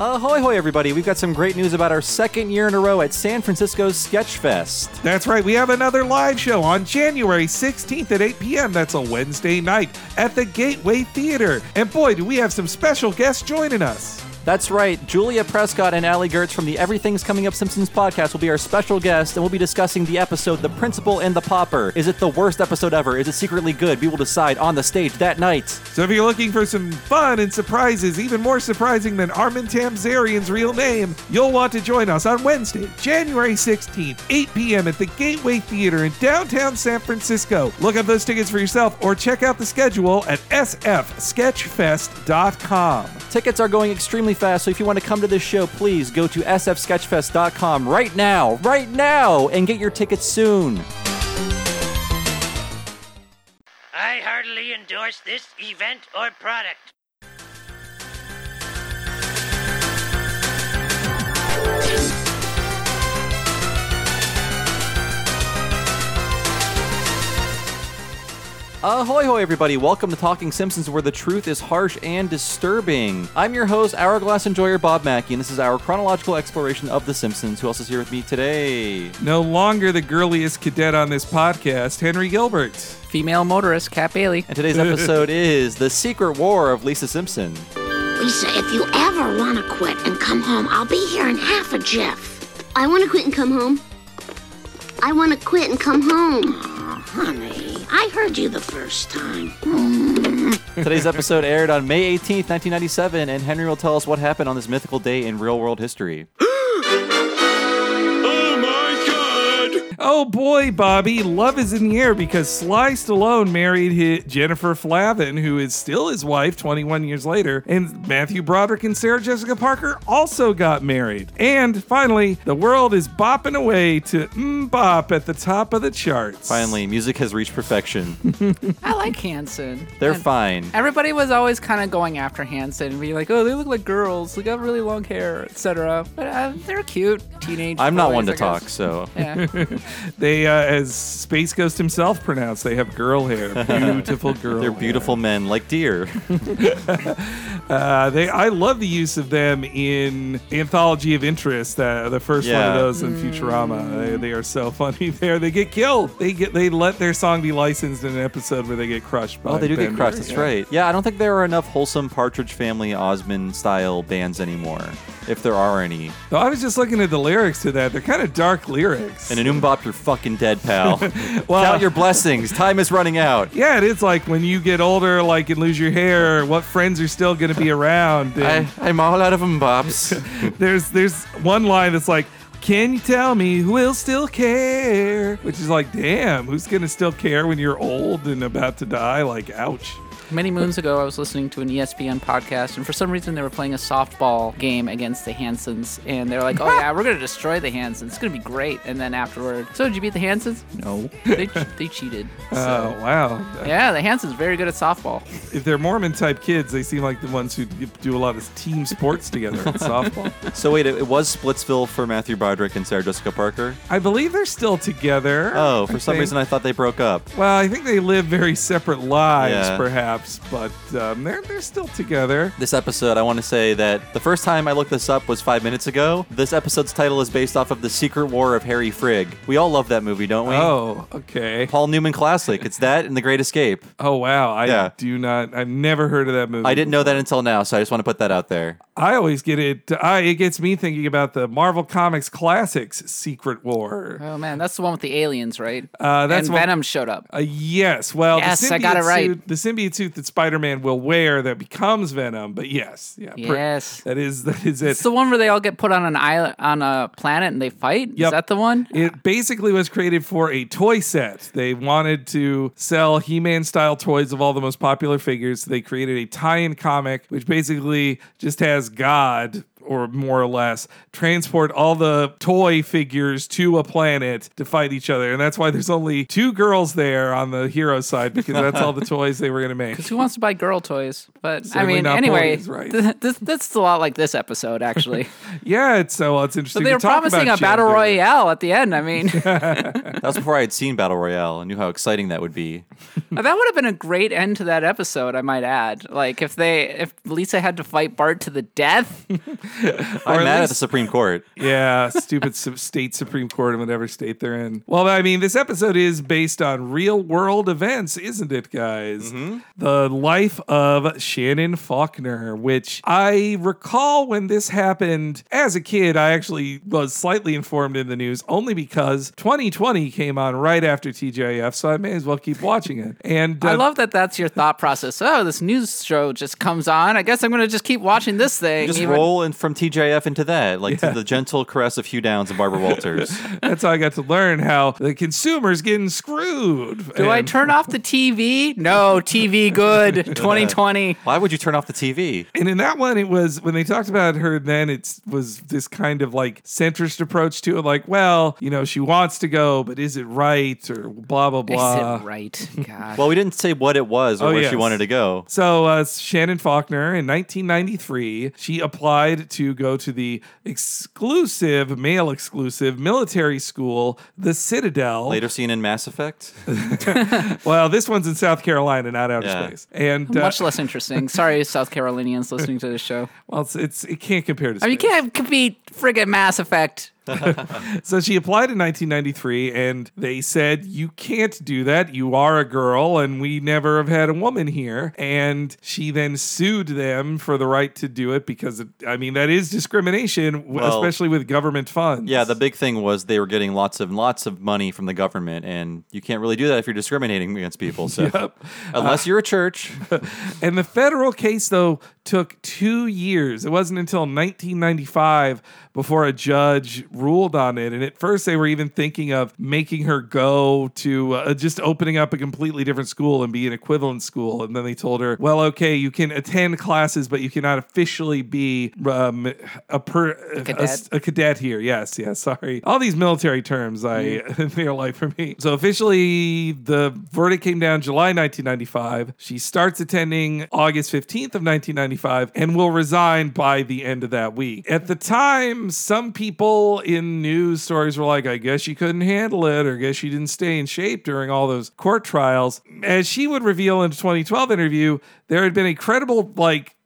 Ahoy, hoy, everybody. We've got some great news about our second year in a row at San Francisco's Sketchfest. That's right, we have another live show on January 16th at 8 p.m. That's a Wednesday night at the Gateway Theater. And boy, do we have some special guests joining us. That's right. Julia Prescott and Allie Goertz from the Everything's Coming Up Simpsons podcast will be our special guest, and we'll be discussing the episode The Principal and the Pauper. Is it the worst episode ever? Is it secretly good? We will decide on the stage that night. So if you're looking for some fun and surprises, even more surprising than Armin Tamzarian's real name, you'll want to join us on Wednesday, January 16th, 8 p.m. at the Gateway Theater in downtown San Francisco. Look up those tickets for yourself or check out the schedule at sfsketchfest.com. Tickets are going extremely fast, so if you want to come to this show, please go to sfsketchfest.com right now, right now, and get your tickets soon. I heartily endorse this event or product. Ahoy, hoy, everybody. Welcome to Talking Simpsons, where the truth is harsh and disturbing. I'm your host, Hourglass Enjoyer Bob Mackey, and this is our chronological exploration of The Simpsons. Who else is here with me today? No longer the girliest cadet on this podcast, Henry Gilbert. Female motorist, Kat Bailey. And today's episode is The Secret War of Lisa Simpson. Lisa, if you ever want to quit and come home, I'll be here in half a jiff. I want to quit and come home. I want to quit and come home. Honey, I heard you the first time. Today's episode aired on May 18th, 1997, and Henry will tell us what happened on this mythical day in real world history. Oh boy, Bobby, love is in the air because Sly Stallone married his Jennifer Flavin, who is still his wife 21 years later, and Matthew Broderick and Sarah Jessica Parker also got married. And finally, the world is bopping away to mm bop at the top of the charts. Finally, music has reached perfection. I like Hanson. They're And fine. Everybody was always kind of going after Hanson and being like, "Oh, they look like girls. They got really long hair, etc." But uh, they're cute teenage. I'm not one to talk, so. Yeah. They, uh, as Space Ghost himself pronounced, they have girl hair. Beautiful girl. They're hair. beautiful men like deer. Uh, they, I love the use of them in Anthology of Interest. Uh, the first one of those in Futurama. They, they are so funny. There, they get killed. They get they let their song be licensed in an episode where they get crushed. By Oh, they do get crushed. That's Yeah. right. Yeah, I don't think there are enough wholesome Partridge Family Osmond style bands anymore, if there are any. Though I was just looking at the lyrics to that. They're kind of dark lyrics. And an MMMBop, you're fucking dead, pal. Well- Count your blessings. Time is running out. yeah, it is like when you get older, like and lose your hair. What friends are still going to be around? I, I'm all out of MMMBops. there's there's one line that's like. Can you tell me who will still care? Which is like, damn, who's gonna still care when you're old and about to die? Like, ouch. Many moons ago, I was listening to an ESPN podcast, and for some reason, they were playing a softball game against the Hansons, and they were like, "Oh yeah, we're gonna destroy the Hansons. It's gonna be great." And then afterward, so did you beat the Hansons? No, they they cheated. Oh So, wow! yeah, the Hansons are very good at softball. If they're Mormon type kids, they seem like the ones who do a lot of team sports together in softball. so wait, it, it was Splitsville for Matthew Broderick and Sarah Jessica Parker. I believe they're still together. Oh, for I some think. reason I thought they broke up. Well, I think they live very separate lives, Yeah. perhaps, but um, they're they're still together. This episode, I want to say that the first time I looked this up was five minutes ago. This episode's title is based off of The Secret War of Harry Frigg. We all love that movie, don't we? Oh, okay. Paul Newman classic. It's that and The Great Escape. Oh wow! I Yeah. do not. I've never heard of that movie. I didn't know that until now, so I just want to put that out there. I always get it. I it gets me thinking about the Marvel Comics classics Secret War. Oh man, that's the one with the aliens, right? Uh, that's and one- Venom showed up. Uh, yes. Well, Yes, the I got it right. Suit, the symbiote suit that Spider-Man will wear that becomes Venom. But yes, yeah. Yes. that is that is it. It's the one where they all get put on an island on a planet and they fight. Yep. Is that the one? It basically was created for a toy set. They wanted to sell He-Man style toys of all the most popular figures. So they created a tie-in comic, which basically just has God or more or less, transport all the toy figures to a planet to fight each other. And that's why there's only two girls there on the hero side because that's all the toys they were going to make. Because who wants to buy girl toys? But I mean, anyway, boys, right. th- this, that's a lot like this episode, actually. Yeah, it's so well, it's but interesting. they to were promising about a battle gender. royale at the end. I mean, That was before I had seen Battle Royale. I knew how exciting that would be. that would have been a great end to that episode. I might add, like if they, if Lisa had to fight Bart to the death, I'm at mad at the Supreme Court. Yeah, stupid state Supreme Court in whatever state they're in. Well, I mean, this episode is based on real world events, isn't it, guys? The life of Shannon Faulkner, which I recall when this happened as a kid, I actually was slightly informed in the news only because 2020 came on right after TGIF, so I may as well keep watching it. And I uh, love that. That's your thought process. Oh, this news show just comes on. I guess I'm gonna just keep watching this thing. Just even- roll in from TGIF into that, like to the gentle caress of Hugh Downs and Barbara Walters. that's how I got to learn how the consumer's getting screwed. Do I turn off the TV? No, TV good. 2020. Why would you turn off the TV? And in that one, it was when they talked about her. Then it was this kind of like centrist approach to it, like, well, you know, she wants to go, but is it right or blah blah blah. Is it right? God. Well, we didn't say what it was or Oh, where yes. she wanted to go. So uh, Shannon Faulkner in 1993, she applied to go to the exclusive, male exclusive military school, the Citadel. Later seen in Mass Effect. Well, this one's in South Carolina, not outer Yeah. space. And uh, Much less interesting. Sorry, South Carolinians listening to this show. well, it's, it's it can't compare to. I mean, you can't compete friggin' Mass Effect. So she applied in 1993, and they said, You can't do that. You are a girl, and we never have had a woman here. And she then sued them for the right to do it because, it, I mean, that is discrimination, Well, especially with government funds. Yeah, the big thing was they were getting lots of lots of money from the government, and you can't really do that if you're discriminating against people. So, unless you're a church, And the federal case, though, took two years. It wasn't until 1995 before a judge ruled on it. And at first, they were even thinking of making her go to uh, just opening up a completely different school and be an equivalent school. And then they told her, well, okay, you can attend classes, but you cannot officially be um, a, per, a, cadet? a cadet here. Yes, yes, sorry. All these military terms, I they're like for me. So officially, the verdict came down July 1995. She starts attending August 15th of 1995 and will resign by the end of that week. At the time, some people in news stories were like, "I guess she couldn't handle it, or I guess she didn't stay in shape during all those court trials." As she would reveal in a 2012 interview, there had been a credible like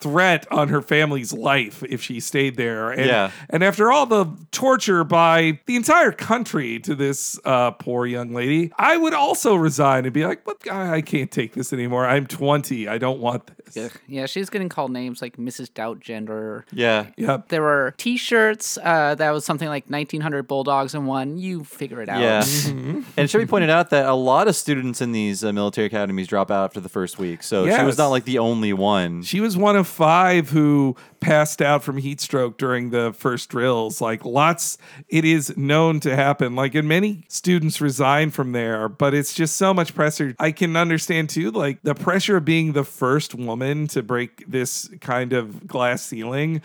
threat on her family's life if she stayed there. And, Yeah. and after all the torture by the entire country to this uh, poor young lady, I would also resign and be like, "What? I I can't take this anymore. I'm 20. I don't want this." Yeah, yeah she's getting called names like Mrs. Doubt Gender. yeah, Yep. There were T-shirts uh, that was something like 1900 bulldogs in one. You figure it out. yeah. Mm-hmm. And it should be pointed out that a lot of students in these uh, military academies drop out after the first week, so she was not like the only one. She was one of five who passed out from heat stroke during the first drills. Like lots, it is known to happen. Like, and many students resign from there, but it's just so much pressure. I can understand too, like the pressure of being the first woman to break this kind of glass ceiling.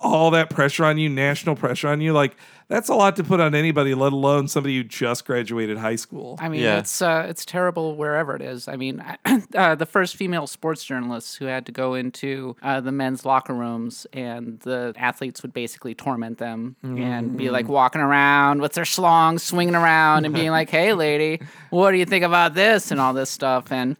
All that pressure on you, national pressure on you, like that's a lot to put on anybody, let alone somebody who just graduated high school. I mean, Yeah. it's uh, it's terrible wherever it is. I mean, uh, the first female sports journalists who had to go into uh, the men's locker rooms, and the athletes would basically torment them and be Mm. like walking around with their schlong, swinging around, and being like, "Hey, lady, what do you think about this?" and all this stuff, and.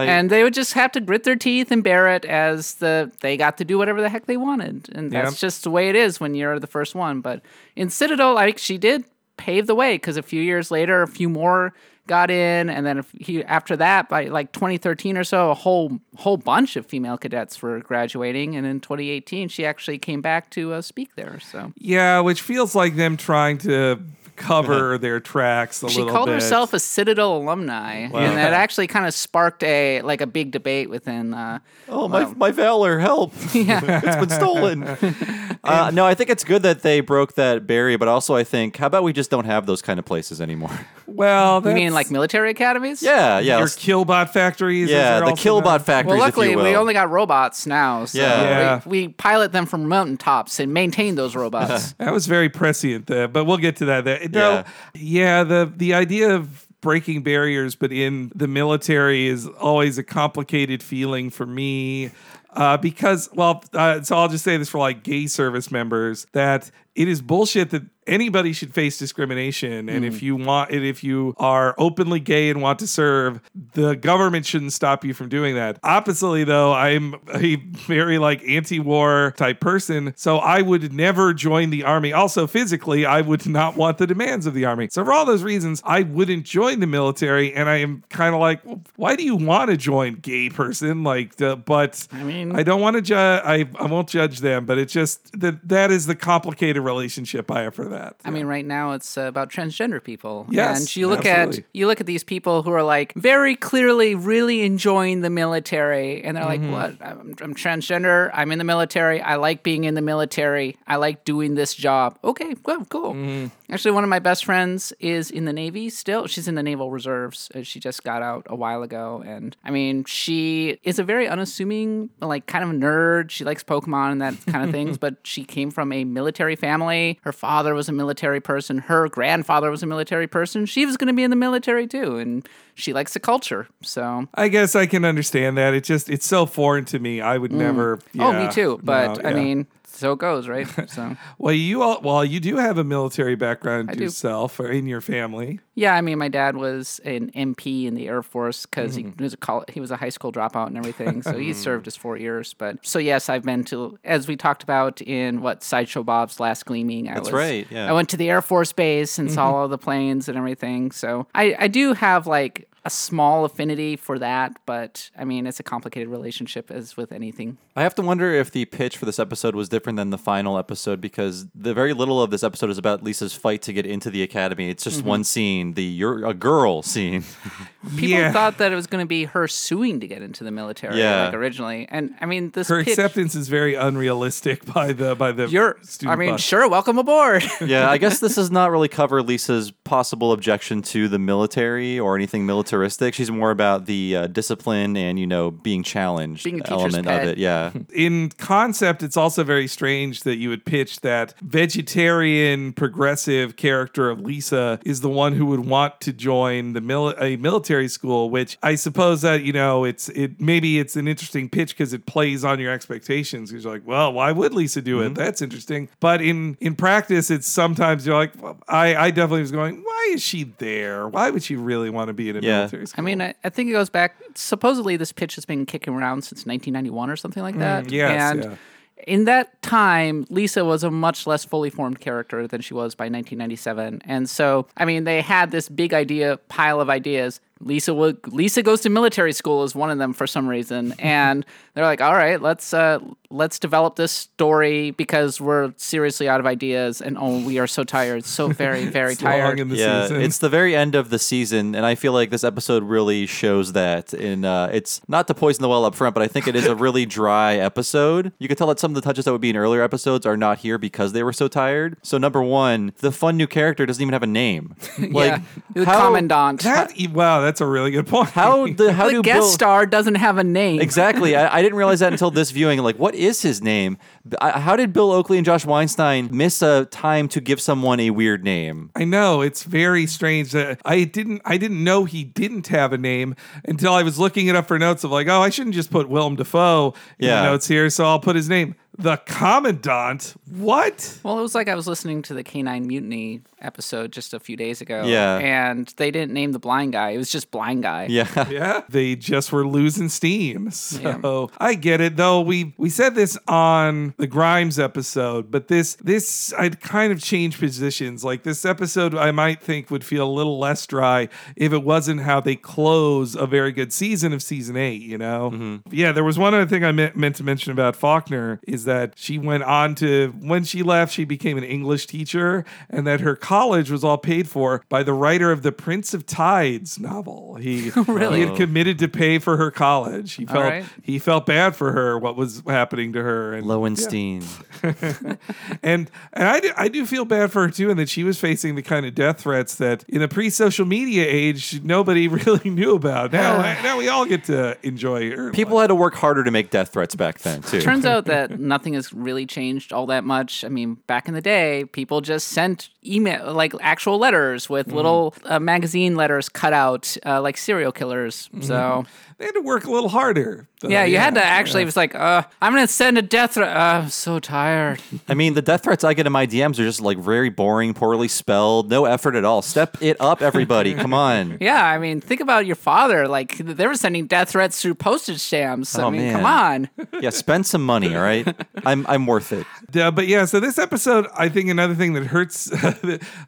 I- and they would just have to grit their teeth and bear it as the they got to do whatever the heck they wanted, and that's Yep. just the way it is when you're the first one. But in Citadel, like she did pave the way because a few years later, a few more got in, and then a few, after that, by like 2013 or so, a whole whole bunch of female cadets were graduating, and in 2018, she actually came back to uh, speak there. So Yeah, which feels like them trying to cover their tracks a She little called bit. herself a Citadel alumni, and that actually kind of sparked a like a big debate within. Uh, Oh, my, my valor, help. yeah, it's been stolen. uh, no, I think it's good that they broke that barrier, but also I think, how about we just don't have those kind of places anymore? Well, you mean like military academies? yeah, yeah. your Killbot factories? yeah, the Killbot known. factories, Well, if you luckily will. we only got robots now, so Yeah. Yeah. We, we pilot them from mountaintops and maintain those robots. That was very prescient there, but we'll get to that. There- No, yeah, the the idea of breaking barriers, but in the military is always a complicated feeling for me. Uh, because, well, uh, so I'll just say this for like gay service members that it is bullshit that anybody should face discrimination. And if hmm. you want, and if you are openly gay and want to serve, the government shouldn't stop you from doing that. Oppositely, though, I'm a very like anti-war type person, so I would never join the army. Also, physically, I would not want the demands of the army. So for all those reasons, I wouldn't join the military. And I am kind of like, well, why do you want to join, gay person? Like, the, but I mean- I don't want to judge. I I won't judge them, but it's just that that is the complicated relationship I have for that. I mean, right now it's uh, about transgender people. Yes, and you look absolutely. at you look at these people who are like very clearly really enjoying the military, and they're Mm-hmm. like, "What? I'm, I'm transgender. I'm in the military. I like being in the military. I like doing this job. Okay, cool, cool. Mm-hmm. Actually, one of my best friends is in the Navy still. She's in the Naval Reserves. Uh, She just got out a while ago, and I mean, she is a very unassuming, like kind of nerd. She likes Pokemon and that kind of things, but she came from a military family. Her father was a military person. Her grandfather was a military person. She was going to be in the military too, and she likes the culture. So. I guess I can understand that. It just it's so foreign to me. I would never. oh, me too. But no, I yeah. mean, so it goes, right? So. well, you all, well, you do have a military background do. yourself, or in your family. Yeah, I mean, my dad was an MP in the Air Force because Mm-hmm. he was a col- he was a high school dropout and everything. So he served his four years. But so yes, I've been to as we talked about in what sideshow Bob's last gleaming. I That's was, right, yeah. I went to the Air Force base and Mm-hmm. saw all the planes and everything. So I I do have like a small affinity for that, but I mean, it's a complicated relationship as with anything. I have to wonder if the pitch for this episode was different than the final episode because the very little of this episode is about Lisa's fight to get into the academy. It's just Mm-hmm. one scene, the "you're a girl" scene. People yeah, thought that it was going to be her suing to get into the military, Yeah. like originally. And I mean, this her pitch, acceptance is very unrealistic by the by the. You're, I mean, body. sure, welcome aboard. yeah, I guess this does not really cover Lisa's possible objection to the military or anything militaristic. She's more about the uh, discipline and you know being challenged Being a teacher's element pet. of it. Yeah, in concept, it's also very strange that you would pitch that vegetarian progressive character of Lisa is the one who would want to join the mil- a military school. Which I suppose that you know it's it maybe it's an interesting pitch because it plays on your expectations. Because you're like, well, why would Lisa do it? That's interesting. But in in practice, it's sometimes you're like, well, I I definitely was going, why is she there? Why would she really want to be in a Yeah. Military school? I mean, I, I think it goes back. Supposedly, this pitch has been kicking around since 1991 or something like that. Mm, yes, and yeah. in that time, Lisa was a much less fully formed character than she was by 1997. And so, I mean, they had this big idea pile of ideas. Lisa would, Lisa goes to military school is one of them for some reason, and they're like, "All right, let's uh, let's develop this story because we're seriously out of ideas, and oh, we are so tired, so very very It's long tired." in the yeah. season. It's the very end of the season, and I feel like this episode really shows that. In uh, it's not to poison the well up front, but I think it is a really dry episode. You can tell that some of the touches that would be in earlier episodes are not here because they were so tired. So number one, the fun new character doesn't even have a name. Like yeah, the how- commandant. that, wow, that's a really good point. How the how the do guest Bill, star doesn't have a name. Exactly. I, I didn't realize that until this viewing. Like, what is his name? I, how did Bill Oakley and Josh Weinstein miss a time to give someone a weird name? I know it's very strange that I didn't I didn't know he didn't have a name until I was looking it up for notes of like, oh, I shouldn't just put Willem Dafoe in Yeah. the notes here, so I'll put his name. The Commandant. What? Well, it was like I was listening to the Canine Mutiny episode just a few days ago. Yeah. And they didn't name the blind guy. It was just blind guy. Yeah. Yeah, they just were losing steam. So I get it though. We we said this on the Grimes episode, but this this I'd kind of changed positions. Like this episode, I might think would feel a little less dry if it wasn't how they close a very good season of season eight. You know? Mm-hmm. Yeah. There was one other thing I meant, meant to mention about Faulkner is that she went on to, when she left, she became an English teacher, and that her college was all paid for by the writer of the Prince of Tides novel. He, oh, Really? he had committed to pay for her college. He felt right. he felt bad for her, what was happening to her. And Lowenstein. and and I do, I do feel bad for her too, and that she was facing the kind of death threats that in a pre-social media age nobody really knew about. Now now we all get to enjoy her. People had to work harder to make death threats back then, too. Turns out that nothing has really changed all that much. I mean, back in the day, people just sent email, like actual letters with Mm-hmm. little uh, magazine letters cut out, uh, like serial killers. Mm-hmm. So they had to work a little harder. though. yeah, you had to actually. It was like, uh, I'm gonna send a death threat. Uh, I'm so tired. I mean, the death threats I get in my DMs are just like very boring, poorly spelled, no effort at all. Step it up, everybody. Come on. Yeah, I mean, think about your father. Like they were sending death threats through postage stamps. I Oh, mean, man. come on. Yeah, spend some money, all right? I'm I'm worth it. Yeah, but yeah, so this episode, I think another thing that hurts,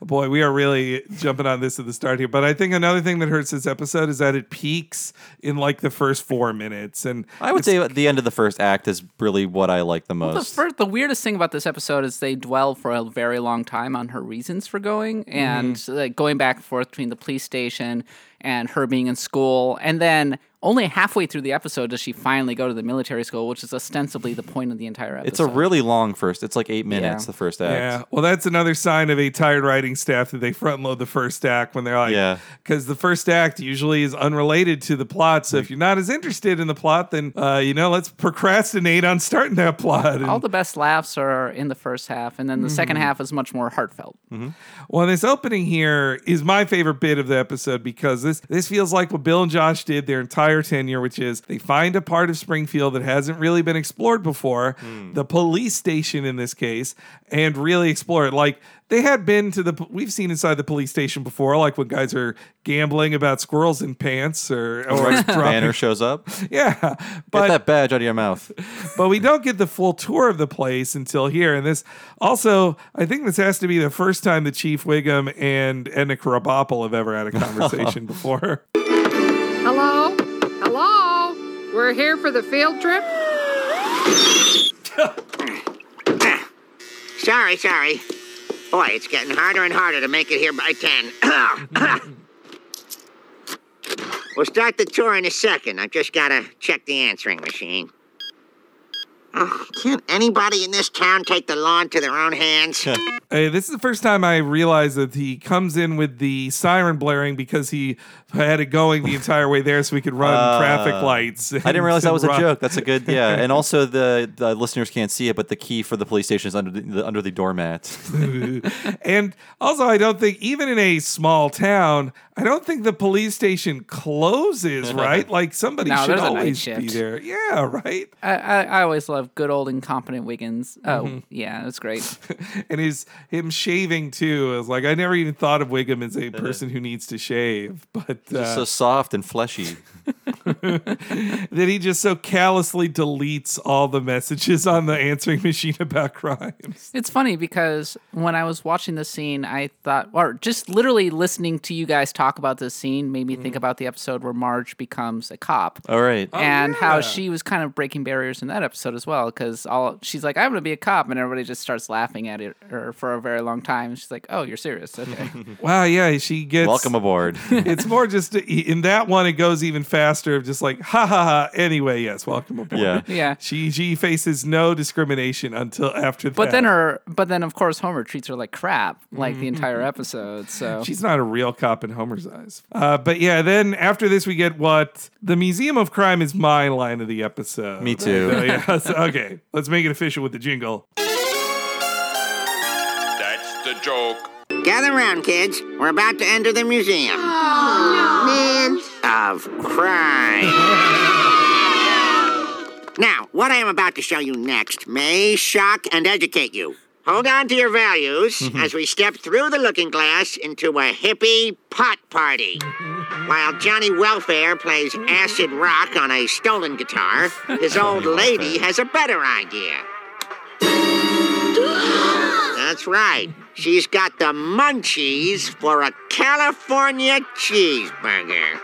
boy, we are really jumping on this at the start here. But I think another thing that hurts this episode is that it peaks in like the first four minutes, and I would say at the end of the first act is really what I like the The most. first, the weirdest thing about this episode is they dwell for a very long time on her reasons for going and Mm-hmm. like going back and forth between the police station and her being in school, and then only halfway through the episode does she finally go to the military school, which is ostensibly the point of the entire episode. it's a really long first. It's like eight minutes. Yeah. The first act. Yeah, well, that's another sign of a tired writing staff that they front load the first act when they're like, Yeah. because the first act usually is unrelated to the plot. So if you're not as interested in the plot, then uh, you know, let's procrastinate on starting that plot. And- all the best laughs are in the first half, and then the second Mm-hmm. half is much more heartfelt. Well, this opening here is my favorite bit of the episode because this this feels like what Bill and Josh did their entire tenure, which is they find a part of Springfield that hasn't really been explored before, hmm. the police station in this case, and really explore it. Like they had been to the we've seen inside the police station before, like when guys are gambling about squirrels in pants or or Banner shows up. yeah, Get that badge out of your mouth. but we don't get the full tour of the place until here. And this also, I think this has to be the first time the Chief Wiggum and Edna Krabappel have ever had a conversation before. Hello? Hello? We're here for the field trip? Sorry, sorry. Boy, it's getting harder and harder to make it here by 10. we'll start the tour in a second. I've just got to check the answering machine. Can't anybody in this town take the law into their own hands? Hey, this is the first time I realized that he comes in with the siren blaring because he had it going the entire way there so we could run Uh, traffic lights. I didn't realize that was a joke. That's a good, yeah. And also the, the listeners can't see it, but the key for the police station is under the, the under the doormat. and also, I don't think, even in a small town, I don't think the police station closes, right? Like somebody No, should there's a night always be shift. there. Yeah, right. I, I, I always love good old incompetent Wiggum. Oh, Mm-hmm. yeah, that's great. and his him shaving too is like I never even thought of Wiggum as a person who needs to shave, but Just uh, so soft and fleshy. that he just so callously deletes all the messages on the answering machine about crimes. It's funny because when I was watching the scene, I thought, or just literally listening to you guys talk about this scene made me Mm. think about the episode where Marge becomes a cop. All right. and how yeah. she was kind of breaking barriers in that episode as well, because all she's like, "I'm going to be a cop," and everybody just starts laughing at it her for a very long time. She's like, "Oh, you're serious? Okay." Wow, yeah, she gets Welcome aboard. it's more just in that one it goes even faster of just like ha ha ha anyway yes welcome aboard Yeah. Yeah. she she faces no discrimination until after that but then her, but then of course Homer treats her like crap, like the entire episode. So She's not a real cop in Homer's eyes. Uh, but yeah, then after this, we get what the Museum of Crime is my line of the episode. Me too. Uh, yeah, so- okay, let's make it official with the jingle. That's the joke. Gather round, kids. We're about to enter the museum Man, of crime. now, what I am about to show you next may shock and educate you. Hold on to your values mm-hmm. as we step through the looking glass into a hippie pot party. While Johnny Welfare plays acid rock on a stolen guitar, his old lady has a better idea. That's right. She's got the munchies for a California cheeseburger.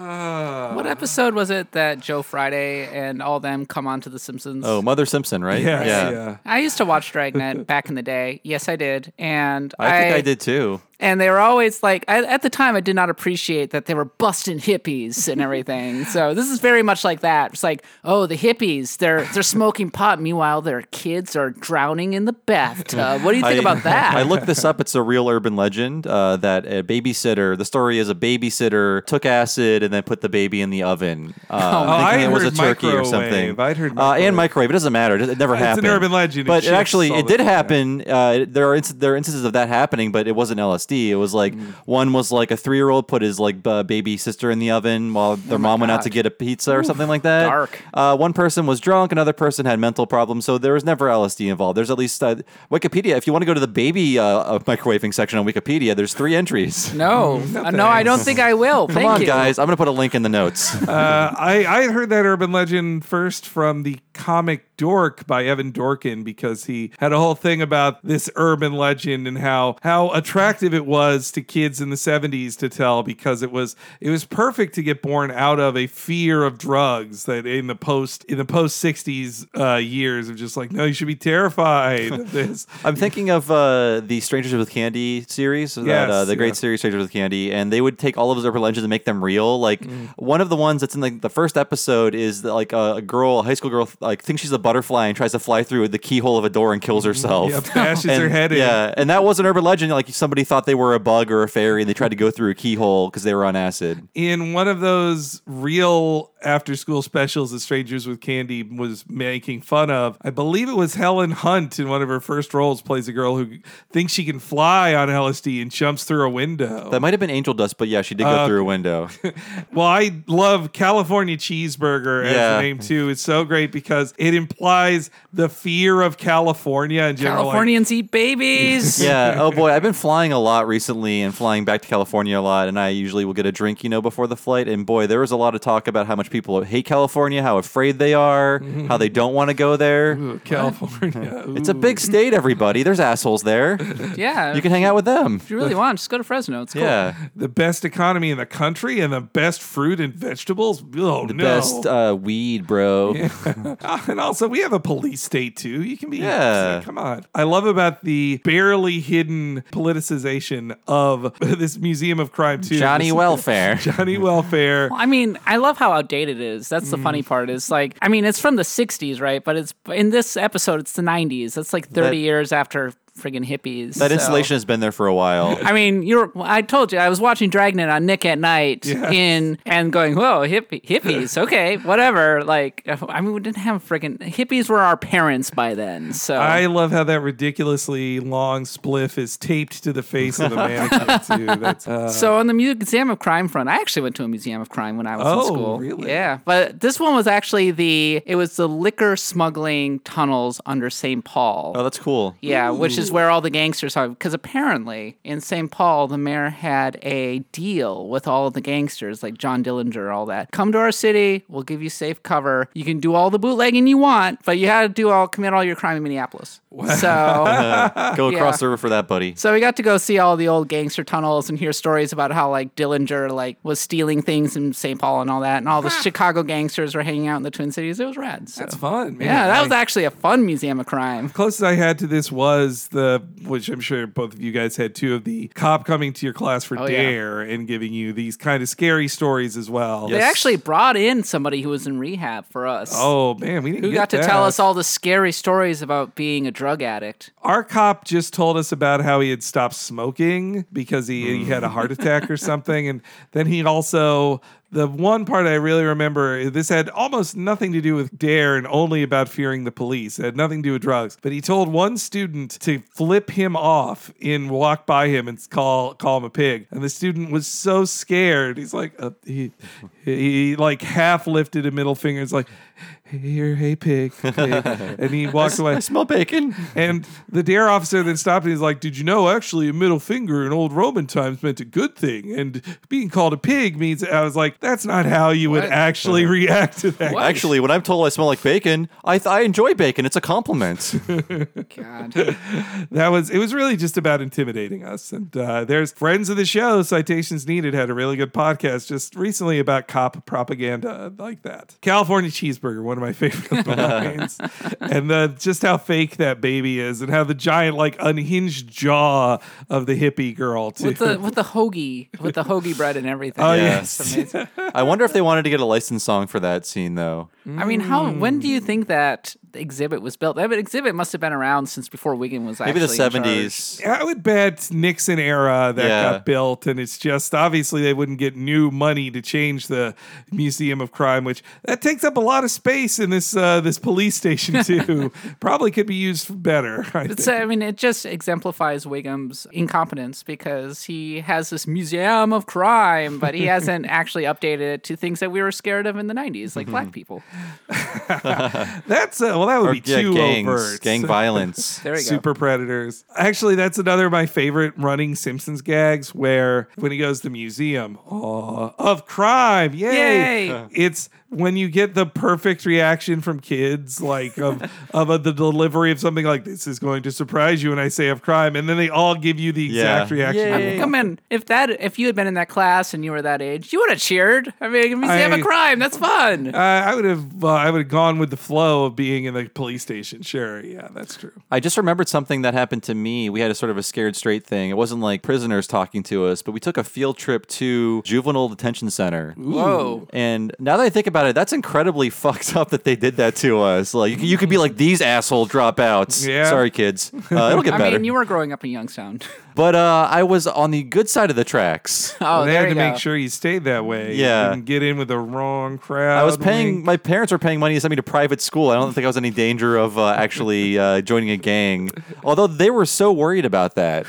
What ah. episode was it that Joe Friday and all them come onto The Simpsons? Oh, Mother Simpson, right? Yes, yeah. I used to watch Dragnet back in the day. Yes, I did. And I think I did too. And they were always like, I, at the time, I did not appreciate that they were busting hippies and everything. so this is very much like that. It's like, oh, the hippies, they're they're smoking pot. Meanwhile, their kids are drowning in the bathtub. What do you think I, about that? I looked this up. It's a real urban legend uh, that a babysitter. The story is a babysitter took acid and then put the baby in the oven. Uh, Oh, thinking I it was a heard turkey or something. microwave. I'd heard Uh, and microwave. microwave. It doesn't matter. It, it never It's an urban legend. But it shifts actually, it did happen. Uh, there are inc- there are instances of that happening, but it wasn't LSD. It was like Mm. one was like a three year old put his like uh, baby sister in the oven while their mom went out to get a pizza or something like that. dark. Uh, one person was drunk, another person had mental problems, so there was never LSD involved. There's at least uh, Wikipedia. If you want to go to the baby uh, microwaving section on Wikipedia, there's three entries. no, Uh, no, I don't think I will. Come Thank on, you. guys. I'm going to put a link in the notes. Uh, I, I heard that urban legend first from the comic Dork by Evan Dorkin because he had a whole thing about this urban legend and how how attractive it was to kids in the 70s to tell because it was it was perfect to get born out of a fear of drugs that in the post in the post 60s uh, years of just like no you should be terrified of this I'm thinking of uh, the Strangers with Candy series, that, uh, Yes, the great yeah. series Strangers with Candy, and they would take all of those urban legends and make them real. Like Mm. one of the ones that's in like the first episode is that, like a, girl, a high school girl, like thinks she's a butterfly and tries to fly through the keyhole of a door and kills herself. Mm-hmm. yeah bashes And- her head in Yeah, and that was an urban legend. Like somebody thought they were a bug or a fairy, and they tried to go through a keyhole because they were on acid. in one of those real after school specials that Strangers with Candy was making fun of. I believe it was Helen Hunt in one of her first roles plays a girl who thinks she can fly on LSD and jumps through a window. That might have been Angel Dust, but yeah, she did go Uh, through a window. well, I love California cheeseburger as Yeah. the name too. It's so great because it implies the fear of California in general. like- Californians eat babies. yeah. Oh boy, I've been flying a lot recently and flying back to California a lot. And I usually will get a drink, you know, before the flight. And boy, there was a lot of talk about how much people hate California, how afraid they are, how they don't want to go there. Ooh, California. It's a big state, everybody. There's assholes there. Yeah. You can hang out with them. if you really want, just go to Fresno. It's cool. Yeah. the best economy in the country and the best fruit and vegetables. Oh The no. best uh, weed, bro. Ah, and also, we have a police state too. You can be, Yeah. come on. I love about the barely hidden politicization of this Museum of Crime too. Johnny This- Welfare. Johnny Welfare. Well, I mean, I love how outdated it is. That's the Mm. funny part. Is like, I mean, it's from the '60s, right? But it's in this episode, it's the '90s. That's like 30 That- years after friggin' hippies. That so- installation has been there for a while. I mean, you're. I told you I was watching Dragnet on Nick at Nite Yes. in and going, whoa, hippie, hippies, okay, whatever. Like, I mean, we didn't have friggin' hippies were our parents by then. So I love how that ridiculously long spliff is taped to the face of the mannequin too. That's uh, So on the Museum of Crime front, I actually went to a Museum of Crime when I was Oh, in school. really? Yeah, but this one was actually the it was the liquor smuggling tunnels under St. Paul. Oh, that's cool. yeah, which is where all the gangsters are. Because apparently in St. Paul, the mayor had a deal with all of the gangsters, like John Dillinger, all that. Come to our city, we'll give you safe cover. You can do all the bootlegging you want, but you had to do all commit all your crime in Minneapolis. So. Go Yeah. across the river for that, buddy. So we got to go see all the old gangster tunnels and hear stories about how like Dillinger like was stealing things in St. Paul and all that, and all the Chicago gangsters were hanging out in the Twin Cities. It was rad. So. that's fun. Man. Yeah, that was actually a fun museum of crime. closest I had to this was the, which I'm sure both of you guys had too, of the cop coming to your class for Oh, yeah. dare and giving you these kind of scary stories as well. They actually brought in somebody who was in rehab for us. Oh man, we didn't Who get got to that. tell us all the scary stories about being a drug addict? Our cop just told us about how he had stopped smoking because he, he had a heart attack or something. And then he also, the one part I really remember, this had almost nothing to do with dare and only about fearing the police. It had nothing to do with drugs. But he told one student to flip him off and walk by him and call call him a pig. And the student was so scared. He's like, uh, he, he like half lifted a middle finger. It's like, here, hey, pig. Hey. and he walks away. I smell bacon. And the dare officer then stopped and he's like, Did you know actually a middle finger in old Roman times meant a good thing? And being called a pig means, I was like, That's not how you would What? actually react to that. What? Actually, when I'm told I smell like bacon, I th- I enjoy bacon. It's a compliment. God. That was, it was really just about intimidating us. And uh, there's friends of the show, Citations Needed, had a really good podcast just recently about cop propaganda like that. California Cheeseburger, one of my favorite lines. and uh, just how fake that baby is and how the giant, like, unhinged jaw of the hippie girl, too. With the with the hoagie, with the hoagie bread and everything. Oh, That's yes. I wonder if they wanted to get a licensed song for that scene though. I mean, how? When do you think that exhibit was built? That exhibit must have been around since before Wiggum was Maybe actually the in charge. 70s. I would bet Nixon era that Yeah. got built, and it's just obviously they wouldn't get new money to change the Museum of Crime, which that takes up a lot of space in this uh, this police station too. Probably could be used better. I It's, think. I mean, it just exemplifies Wiggum's incompetence because he has this museum of crime, but he hasn't actually updated it to things that we were scared of in the 90s, like black people. That's uh, well, that would Or, be yeah, too gangs, overt. gang violence. There we go. Super predators. Actually, that's another of my favorite running Simpsons gags where when he goes to the museum aw, of crime, yay! Yay! It's when you get the perfect reaction from kids, like of of a, the delivery of something like this is going to surprise you and I say of crime, and then they all give you the exact Yeah. reaction. I mean, come in. If that, if you had been in that class and you were that age, you would have cheered. I mean, museum I- of a crime. That's fun. Uh, I would have uh, I would have gone with the flow of being in the police station. Sure, yeah, that's true. I just remembered something that happened to me. We had a sort of a scared straight thing. It wasn't like prisoners talking to us, but we took a field trip to juvenile detention center. Whoa. And now that I think about it, that's incredibly fucked up that they did that to us. Like you, you could be like these asshole dropouts. Yeah. Sorry, kids. Uh, it'll get I better. mean, you were growing up in Youngstown. but uh, I was on the good side of the tracks. Oh, they there had you to go. make sure you stayed that way. Yeah. you didn't get in with the wrong crowd. I was paying. wink. My parents were paying money to send me to private school. I don't think I was in any danger of uh, actually uh, joining a gang. Although they were so worried about that.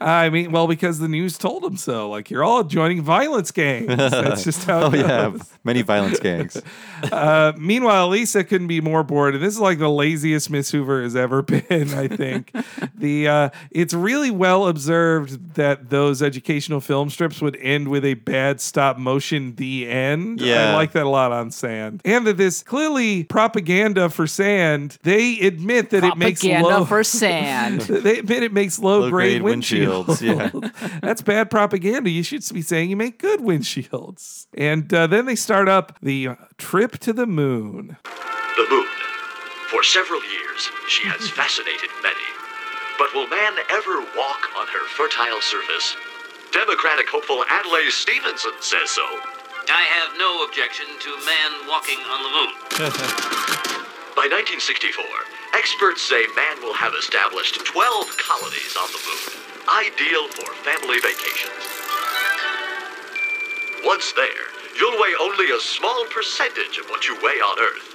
I mean, well, because the news told them so. Like you're all joining violence gangs. That's just how. Oh It yeah, many violence gangs. Uh, meanwhile, Lisa couldn't be more bored, and this is like the laziest Miss Hoover has ever been. I think the uh, it's really well observed that those educational film strips would end with a bad stop motion. The end. Yeah, I like that a lot on Sand, and that this clearly propaganda for Sand. They admit that it makes Propaganda low. for sand. They admit it makes low, grade, Low-grade windshields. windshields, That's bad propaganda. You should be saying you make good windshields. And uh, then they start up the trip to the moon. The moon. For several years, she has fascinated many. But will man ever walk on her fertile surface? Democratic hopeful Adlai Stevenson says so. I have no objection to man walking on the moon. By 1964, experts say man will have established 12 colonies on the moon, ideal for family vacations. Once there, you'll weigh only a small percentage of what you weigh on Earth.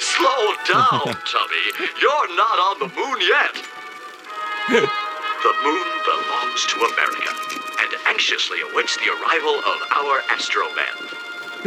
Slow down, Tubby. You're not on the moon yet. the moon belongs to America and anxiously awaits the arrival of our astromen.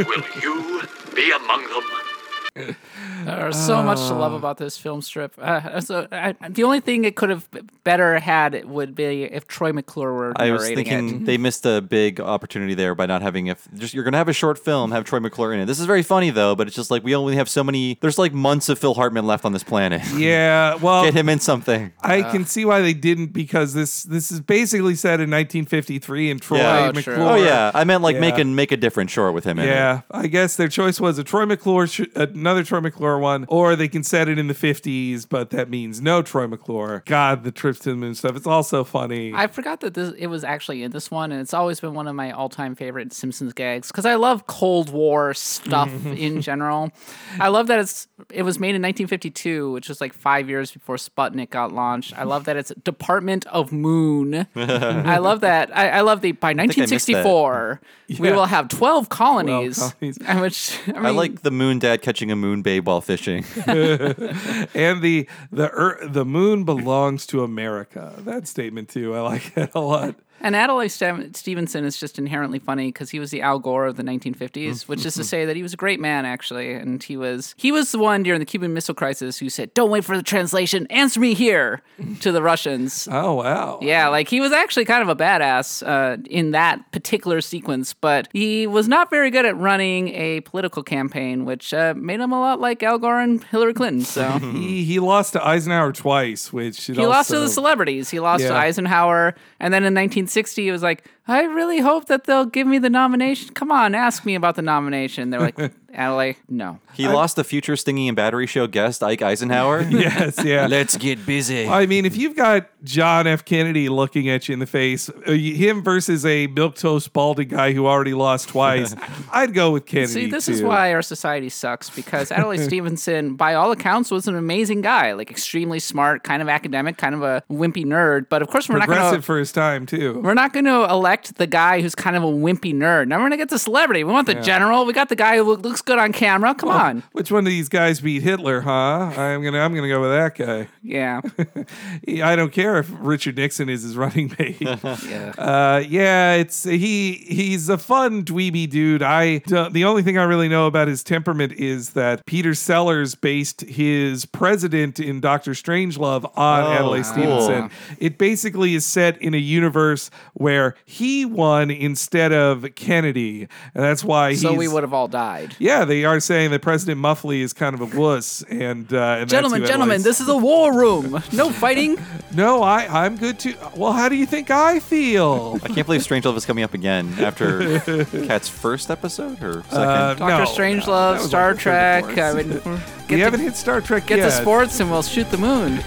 Will you be among them? There's so much to love about this film strip. Uh, so I, the only thing it could have better had would be if Troy McClure were I was narrating thinking it. they missed a big opportunity there by not having if just you're gonna have a short film, have Troy McClure in it. This is very funny though, but it's just like we only have so many. There's like months of Phil Hartman left on this planet. Yeah, well, Get him in something. I can see why they didn't because this this is basically set in 1953 and Troy Yeah. Oh. McClure. Oh yeah, I meant like make a make a different short with him in it. Yeah, I guess their choice was a Troy McClure, sh- another Troy McClure one, or they can set it in the 50s, but that means no Troy McClure. God, the trips to the moon stuff. It's all so funny. I forgot that this it was actually in this one, and it's always been one of my all-time favorite Simpsons gags because I love Cold War stuff in general. I love that it's it was made in 1952, which was like five years before Sputnik got launched. I love that it's Department of Moon. I love that. I, I love the by I missed that. 1964 we will have 12 colonies, colonies. which I, mean, I like the moon dad catching a moon babe while fishing. and the the ear the moon belongs to America. That statement too. I like it a lot. And Adlai Stevenson is just inherently funny because he was the Al Gore of the 1950s, which is to say that he was a great man actually, and he was he was the one during the Cuban Missile Crisis who said, "Don't wait for the translation, answer me here," to the Russians. Oh wow. Yeah, like he was actually kind of a badass uh, in that particular sequence, but he was not very good at running a political campaign, which uh, made him a lot like Al Gore and Hillary Clinton. So He he lost to Eisenhower twice, which he lost to the celebrities. He lost to Eisenhower, and then in 1960, he was like, "I really hope that they'll give me the nomination. Come on, ask me about the nomination." They're like, "Adlai, no." He lost the future Stinging and Battery Show guest Ike Eisenhower. Yes, yeah. Let's get busy. I mean, if you've got John F. Kennedy looking at you in the face, uh, him versus a milk toast balding guy who already lost twice, I'd go with Kennedy. See, this is why our society sucks because Adlai Stevenson, by all accounts, was an amazing guy, like extremely smart, kind of academic, kind of a wimpy nerd. But of course, we're not going progressive to. for his time too. We're not going to elect the guy who's kind of a wimpy nerd. Now we're going to get the celebrity. We want the general. We got the guy who look- looks good on camera. Come on. Which one of these guys beat Hitler, huh? I'm gonna I'm gonna go with that guy. Yeah. I don't care if Richard Nixon is his running mate. yeah. Uh, yeah, it's he. He's a fun dweeby dude. I the only thing I really know about his temperament is that Peter Sellers based his president in Doctor Strangelove on Oh, Adlai cool. Stevenson. It basically is set in a universe where he won instead of Kennedy, and that's why So we would have all died. Yeah, they are saying that President Muffley is kind of a wuss, and, uh, and Gentlemen, gentlemen, this is a war room. No fighting. no, I I'm good too. Well, how do you think I feel? I can't believe Strangelove is coming up again after Kat's first episode or second. Uh, Doctor no, Strangelove, no, Star like the third or Trek. I mean, get we the, haven't hit Star Trek get yet. the sports and we'll shoot the moon.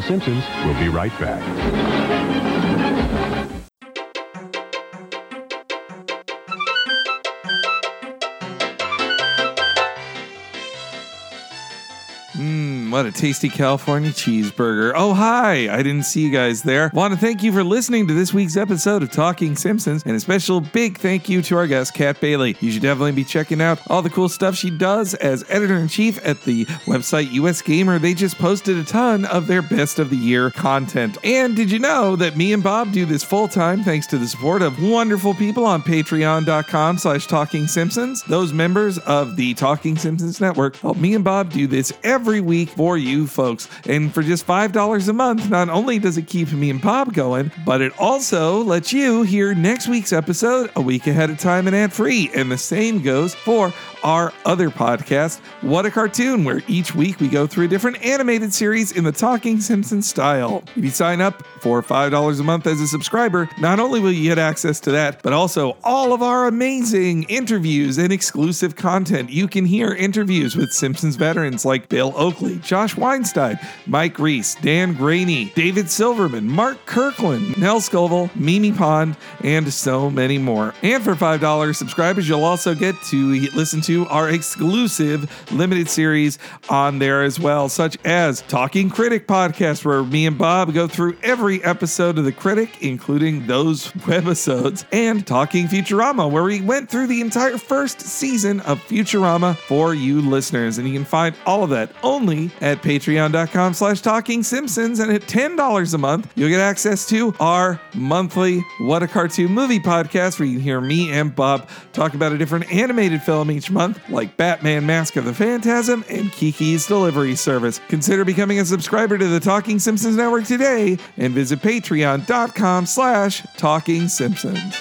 The Simpsons will be right back. Mmm, what a tasty California cheeseburger. Oh, hi. I didn't see you guys there. Want to thank you for listening to this week's episode of Talking Simpsons, and a special big thank you to our guest, Kat Bailey. You should definitely be checking out all the cool stuff she does as editor in chief at the website US Gamer. They just posted a ton of their best of the year content. And did you know that me and Bob do this full time thanks to the support of wonderful people on patreon.com slash talking simpsons? Those members of the Talking Simpsons Network help me and Bob do this every week for you folks. And for just $5 a month, not only does it keep me and Bob going, but it also lets you hear next week's episode a week ahead of time and ad free. And the same goes for our other podcast, What a Cartoon, where each week we go through a different animated series in the Talking Simpsons style. If you sign up for $5 a month as a subscriber, not only will you get access to that, but also all of our amazing interviews and exclusive content. You can hear interviews with Simpsons veterans like Bill Oakley, Josh Weinstein, Mike Reiss, Dan Greaney, David Silverman, Mark Kirkland, Nell Scovell, Mimi Pond, and so many more. And for $5 subscribers, you'll also get to listen to our exclusive limited series on there as well, such as Talking Critic podcast, where me and Bob go through every episode of The Critic, including those webisodes, and Talking Futurama, where we went through the entire first season of Futurama for you listeners. And you can find all of that only at patreon.com slash talking simpsons. And at $10 a month, you'll get access to our monthly What a Cartoon Movie podcast, where you can hear me and Bob talk about a different animated film each month, like Batman Mask of the Phantasm and Kiki's Delivery Service. Consider becoming a subscriber to the Talking Simpsons Network today and visit patreon.com slash talking simpsons.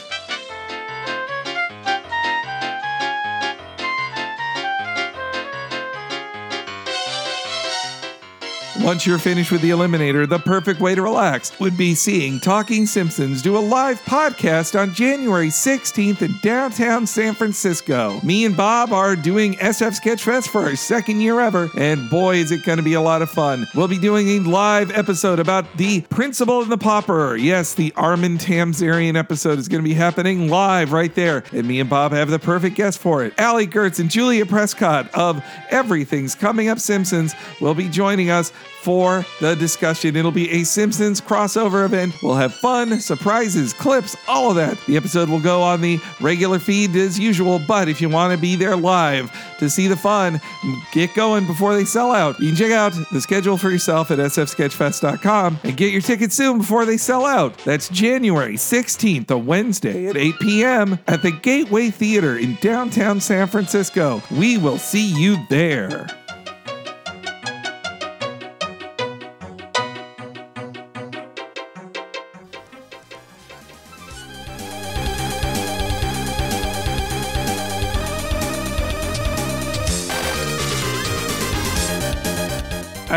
Once you're finished with the Eliminator, the perfect way to relax would be seeing Talking Simpsons do a live podcast on January 16th in downtown San Francisco. Me and Bob are doing SF Sketchfest for our second year ever, and boy, is it going to be a lot of fun. We'll be doing a live episode about the Principal and the Pauper. Yes, the Armin Tamzarian episode is going to be happening live right there, and me and Bob have the perfect guest for it. Allie Goertz and Julia Prescott of Everything's Coming Up Simpsons will be joining us for the discussion. It'll be a Simpsons crossover event. We'll have fun, surprises, clips, all of that. The episode will go on the regular feed as usual, but if you want to be there live to see the fun, get going before they sell out. You can check out the schedule for yourself at sfsketchfest.com and get your tickets soon before they sell out. That's January 16th, a Wednesday at 8 p.m. at the Gateway Theater in downtown San Francisco. We will see you there.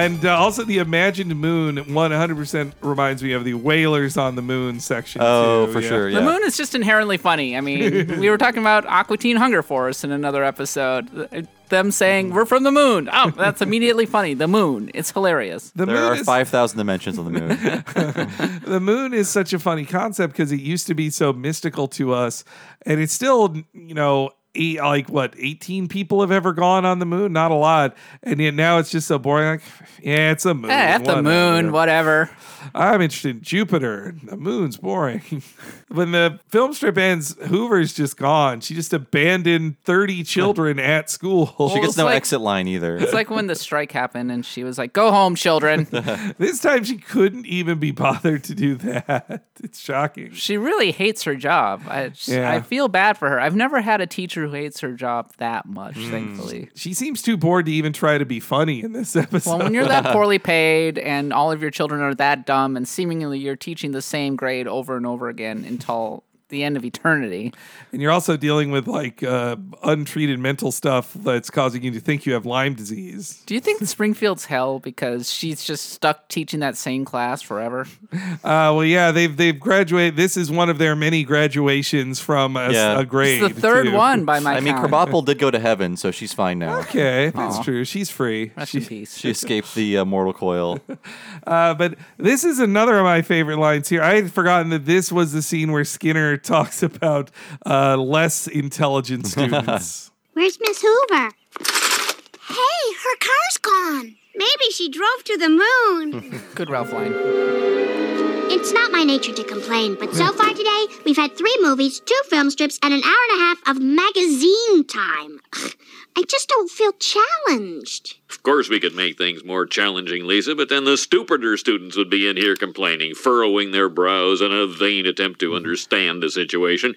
And uh, also, the imagined moon 100% reminds me of the Whalers on the Moon section. Oh, too, for yeah. sure. The moon is just inherently funny. I mean, we were talking about Aqua Teen Hunger Force in another episode. Them saying we're from the moon. Oh, that's immediately funny. The moon. It's hilarious. The There moon are is 5,000 dimensions on the moon. the moon is such a funny concept because it used to be so mystical to us, and it's still, you know, eight, like what, 18 people have ever gone on the moon? Not a lot. And yet now it's just so boring. Like, yeah, it's a moon. Eh, F the whatever. moon, whatever. I'm interested in Jupiter. The moon's boring. when the film strip ends, Hoover's just gone. She just abandoned 30 children at school. She gets no like- exit line either. It's like when the strike happened and she was like, "Go home, children." this time she couldn't even be bothered to do that. It's shocking. she really hates her job. I just- Yeah. I feel bad for her. I've never had a teacher who hates her job that much, Hmm. thankfully. She seems too bored to even try to be funny in this episode. Well, when you're that poorly paid and all of your children are that dumb and seemingly you're teaching the same grade over and over again until the end of eternity. And you're also dealing with like uh, untreated mental stuff that's causing you to think you have Lyme disease. Do you think Springfield's hell because she's just stuck teaching that same class forever? Uh, well, yeah, they've they've graduated. This is one of their many graduations from a, Yeah. a grade. It's the third too. one by my I mean, count. Krabappel did go to heaven, so she's fine now. Okay, that's Aw. true. She's free. Rest She- in peace. She escaped the uh, mortal coil. uh, but this is another of my favorite lines here. I had forgotten that this was the scene where Skinner talks about uh, less intelligent students. Where's Miss Hoover? Hey, her car's gone. Maybe she drove to the moon. Good Ralph line. It's not my nature to complain, but so far today, we've had three movies, two film strips, and an hour and a half of magazine time. I just don't feel challenged. Of course, we could make things more challenging, Lisa, but then the stupider students would be in here complaining, furrowing their brows in a vain attempt to understand the situation.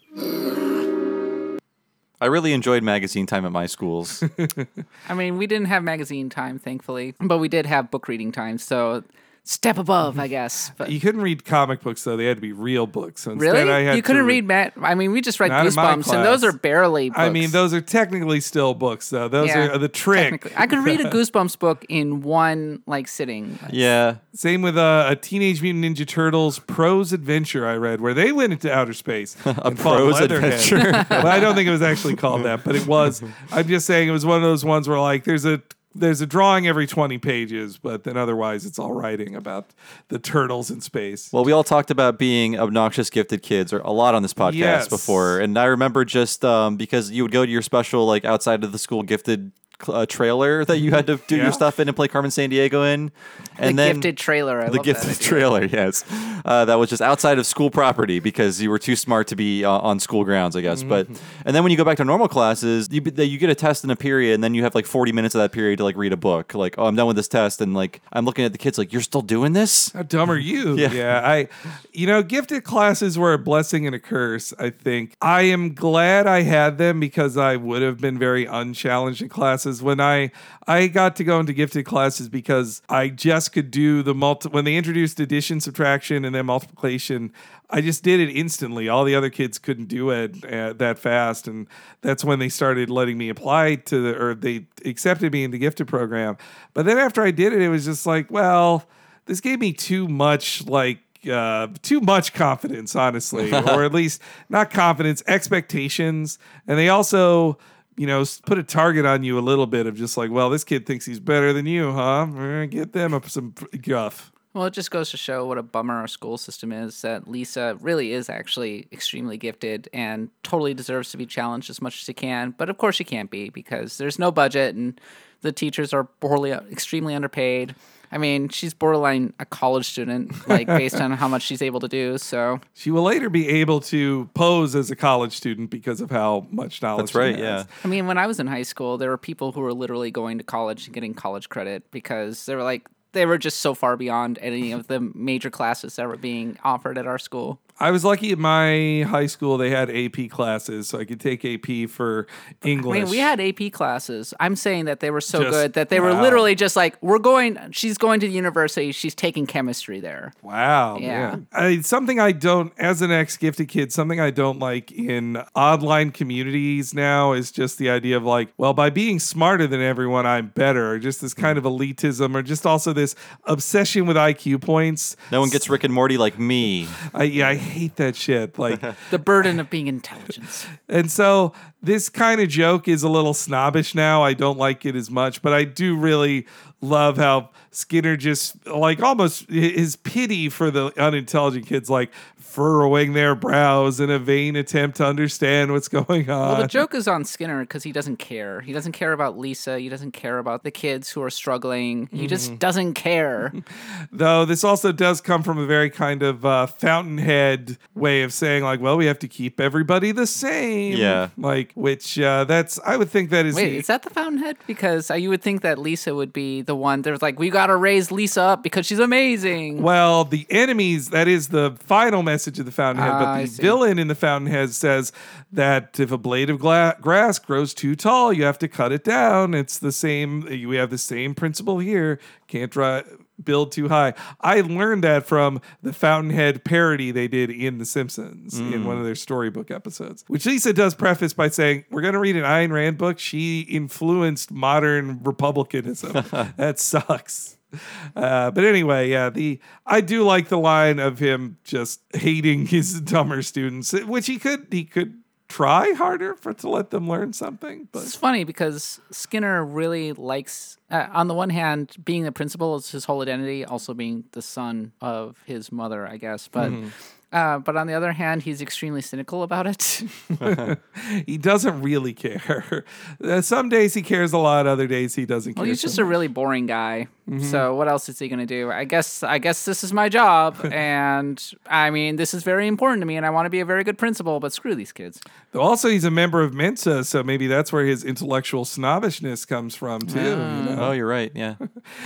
I really enjoyed magazine time at my schools. I mean, we didn't have magazine time, thankfully, but we did have book reading time. So step above, I guess. But you couldn't read comic books though; they had to be real books. So really, I had you couldn't re- read Matt. I mean, we just read Not in my Goosebumps, and those are barely. Books. I mean, those are technically still books, though. Those Yeah, are the trick. I could read a Goosebumps book in one like sitting. yeah. Same with uh, a Teenage Mutant Ninja Turtles prose adventure I read, where they went into outer space. A prose adventure. but I don't think it was actually called that, but it was. I'm just saying it was one of those ones where like there's a there's a drawing every 20 pages, but then otherwise it's all writing about the turtles in space. Well, we all talked about being obnoxious gifted kids or a lot on this podcast Yes. before, and I remember just um, because you would go to your special like outside of the school gifted uh, trailer that you had to do Yeah. your stuff in and play Carmen Sandiego in, and the then gifted trailer. I the love gifted that trailer, yes, uh, that was just outside of school property because you were too smart to be uh, on school grounds, I guess. But Mm-hmm. and then when you go back to normal classes, you you get a test in a period, and then you have like forty minutes of that period to like read a book. Like, oh, I'm done with this test, and like I'm looking at the kids like, you're still doing this. How dumb are you? Yeah. I, you know, gifted classes were a blessing and a curse, I think. I am glad I had them because I would have been very unchallenged in classes. When I, I got to go into gifted classes because I just could do the multi, when they introduced addition, subtraction, and then multiplication, I just did it instantly. All the other kids couldn't do it uh, that fast. And that's when they started letting me apply to the, or they accepted me in the gifted program. But then after I did it, it was just like, well, this gave me too much like uh, too much confidence, honestly, or at least not confidence, expectations, and they also, you know, put a target on you a little bit of just like, well, this kid thinks he's better than you, huh? Get them up some guff. Well, it just goes to show what a bummer our school system is. That Lisa really is actually extremely gifted and totally deserves to be challenged as much as she can. But of course, she can't be because there's no budget and the teachers are poorly, uh, extremely underpaid. I mean, she's borderline a college student, like based on how much she's able to do. So She will later be able to pose as a college student because of how much knowledge. That's she right, has. yeah. I mean, when I was in high school, there were people who were literally going to college and getting college credit because they were like they were just so far beyond any of the major classes that were being offered at our school. I was lucky at my high school they had AP classes, so I could take AP for English. I mean, we had AP classes. I'm saying that they were so Just- good that they were wow. literally just like, we're going, she's going to the university, she's taking chemistry there. Wow. Yeah. man. I, something I don't, as an ex gifted kid, something I don't like in online communities now is just the idea of like, well, by being smarter than everyone, I'm better, or just this hmm. kind of elitism, or just also this obsession with IQ points. No one gets Rick and Morty like me. I, yeah, I hate that shit. Like, The burden of being intelligent. And so this kind of joke is a little snobbish now. I don't like it as much, but I do really love how Skinner just like almost his pity for the unintelligent kids, like furrowing their brows in a vain attempt to understand what's going on. Well, the joke is on Skinner because he doesn't care. He doesn't care about Lisa. He doesn't care about the kids who are struggling. He Mm-hmm. just doesn't care. Though this also does come from a very kind of uh, fountainhead way of saying, like, well, we have to keep everybody the same. Yeah. Like, which uh, that's, I would think that is. Wait, the- is that the Fountainhead? Because uh, you would think that Lisa would be the one. There's like, we got to raise Lisa up because she's amazing. Well, the enemies, that is the final message of the Fountainhead, Ah, but the villain in the Fountainhead says that if a blade of gla- grass grows too tall, you have to cut it down. It's the same, we have the same principle here. Can't dri- build too high. I learned that from the Fountainhead parody they did in The Simpsons in Mm. one of their storybook episodes, which Lisa does preface by saying, We're going to read an Ayn Rand book. She influenced modern republicanism. that sucks. Uh, but anyway, yeah, the I do like the line of him just hating his dumber students, which he could he could try harder for to let them learn something. But It's funny because Skinner really likes, uh, on the one hand, being the principal is his whole identity, also being the son of his mother, I guess. But Mhm. uh, but on the other hand, he's extremely cynical about it. he doesn't really care. Uh, Some days he cares a lot, other days he doesn't well, care. he's just so a really boring guy. Mhm. So what else is he gonna do? I guess I guess this is my job, and I mean this is very important to me, and I want to be a very good principal. But screw these kids. Though Also, he's a member of Mensa, so maybe that's where his intellectual snobbishness comes from too. you know? Oh, you're right. Yeah.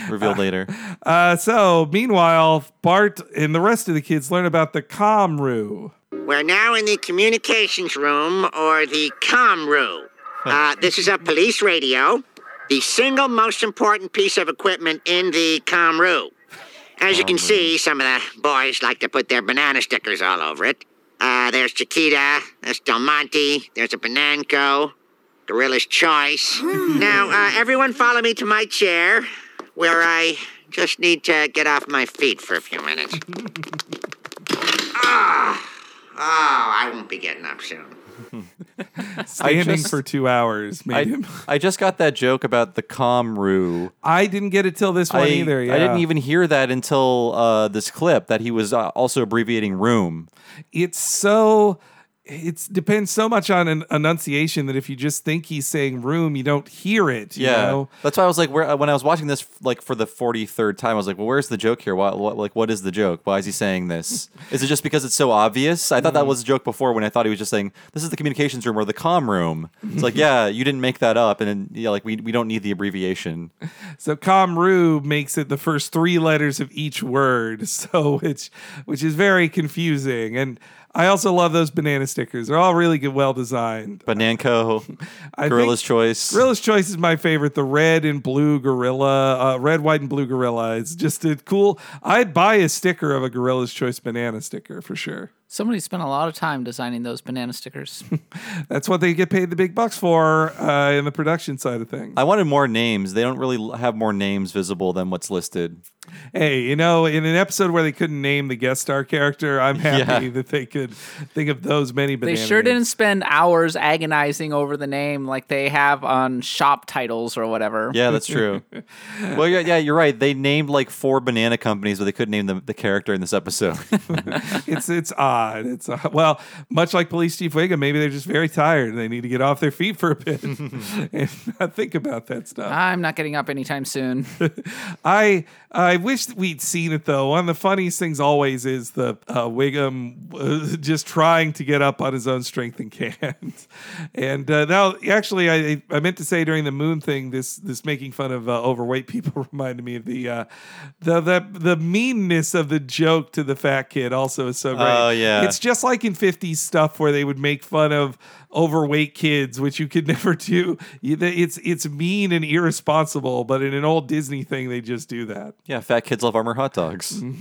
Revealed later. Uh, so, meanwhile, Bart and the rest of the kids learn about the Comru. We're now in the communications room or the comm room. Uh, this is a police radio, the single most important piece of equipment in the comm room. As you can see, some of the boys like to put their banana stickers all over it. Uh, there's Chiquita, there's Del Monte, there's a Bananco, Gorilla's Choice. now, uh, everyone follow me to my chair, where I just need to get off my feet for a few minutes. Ah. Oh, I won't be getting up soon. Standing just- for two hours made I, him. I just got that joke about the com Comru. I didn't get it till this one I, either. Yeah. I didn't even hear that until uh, this clip that he was uh, also abbreviating room. It's so. It depends so much on an enunciation that if you just think he's saying room, you don't hear it. You Yeah, know? that's why I was like, where, when I was watching this like for the forty third time, I was like, well, where's the joke here? What, what like what is the joke? Why is he saying this? is it just because it's so obvious? I thought that mm. was a joke before when I thought he was just saying this is the communications room or the com room. It's like, yeah, you didn't make that up, and then, yeah, like we we don't need the abbreviation. So com room makes it the first three letters of each word, so which which is very confusing. And I also love those banana stickers. They're all really good, well designed. Bananco, I think Gorilla's Choice. Gorilla's Choice is my favorite. The red and blue gorilla, uh, red, white, and blue gorilla. It's just a cool. I'd buy a sticker of a Gorilla's Choice banana sticker for sure. Somebody spent a lot of time designing those banana stickers. That's what they get paid the big bucks for uh, in the production side of things. I wanted more names. They don't really have more names visible than what's listed. Hey, you know, in an episode where they couldn't name the guest star character, I'm happy Yeah. that they could think of those many bananas. they sure names. didn't spend hours agonizing over the name like they have on shop titles or whatever. Yeah, that's true. well, yeah, yeah, you're right. They named like four banana companies, but they couldn't name the, the character in this episode. it's it's odd. It's odd. well, much like Police Chief Wiggum, maybe they're just very tired and they need to get off their feet for a bit and not think about that stuff. I'm not getting up anytime soon. I uh, I wish that we'd seen it though. One of the funniest things always is the uh, Wiggum uh, just trying to get up on his own strength and can't. and uh, now, actually, I I meant to say during the moon thing, this this making fun of uh, overweight people reminded me of the uh, the the the meanness of the joke to the fat kid. Also, is so great. Oh, yeah. it's just like in '50s stuff where they would make fun of overweight kids, which you could never do. It's it's mean and irresponsible, but in an old Disney thing, they just do that. Yeah, fat kids love Armour hot dogs.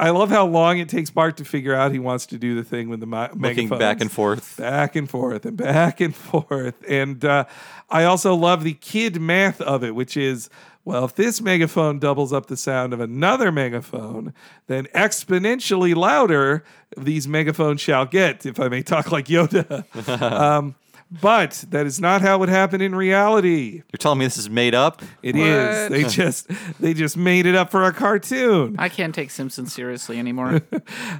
I love how long it takes Bart to figure out he wants to do the thing with the mi- Looking back and forth. back and forth, and back and forth. And uh, I also love the kid math of it, which is. Well, if this megaphone doubles up the sound of another megaphone, then exponentially louder these megaphones shall get, if I may talk like Yoda. um, but that is not how it would happen in reality. You're telling me this is made up? It is. What? They just they just made it up for a cartoon. I can't take Simpsons seriously anymore.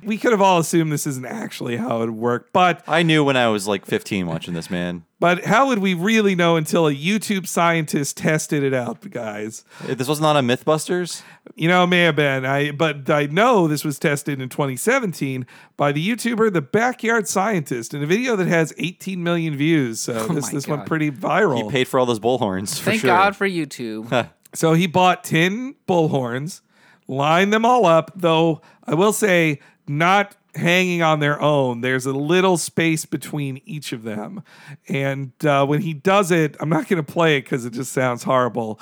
We could have all assumed this isn't actually how it would work, but I knew when I was like 15 watching this, man. But how would we really know until a YouTube scientist tested it out, guys? This wasn't on a MythBusters? You know, it may have been. I but I know this was tested in 2017 by the YouTuber The Backyard Scientist in a video that has 18 million views. So oh this my this went God. pretty viral. He paid for all those bullhorns. For Thank sure. God for YouTube. So he bought 10 bullhorns, lined them all up, though I will say, not hanging on their own. There's a little space between each of them. And uh, when he does it, I'm not going to play it because it just sounds horrible.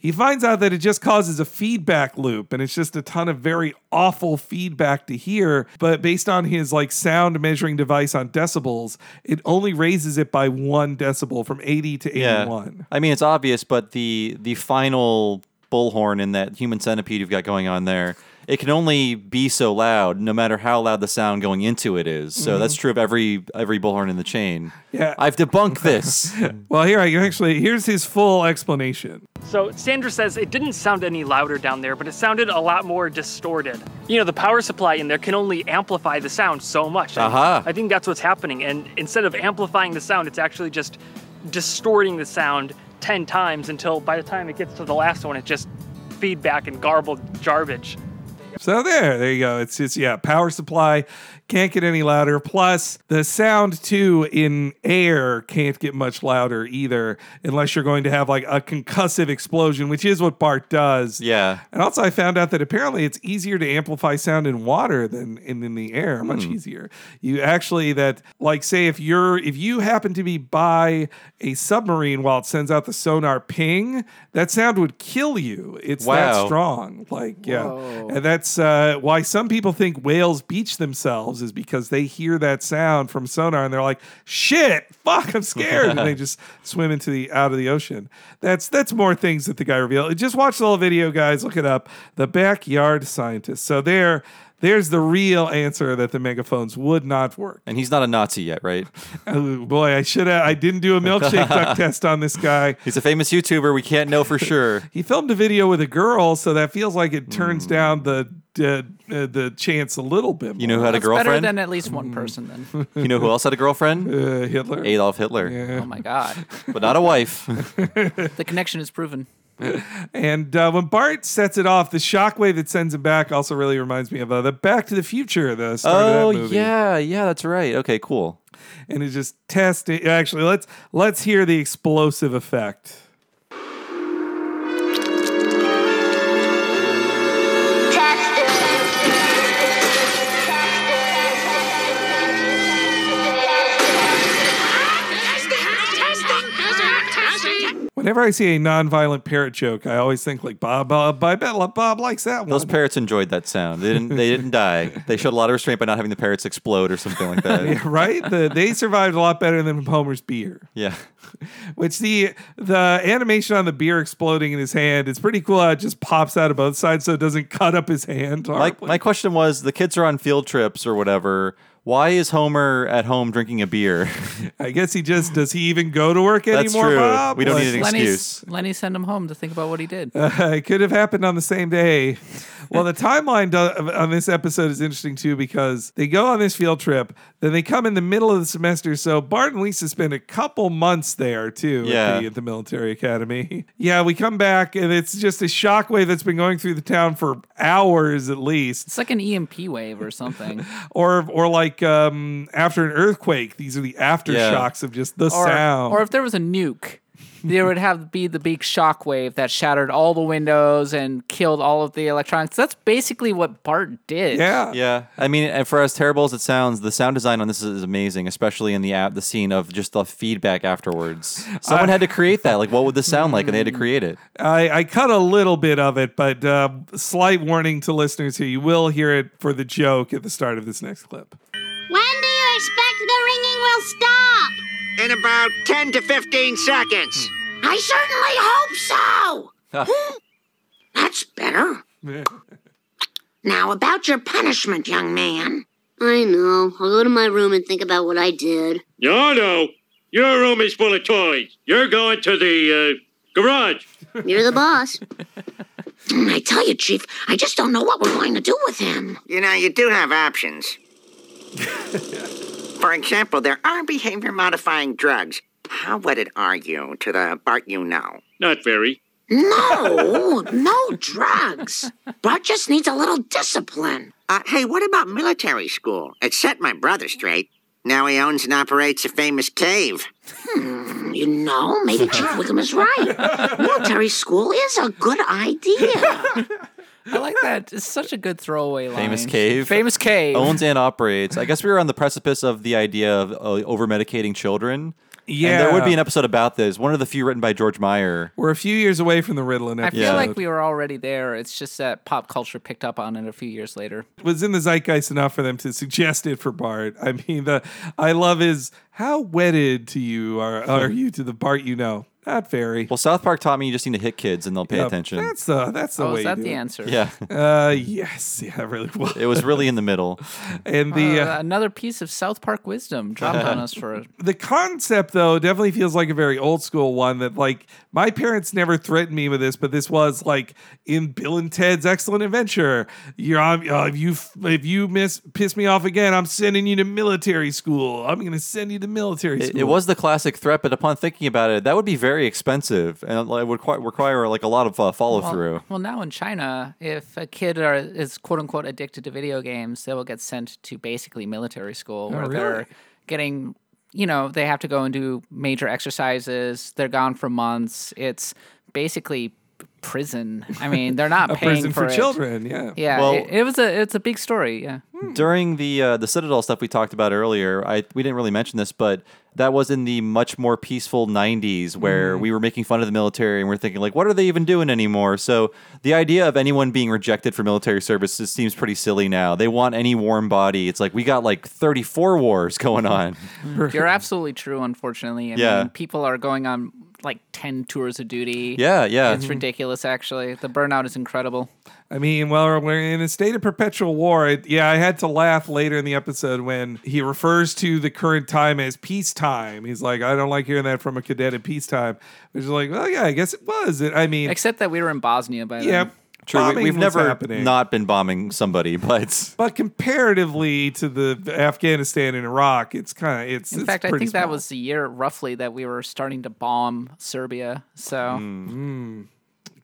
He finds out that it just causes a feedback loop and it's just a ton of very awful feedback to hear. But based on his like sound measuring device on decibels, it only raises it by one decibel from 80 to 81. I mean, it's obvious, but the the final bullhorn in that human centipede you've got going on there, it can only be so loud, no matter how loud the sound going into it is. So Mhm. that's true of every every bullhorn in the chain. Yeah. I've debunked this. Well, here I actually here's his full explanation. So Sandra says it didn't sound any louder down there, but it sounded a lot more distorted. You know, the power supply in there can only amplify the sound so much. And Aha. I think that's what's happening. And instead of amplifying the sound, it's actually just distorting the sound 10 times until by the time it gets to the last one, it's just feedback and garbled garbage. So there, there you go. It's just yeah, power supply can't get any louder. Plus, the sound too in air can't get much louder either, unless you're going to have like a concussive explosion, which is what Bart does. Yeah. And also, I found out that apparently it's easier to amplify sound in water than in, in the air. Much Hmm. easier. You actually that like say if you're if you happen to be by a submarine while it sends out the sonar ping, that sound would kill you. It's that strong. Like yeah, and that's uh, why some people think whales beach themselves is because they hear that sound from sonar and they're like, "Shit, fuck, I'm scared," and they just swim into the out of the ocean. That's that's more things that the guy revealed. Just watch the whole video, guys. Look it up. The backyard scientist. So there. There's the real answer that the megaphones would not work. And he's not a Nazi yet, right? Oh boy, I should have. I didn't do a milkshake duck test on this guy. He's a famous YouTuber. We can't know for sure. He filmed a video with a girl, so that feels like it turns Hmm. down the uh, uh, the chance a little bit. You know who had a girlfriend? better than at least one person then. You know who else had a girlfriend? Uh, Hitler. Adolf Hitler. Oh my God. But not a wife. The connection is proven. And uh, when Bart sets it off, the shockwave that sends him back also really reminds me of uh, the Back to the Future, the start oh of that movie. yeah, yeah, that's right. Okay, cool. And it just testing. Actually, let's let's hear the explosive effect. Whenever I see a non-violent parrot joke, I always think like Bob. Bob, I bet Bob likes that one. Those parrots enjoyed that sound. They didn't. They didn't die. They showed a lot of restraint by not having the parrots explode or something like that. Yeah, right? The, they survived a lot better than Homer's beer. Yeah. Which the the animation on the beer exploding in his hand is pretty cool. How it just pops out of both sides, so it doesn't cut up his hand. My, my question was: the kids are on field trips or whatever. Why is Homer at home drinking a beer? I guess he just does. He even go to work That's anymore? true. Bob? We don't Like- need an excuse. Lenny sent him home to think about what he did. Uh, it could have happened on the same day. Well, the timeline do- on this episode is interesting too because they go on this field trip, then they come in the middle of the semester. So Bart and Lisa spend a couple months there too Yeah. at, the, at the military academy. Yeah, we come back and it's just a shockwave that's been going through the town for hours at least. It's like an EMP wave or something. Or, or like um, after an earthquake, these are the aftershocks of just the or, sound. or if there was a nuke, there would have be the big shock wave that shattered all the windows and killed all of the electronics. That's basically what Bart did. Yeah. Yeah. I mean, and for as terrible as it sounds, the sound design on this is amazing, especially in the app, the scene of just the feedback afterwards. Someone I- had to create that. Like, what would this sound like? And they had to create it. I, I cut a little bit of it, but uh, slight warning to listeners here. You will hear it for the joke at the start of this next clip. When do you expect the ringing will stop? In about 10 to 15 seconds. I certainly hope so. That's better. Now, about your punishment, young man. I know. I'll go to my room and think about what I did. No, no. Your room is full of toys. You're going to the uh, garage. You're the boss. I tell you, Chief, I just don't know what we're going to do with him. You know, you do have options. For example, there are behavior modifying drugs. How wedded are you to the Bart you know? Not very. No, no drugs. Bart just needs a little discipline. Uh, hey, what about military school? It set my brother straight. Now he owns and operates a famous cave. Hmm, you know, maybe Chief Wiggum is right. Military school is a good idea. I like that. It's such a good throwaway line. Famous cave. Famous cave. Owns and operates. I guess we were on the precipice of the idea of uh, over medicating children. And there would be an episode about this. One of the few written by George Meyer. We're a few years away from the Ritalin I episode. feel like we were already there. It's just that pop culture picked up on it a few years later. was in the zeitgeist enough for them to suggest it for Bart. I mean, the I love is how wedded to you are are you to the Bart you know? Not very. Well, South Park taught me you just need to hit kids and they'll pay Yeah, attention. That's the that's the Oh, way. is that do the it. answer? Yeah. Uh, yes, yeah, really. Well. It was really in the middle. And the Uh, uh, another piece of South Park wisdom dropped on us for the concept though definitely feels like a very old school one that like my parents never threatened me with this but this was like in bill and ted's excellent adventure you're on uh, if you if you miss piss me off again i'm sending you to military school i'm gonna send you to military school it was the classic threat, but upon thinking about it, that would be very expensive and it would quite require like a lot of uh, follow through. Well, well, now in China, if a kid are, is quote unquote addicted to video games, they will get sent to basically military school where Oh, really? they're getting, you know, they have to go and do major exercises. They're gone for months. It's basically prison. I mean, they're not A paying prison for it. children, yeah. Yeah, Well- it, it was a it's a big story. Yeah. During the uh, the Citadel stuff we talked about earlier, I we didn't really mention this, but that was in the much more peaceful '90s where Mm. we were making fun of the military and we're thinking like, what are they even doing anymore? So the idea of anyone being rejected for military service just seems pretty silly now. They want any warm body. It's like we got like 34 wars going on. You're absolutely true. Unfortunately, I Yeah. mean, people are going on like ten tours of duty. Yeah, yeah. It's mm-hmm. ridiculous. Actually, the burnout is incredible. I mean, well, we're in a state of perpetual war. It, yeah, I had to laugh later in the episode when he refers to the current time as peacetime. He's like, I don't like hearing that from a cadet at peacetime. Which is like, well, yeah, I guess it was. I mean, Except that we were in Bosnia by the then. Yeah, True, we, bombing we've never happening. not been bombing somebody, but But comparatively to the Afghanistan and Iraq, it's kind of it's. In it's fact, I pretty think that was the year roughly that we were starting to bomb Serbia. So Hmm. Good.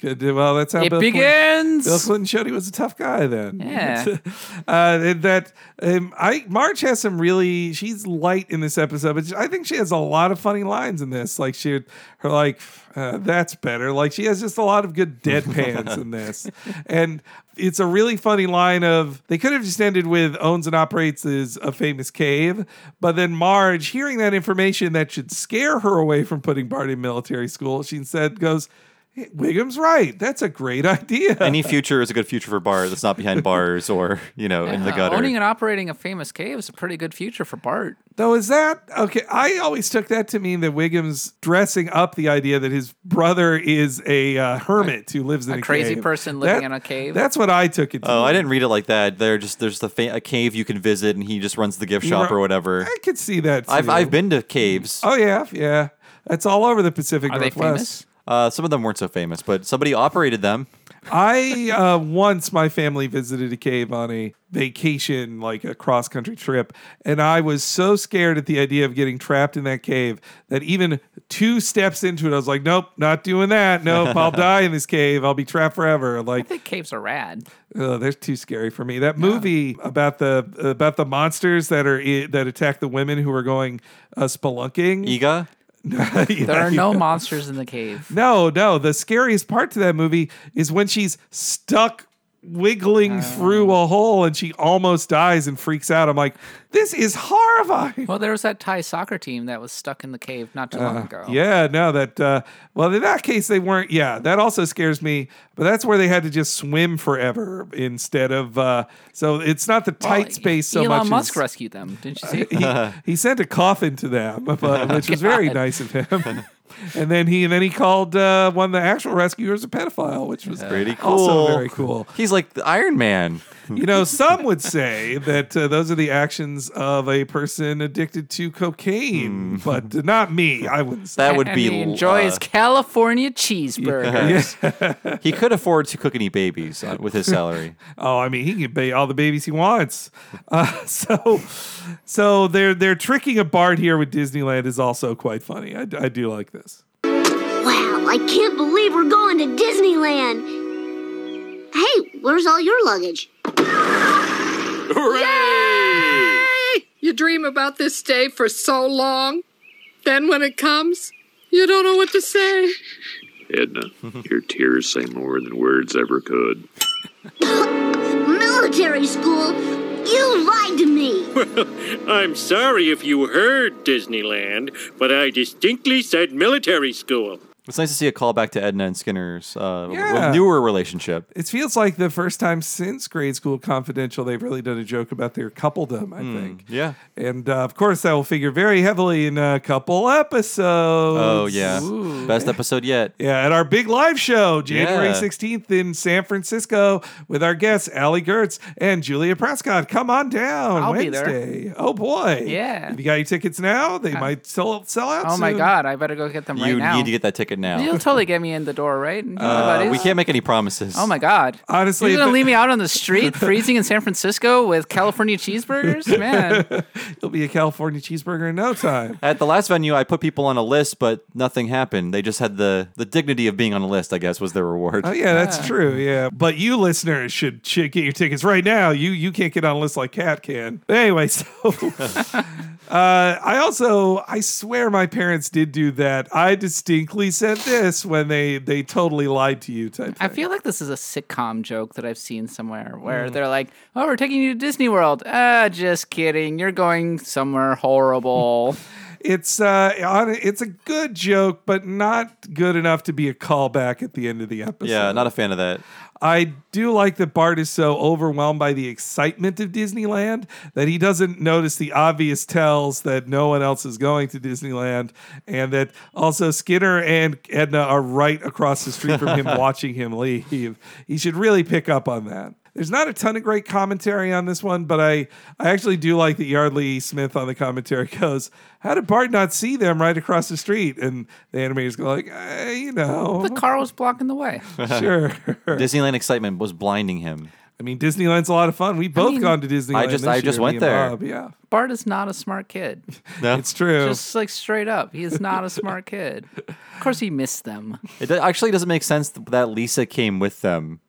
Well, that's how It Bill Clinton- begins! Bill Clinton showed he was a tough guy then. Yeah. uh, that um, I Marge has some really. She's light in this episode, but I think she has a lot of funny lines in this. Like she, her like uh, that's better. Like she has just a lot of good deadpans in this, and it's a really funny line of they could have just ended with owns and operates is a famous cave, but then Marge hearing that information that should scare her away from putting Bart in military school, she instead goes. Wiggum's right. That's a great idea. Any future is a good future for Bart that's not behind bars or, you know, in the gutter. Owning and operating a famous cave is a pretty good future for Bart. Though is that okay? I always took that to mean that Wiggum's dressing up the idea that his brother is a uh, hermit who lives in a, A crazy cave. person living That- in a cave. That's what I took it. to Oh, I didn't read it like that. There just there's the fa- a cave you can visit, and he just runs the gift You shop ru- or whatever. I could see that. I've. I've been to caves. Oh yeah, yeah. That's all over the Pacific Are they Northwest. Famous? Uh, some of them weren't so famous, but somebody operated them. I uh, once my family visited a cave on a vacation, like a cross country trip, and I was so scared at the idea of getting trapped in that cave that even two steps into it, I was like, "Nope, not doing that. Nope, I'll die in this cave. I'll be trapped forever." I Like, think caves are rad. oh, they're too scary for me. That movie about the about the monsters that are that attack the women who are going uh, spelunking. Iga. Yeah, There are no yeah. monsters in the cave. No, no. The scariest part to that movie is when she's stuck wiggling through a hole and she almost dies and freaks out. I'm like, this is horrifying. Well, there was that Thai soccer team that was stuck in the cave not too long ago. Yeah, no, that, uh, well, in that case, they weren't. Yeah, that also scares me, but that's where they had to just swim forever instead of, uh, so it's not the tight space so Elon much. Musk as, rescued them. Didn't you see? he, he sent a coffin to them, but, which was very nice of him. And then he and then he called uh, one of the actual rescuers a pedophile, which was Pretty cool. Also very cool. He's like the Iron Man. You know, some would say that uh, those are the actions of a person addicted to cocaine, but not me. I wouldn't say That would and be. he enjoys uh, California cheeseburgers. he could afford to cook any babies uh, with his salary. Oh, I mean, he can pay all the babies he wants. Uh, so, so they're they're tricking a Bart here with Disneyland is also quite funny. I, I do like this. Wow, I can't believe we're going to Disneyland. Hey, where's all your luggage? Yay! You dream about this day for so long. Then when it comes, you don't know what to say. Edna, your tears say more than words ever could. Military school? You lied to me. I'm sorry if you heard Disneyland, but I distinctly said military school. It's nice to see a callback to Edna and Skinner's uh, Yeah. newer relationship. It feels like the first time since Grade School Confidential they've really done a joke about their coupledom. I think. Yeah. And uh, of course, that will figure very heavily in a couple episodes. Oh yeah, best episode yet. Yeah, at our big live show, January Yeah. 16th in San Francisco, with our guests, Allie Goertz and Julia Prescott. Come on down I'll be there. Wednesday. Oh, boy. Yeah. If you got your tickets now, they might sell, sell out Oh my soon. God, I better go get them right now. you now. need to get that ticket now. You'll totally get me in the door, right? You know, Uh, we can't make any promises. Oh my God. Honestly, You're gonna it- leave me out on the street, freezing in San Francisco with California cheeseburgers, man. You'll be a California cheeseburger in no time. At the last venue, I put people on a list, but nothing happened. They just had the the dignity of being on a list. I guess was their reward. Oh yeah, that's true. Yeah, but you listeners should, should get your tickets right now. You you can't get on a list like Kat can. Anyway, so uh, I also I swear my parents did do that. I distinctly this when they they totally lied to you. Type. I feel like this is a sitcom joke that I've seen somewhere where they're like, "Oh, we're taking you to Disney World." Ah, just kidding. You're going somewhere horrible. It's uh it's a good joke, but not good enough to be a callback at the end of the episode. yeah, not a fan of that. I do like that Bart is so overwhelmed by the excitement of Disneyland that he doesn't notice the obvious tells that no one else is going to Disneyland, and that also Skinner and Edna are right across the street from him watching him leave. He should really pick up on that. There's not a ton of great commentary on this one, but I, I actually do like that Yardley Smith on the commentary goes, How did Bart not see them right across the street? And the animators go like, eh, you know. the car was blocking the way. Sure. Disneyland excitement was blinding him. I mean, Disneyland's a lot of fun. We've both mean- gone to Disneyland. I just- this I just year, went there. Bob, Yeah, Bart is not a smart kid. No, it's true. Just like straight up, he is not a smart kid. Of course, he missed them. it actually doesn't make sense that Lisa came with them.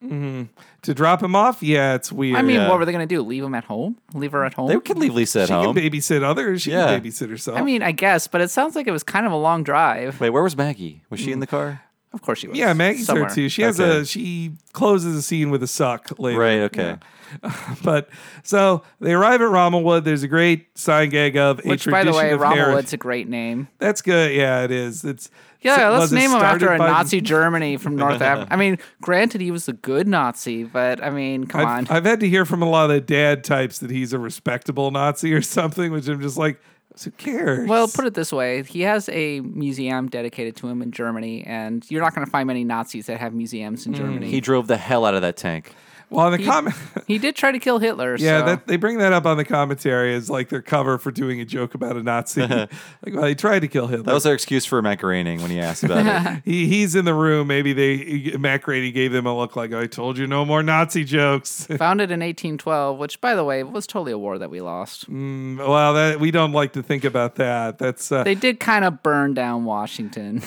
To drop him off, yeah, it's weird. I mean, Yeah. what were they gonna do? Leave him at home? Leave her at home? They could leave Lisa at she home. can babysit others. She Yeah. can babysit herself. I mean, I guess, but it sounds like it was kind of a long drive. Wait, where was Maggie? Was she in the hmm. car? Of course she was. Yeah, Maggie's Somewhere. there too. She has Okay. a she closes the scene with a suck later. Right, okay. Yeah. but so they arrive at Rommelwood. There's a great sign gag of a Which, by the way, tradition of Rommelwood's a great name. That's good. Yeah, it is. It's Yeah, so- let's name him after a by- Nazi Germany from North Africa. I mean, granted, he was a good Nazi, but I mean, come on. I've, I've had to hear from a lot of the dad types that he's a respectable Nazi or something, which I'm just like, who cares? Well, put it this way: he has a museum dedicated to him in Germany, and you're not going to find many Nazis that have museums in hmm. Germany. He drove the hell out of that tank. Well, in the he- comment. he did try to kill Hitler. Yeah, so. that, they bring that up on the commentary as like their cover for doing a joke about a Nazi. like, well, he tried to kill Hitler. That was their excuse for Matt Groening when he asked about it. he, he's in the room. Maybe they Matt Groening gave them a look like I told you no more Nazi jokes. Founded in 1812, which, by the way, was totally a war that we lost. Mm, well, that we don't like to think about that. That's uh, They did kind of burn down Washington.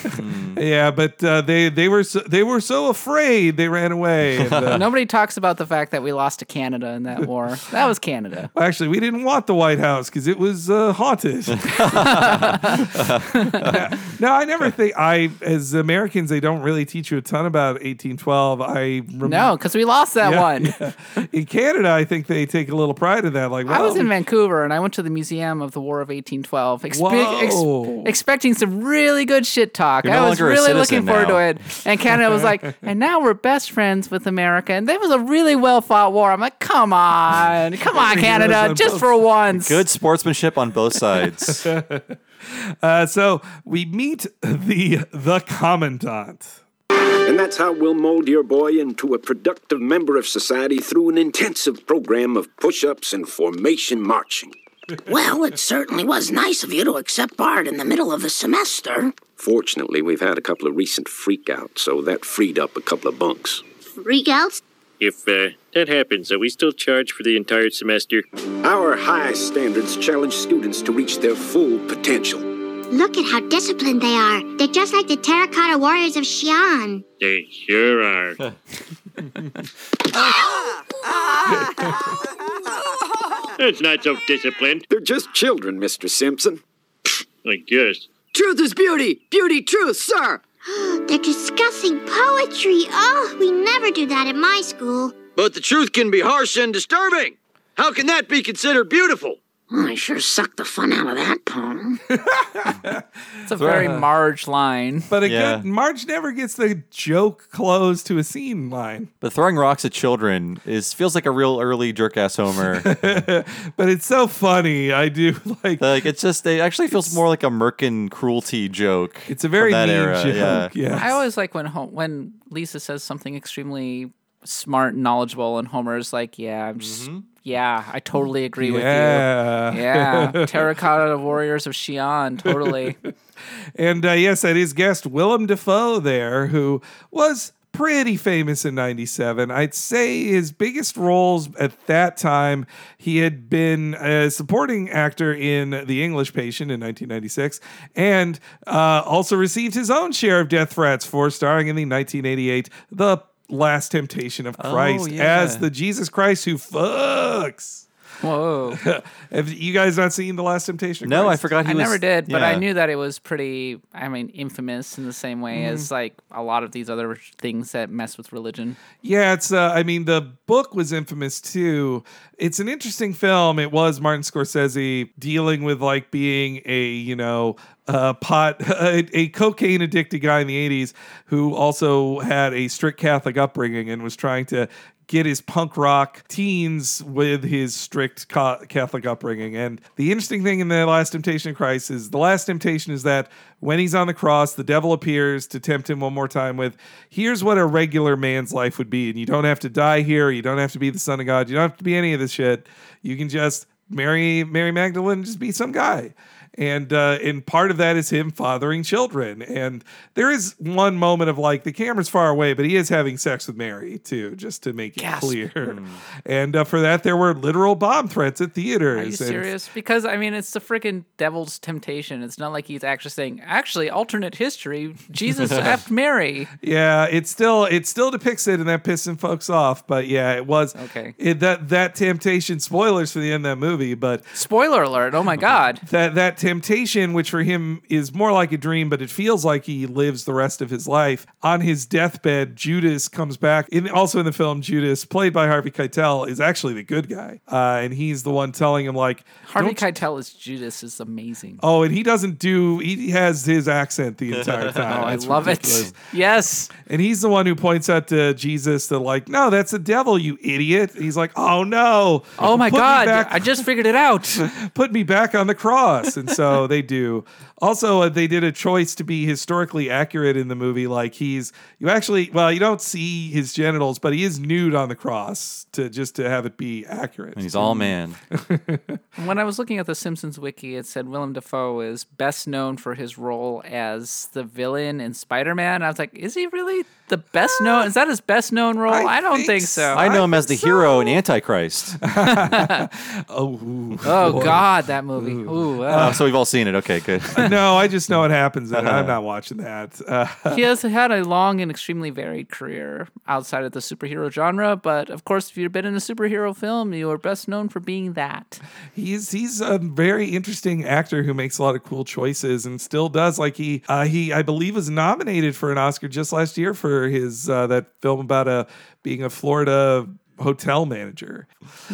yeah, but uh, they they were so, they were so afraid they ran away. And, uh, Nobody talks about the fact that we lost to Canada in that war. That was Canada. Well, Actually, we didn't want the White House because it was uh, haunted. no, I never think I, as Americans, they don't really teach you a ton about 1812. I rem- No, because we lost that Yeah, one. yeah. In Canada, I think they take a little pride in that. Like, I was in Vancouver and I went to the Museum of the War of 1812, expe- Whoa. ex- expecting some really good shit talk. You're I no was really citizen looking forward to it. And Canada was like, and now we're best friends with America. And that was a really well fought war. I'm like, come on, come on, Canada, just for once. Good sportsmanship on both sides. uh, so we meet the the commandant. And that's how we'll mold your boy into a productive member of society through an intensive program of push ups and formation marching. Well, it certainly was nice of you to accept Bart in the middle of the semester. Fortunately, we've had a couple of recent freakouts, so that freed up a couple of bunks. Freakouts? If uh, that happens, are we still charged for the entire semester? Our high standards challenge students to reach their full potential. Look at how disciplined they are. They're just like the terracotta warriors of Xi'an. They sure are. That's not so disciplined. They're just children, Mr. Simpson. I guess. Truth is beauty. Beauty, truth, sir. They're discussing poetry. Oh, we never do that at my school. But the truth can be harsh and disturbing. How can that be considered beautiful? I sure sucked the fun out of that poem. It's a very Marge line. But a Yeah. good Marge never gets the joke close to a scene line. But throwing rocks at children is feels like a real early jerk ass Homer. but it's so funny. I do like. like it's just it actually feels more like a Mirkin cruelty joke. It's a very from mean era. joke, Yeah. yeah. I always like when Ho- when Lisa says something extremely smart and knowledgeable, and Homer's like, "Yeah, I'm just, mm-hmm. Yeah, I totally agree with you. Yeah, terracotta warriors of Xi'an, totally. And uh, yes, that is guest Willem Dafoe there, who was pretty famous in 97. I'd say his biggest roles at that time, he had been a supporting actor in The English Patient in 1996 and uh, also received his own share of death threats for starring in the 1988 The Last Temptation of Oh, Christ yeah. as the Jesus Christ who fucks. Whoa. Have you guys not seen The Last Temptation of No, I forgot he I was. never did, but I knew that it was pretty. I mean, infamous in the same way as like a lot of these other things that mess with religion. Yeah, it's. Uh, I mean, the book was infamous too. It's an interesting film. It was Martin Scorsese dealing with like being a you know uh, pot a, a cocaine addicted guy in the '80s who also had a strict Catholic upbringing and was trying to get his punk rock teens with his strict ca- Catholic upbringing. And the interesting thing in the Last Temptation of Christ is the last temptation is that when he's on the cross, the devil appears to tempt him one more time with, here's what a regular man's life would be. And you don't have to die here. You don't have to be the son of God. You don't have to be any of this shit. You can just marry Mary Magdalene and just be some guy. And uh, and part of that is him fathering children. And there is one moment of like the camera's far away, but he is having sex with Mary too, just to make it Gasp. clear. And uh, for that, there were literal bomb threats at theaters. Are you serious? Because I mean, it's the freaking devil's temptation. It's not like he's actually saying, actually, alternate history. Jesus effed Mary. Yeah, it still it still depicts it, and that pissing folks off. But yeah, it was Okay. It, that that temptation. Spoilers for the end of that movie, but Spoiler alert! Oh my god. that that temptation, which for him is more like a dream, but it feels like he lives the rest of his life. On his deathbed, Judas comes back. In, also in the film, Judas, played by Harvey Keitel, is actually the good guy, uh, and he's the one telling him like, Harvey Keitel as Judas is amazing. Oh, and he doesn't do. He has his accent the entire time. Oh, I love ridiculous. it. Yes. And he's the one who points out to Jesus that, like, no, that's the devil, you idiot. He's like, oh no. Oh my Put God. back- I just figured it out. put me back on the cross. And so they do. Also, uh, they did a choice to be historically accurate in the movie. Like he's, you actually, well, you don't see his genitals, but he is nude on the cross to just to have it be accurate. And he's all man. When I was looking at the Simpsons wiki, it said Willem Dafoe is best known for his role as the villain in Spider Man. I was like, is he really the best known? Is that his best known role? I, don't think, so. I know him as the hero in Antichrist. oh, Oh boy. God, that movie. Ooh, Oh, uh. so we've all seen it. Okay, good. No, I just know it happens. And I'm not watching that. Uh, he has had a long and extremely varied career outside of the superhero genre, but of course, if you've been in a superhero film, you are best known for being that. he's he's a very interesting actor who makes a lot of cool choices and still does. Like he uh, he I believe was nominated for an Oscar just last year for his uh, that film about a being a Florida hotel manager.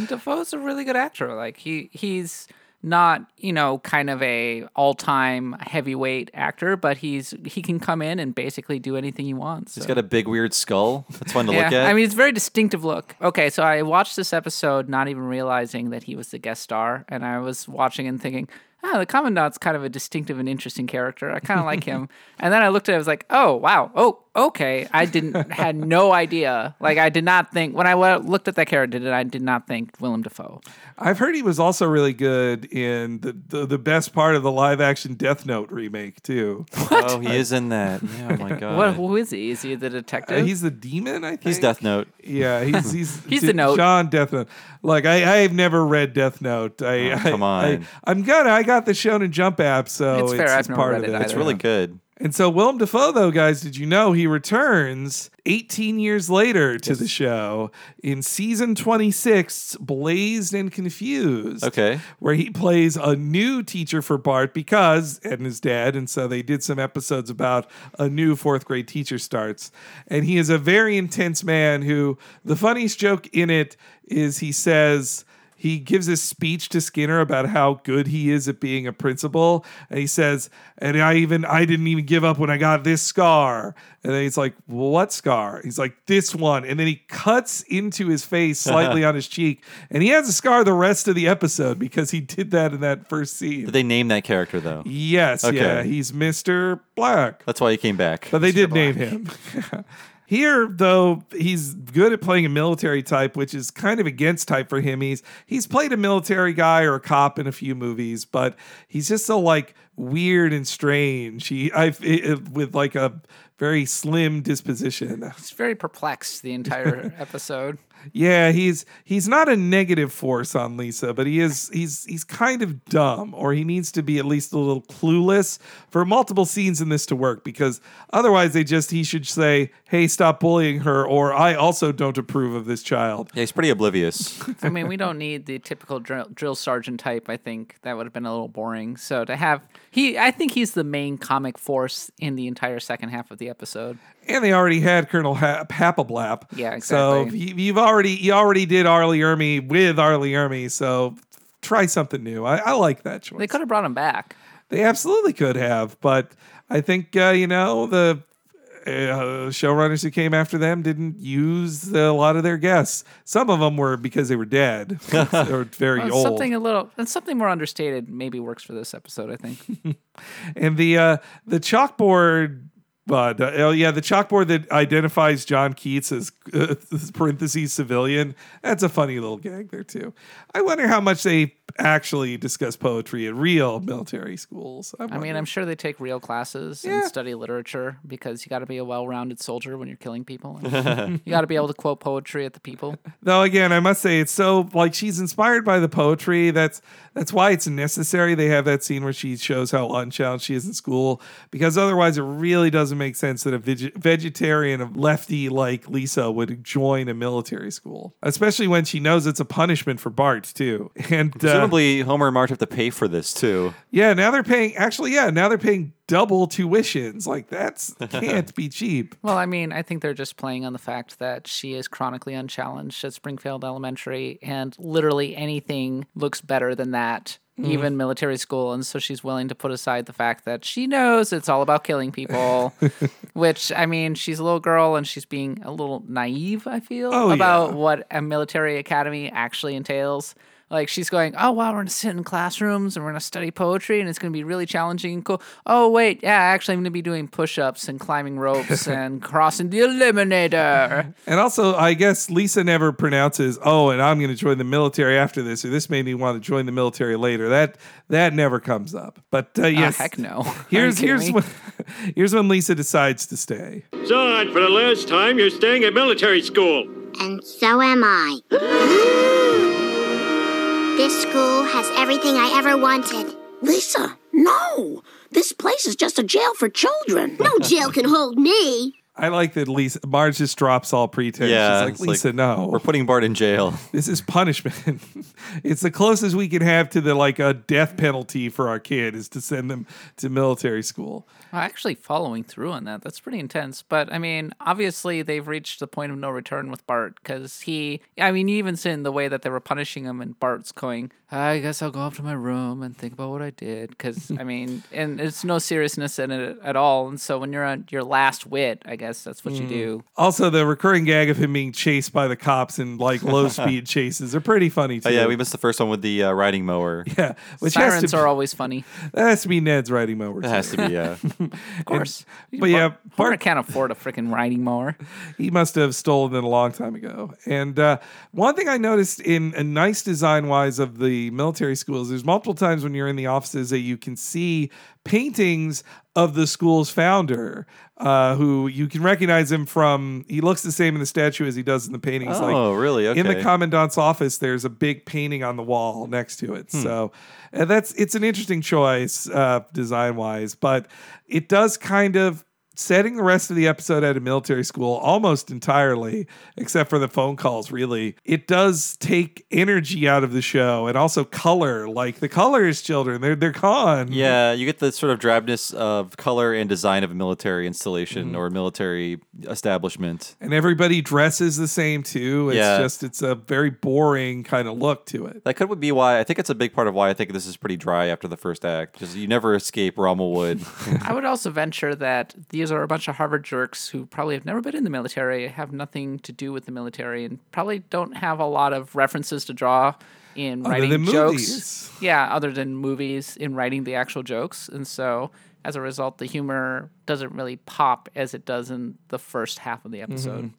Dafoe's a really good actor. Like he he's not you know kind of a all time heavyweight actor, but he's he can come in and basically do anything he wants. He's got a big weird skull. That's fun to yeah, look at. I mean, it's a very distinctive look. Okay, so I watched this episode not even realizing that he was the guest star, and I was watching and thinking, ah, the commandant's kind of a distinctive and interesting character. I kind of like him. And then I looked at it, I was like, oh wow, oh okay. I didn't had no idea. Like I did not think when I looked at that character, did I did not think Willem Dafoe. I've heard he was also really good in the, the, the best part of the live action Death Note remake too. Oh, he is in that. Yeah, oh my god. What who is he? Is he the detective? Uh, he's the demon, I think. He's Death Note. Yeah, he's he's He's the note. John Death Note. Like I I've never read Death Note. I, Oh, come I, on. I, am good. I got the Shonen Jump app, so It's it's, fair, I've it's never part read of it it. either. It's really good. And so Willem Dafoe, though, guys, did you know he returns 18 years later to the show in season 26, Blazed and Confused. Okay. Where he plays a new teacher for Bart because Ed is dead. And so they did some episodes about a new fourth grade teacher starts. And he is a very intense man who the funniest joke in it is he says, he gives this speech to Skinner about how good he is at being a principal. And he says, and I even I didn't even give up when I got this scar. And then he's like, well, what scar? He's like, this one. And then he cuts into his face slightly on his cheek. And he has a scar the rest of the episode because he did that in that first scene. Did they name that character though? Yes, Okay. yeah. He's Mr. Black. That's why he came back. But they did name him. Here, though, he's good at playing a military type, which is kind of against type for him. He's he's played a military guy or a cop in a few movies, but he's just so like weird and strange. He I with like a very slim disposition. He's very perplexed the entire episode. Yeah, he's he's not a negative force on Lisa, but he is he's he's kind of dumb, or he needs to be at least a little clueless for multiple scenes in this to work. Because otherwise, they just he should say, "Hey, stop bullying her," or "I also don't approve of this child." Yeah, he's pretty oblivious. I mean, we don't need the typical drill, drill sergeant type. I think that would have been a little boring. So to have he, I think he's the main comic force in the entire second half of the episode. And they already had Colonel ha- Hapablap. Yeah, exactly. you, you've already you already did R. Lee Ermey with R. Lee Ermey. So try something new. I, I like that choice. They could have brought him back. They absolutely could have, but I think uh, you know the uh, showrunners who came after them didn't use a lot of their guests. Some of them were because they were dead or very Well, old. Something a little, and something more understated maybe works for this episode. I think. And the uh, the chalkboard. But uh, oh yeah, the chalkboard that identifies John Keats as uh, parentheses civilian. That's a funny little gag there too. I wonder how much they actually discuss poetry at real military schools. I mean, I'm sure they take real classes Yeah. and study literature because you got to be a well-rounded soldier when you're killing people. And you got to be able to quote poetry at the people. Though again, I must say it's so like she's inspired by the poetry. That's that's why it's necessary. They have that scene where she shows how unchallenged she is in school because otherwise it really doesn't make sense that a veg- vegetarian a lefty like Lisa would join a military school, especially when she knows it's a punishment for Bart too. And So Presumably, Homer and Marge have to pay for this too. yeah, now they're paying. Actually, yeah, now they're paying double tuitions. Like that's can't be cheap. Well, I mean, I think they're just playing on the fact that she is chronically unchallenged at Springfield Elementary, and literally anything looks better than that, Mm. even military school. And so she's willing to put aside the fact that she knows it's all about killing people, which, I mean, she's a little girl and she's being a little naive, I feel, Oh, about yeah. what a military academy actually entails. Like she's going, oh wow, we're gonna sit in classrooms and we're gonna study poetry and it's gonna be really challenging and cool. Oh wait, yeah, actually I'm gonna be doing push-ups and climbing ropes and crossing the eliminator. And also, I guess Lisa never pronounces, "Oh, and I'm going to join the military after this," or "This made me want to join the military later." That that never comes up. But uh, yes, heck no. Here's here's me? when here's when Lisa decides to stay. Son, for the last time, you're staying at military school. And so am I. this school has everything I ever wanted. Lisa, no. This place is just a jail for children. No jail can hold me. I like that Lisa Marge just drops all pretense. Yeah, She's it's like, Lisa, no. We're putting Bart in jail. This is punishment. it's the closest we can have to the like a death penalty for our kid is to send them to military school. Well, actually following through on that, that's pretty intense. But I mean, obviously they've reached the point of no return with Bart because he, I mean, you even seen the way that they were punishing him, and Bart's going, I guess I'll go up to my room and think about what I did. Because, I mean, and it's no seriousness in it at all. And so when you're on your last wit, I guess that's what you Mm. do. Also, the recurring gag of him being chased by the cops in like low speed chases are pretty funny too. Oh yeah, we missed the first one with the uh, riding mower. Yeah, which has Sirens to are always funny. that has to be Ned's riding mower. It has to be, yeah. Of course. but yeah, Bart can't afford a freaking riding mower. he must have stolen it a long time ago. And uh, one thing I noticed in a nice design wise of the military schools, there's multiple times when you're in the offices that you can see paintings of the school's founder, uh, who you can recognize him from. He looks the same in the statue as he does in the paintings. Oh, really? In the commandant's office, there's a big painting on the wall next to it. Hmm. So that's it's an interesting choice uh, design wise, but it does kind of setting the rest of the episode at a military school almost entirely, except for the phone calls, really. It does take energy out of the show and also color. Like the colors, children, they're they're gone. Yeah, you get the sort of drabness of color and design of a military installation Mhm. or a military establishment. And everybody dresses the same too. It's Yeah. just it's a very boring kind of look to it. That could be why I think it's a big part of why I think this is pretty dry after the first act. Because you never escape Rommelwood. I would also venture that these are a bunch of Harvard jerks who probably have never been in the military, have nothing to do with the military, and probably don't have a lot of references to draw in Other writing jokes. movies. Yeah, other than movies in writing the actual jokes. And so as a result, the humor doesn't really pop as it does in the first half of the episode. Mhm.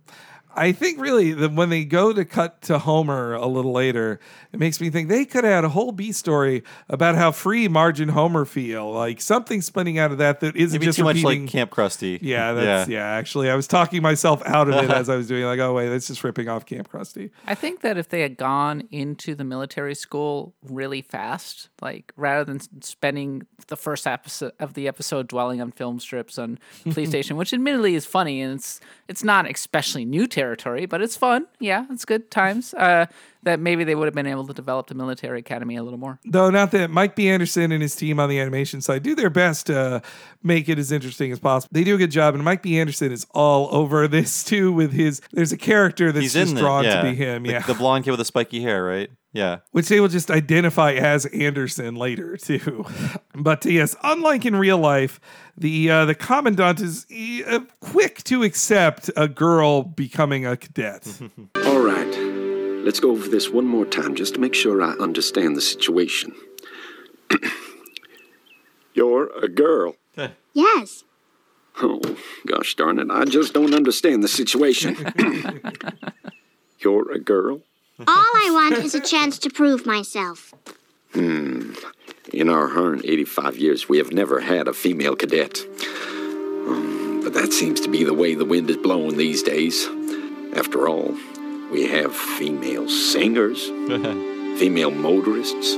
I think really that when they go to cut to Homer a little later, it makes me think they could have had a whole B story about how free Marge and Homer feel. Like something spinning out of that that isn't Maybe just too much like Camp Krusty. yeah, that's yeah. Actually, I was talking myself out of it as I was doing. Like, oh wait, that's just ripping off Camp Krusty. I think that if they had gone into the military school really fast, like rather than spending the first episode of the episode dwelling on film strips on police station, which admittedly is funny and it's it's not especially new territory, but it's fun. Yeah, it's good times. Uh, that maybe they would have been able to develop the military academy a little more. Though not that Mike B. Anderson and his team on the animation side do their best to make it as interesting as possible. They do a good job, and Mike B. Anderson is all over this too. With his, there's a character that's He's just in drawn the, yeah. to be him. The- Yeah, The blonde kid with the spiky hair, right? Yeah. which they will just identify as Anderson later too. But yes, unlike in real life, the uh, the commandant is uh, quick to accept a girl becoming a cadet. All right. Let's go over this one more time just to make sure I understand the situation. You're a girl. Yes. Oh, gosh darn it. I just don't understand the situation. You're a girl? All I want is a chance to prove myself. Hmm. In our 185 years, we have never had a female cadet. Um, but that seems to be the way the wind is blowing these days. After all, we have female singers, female motorists.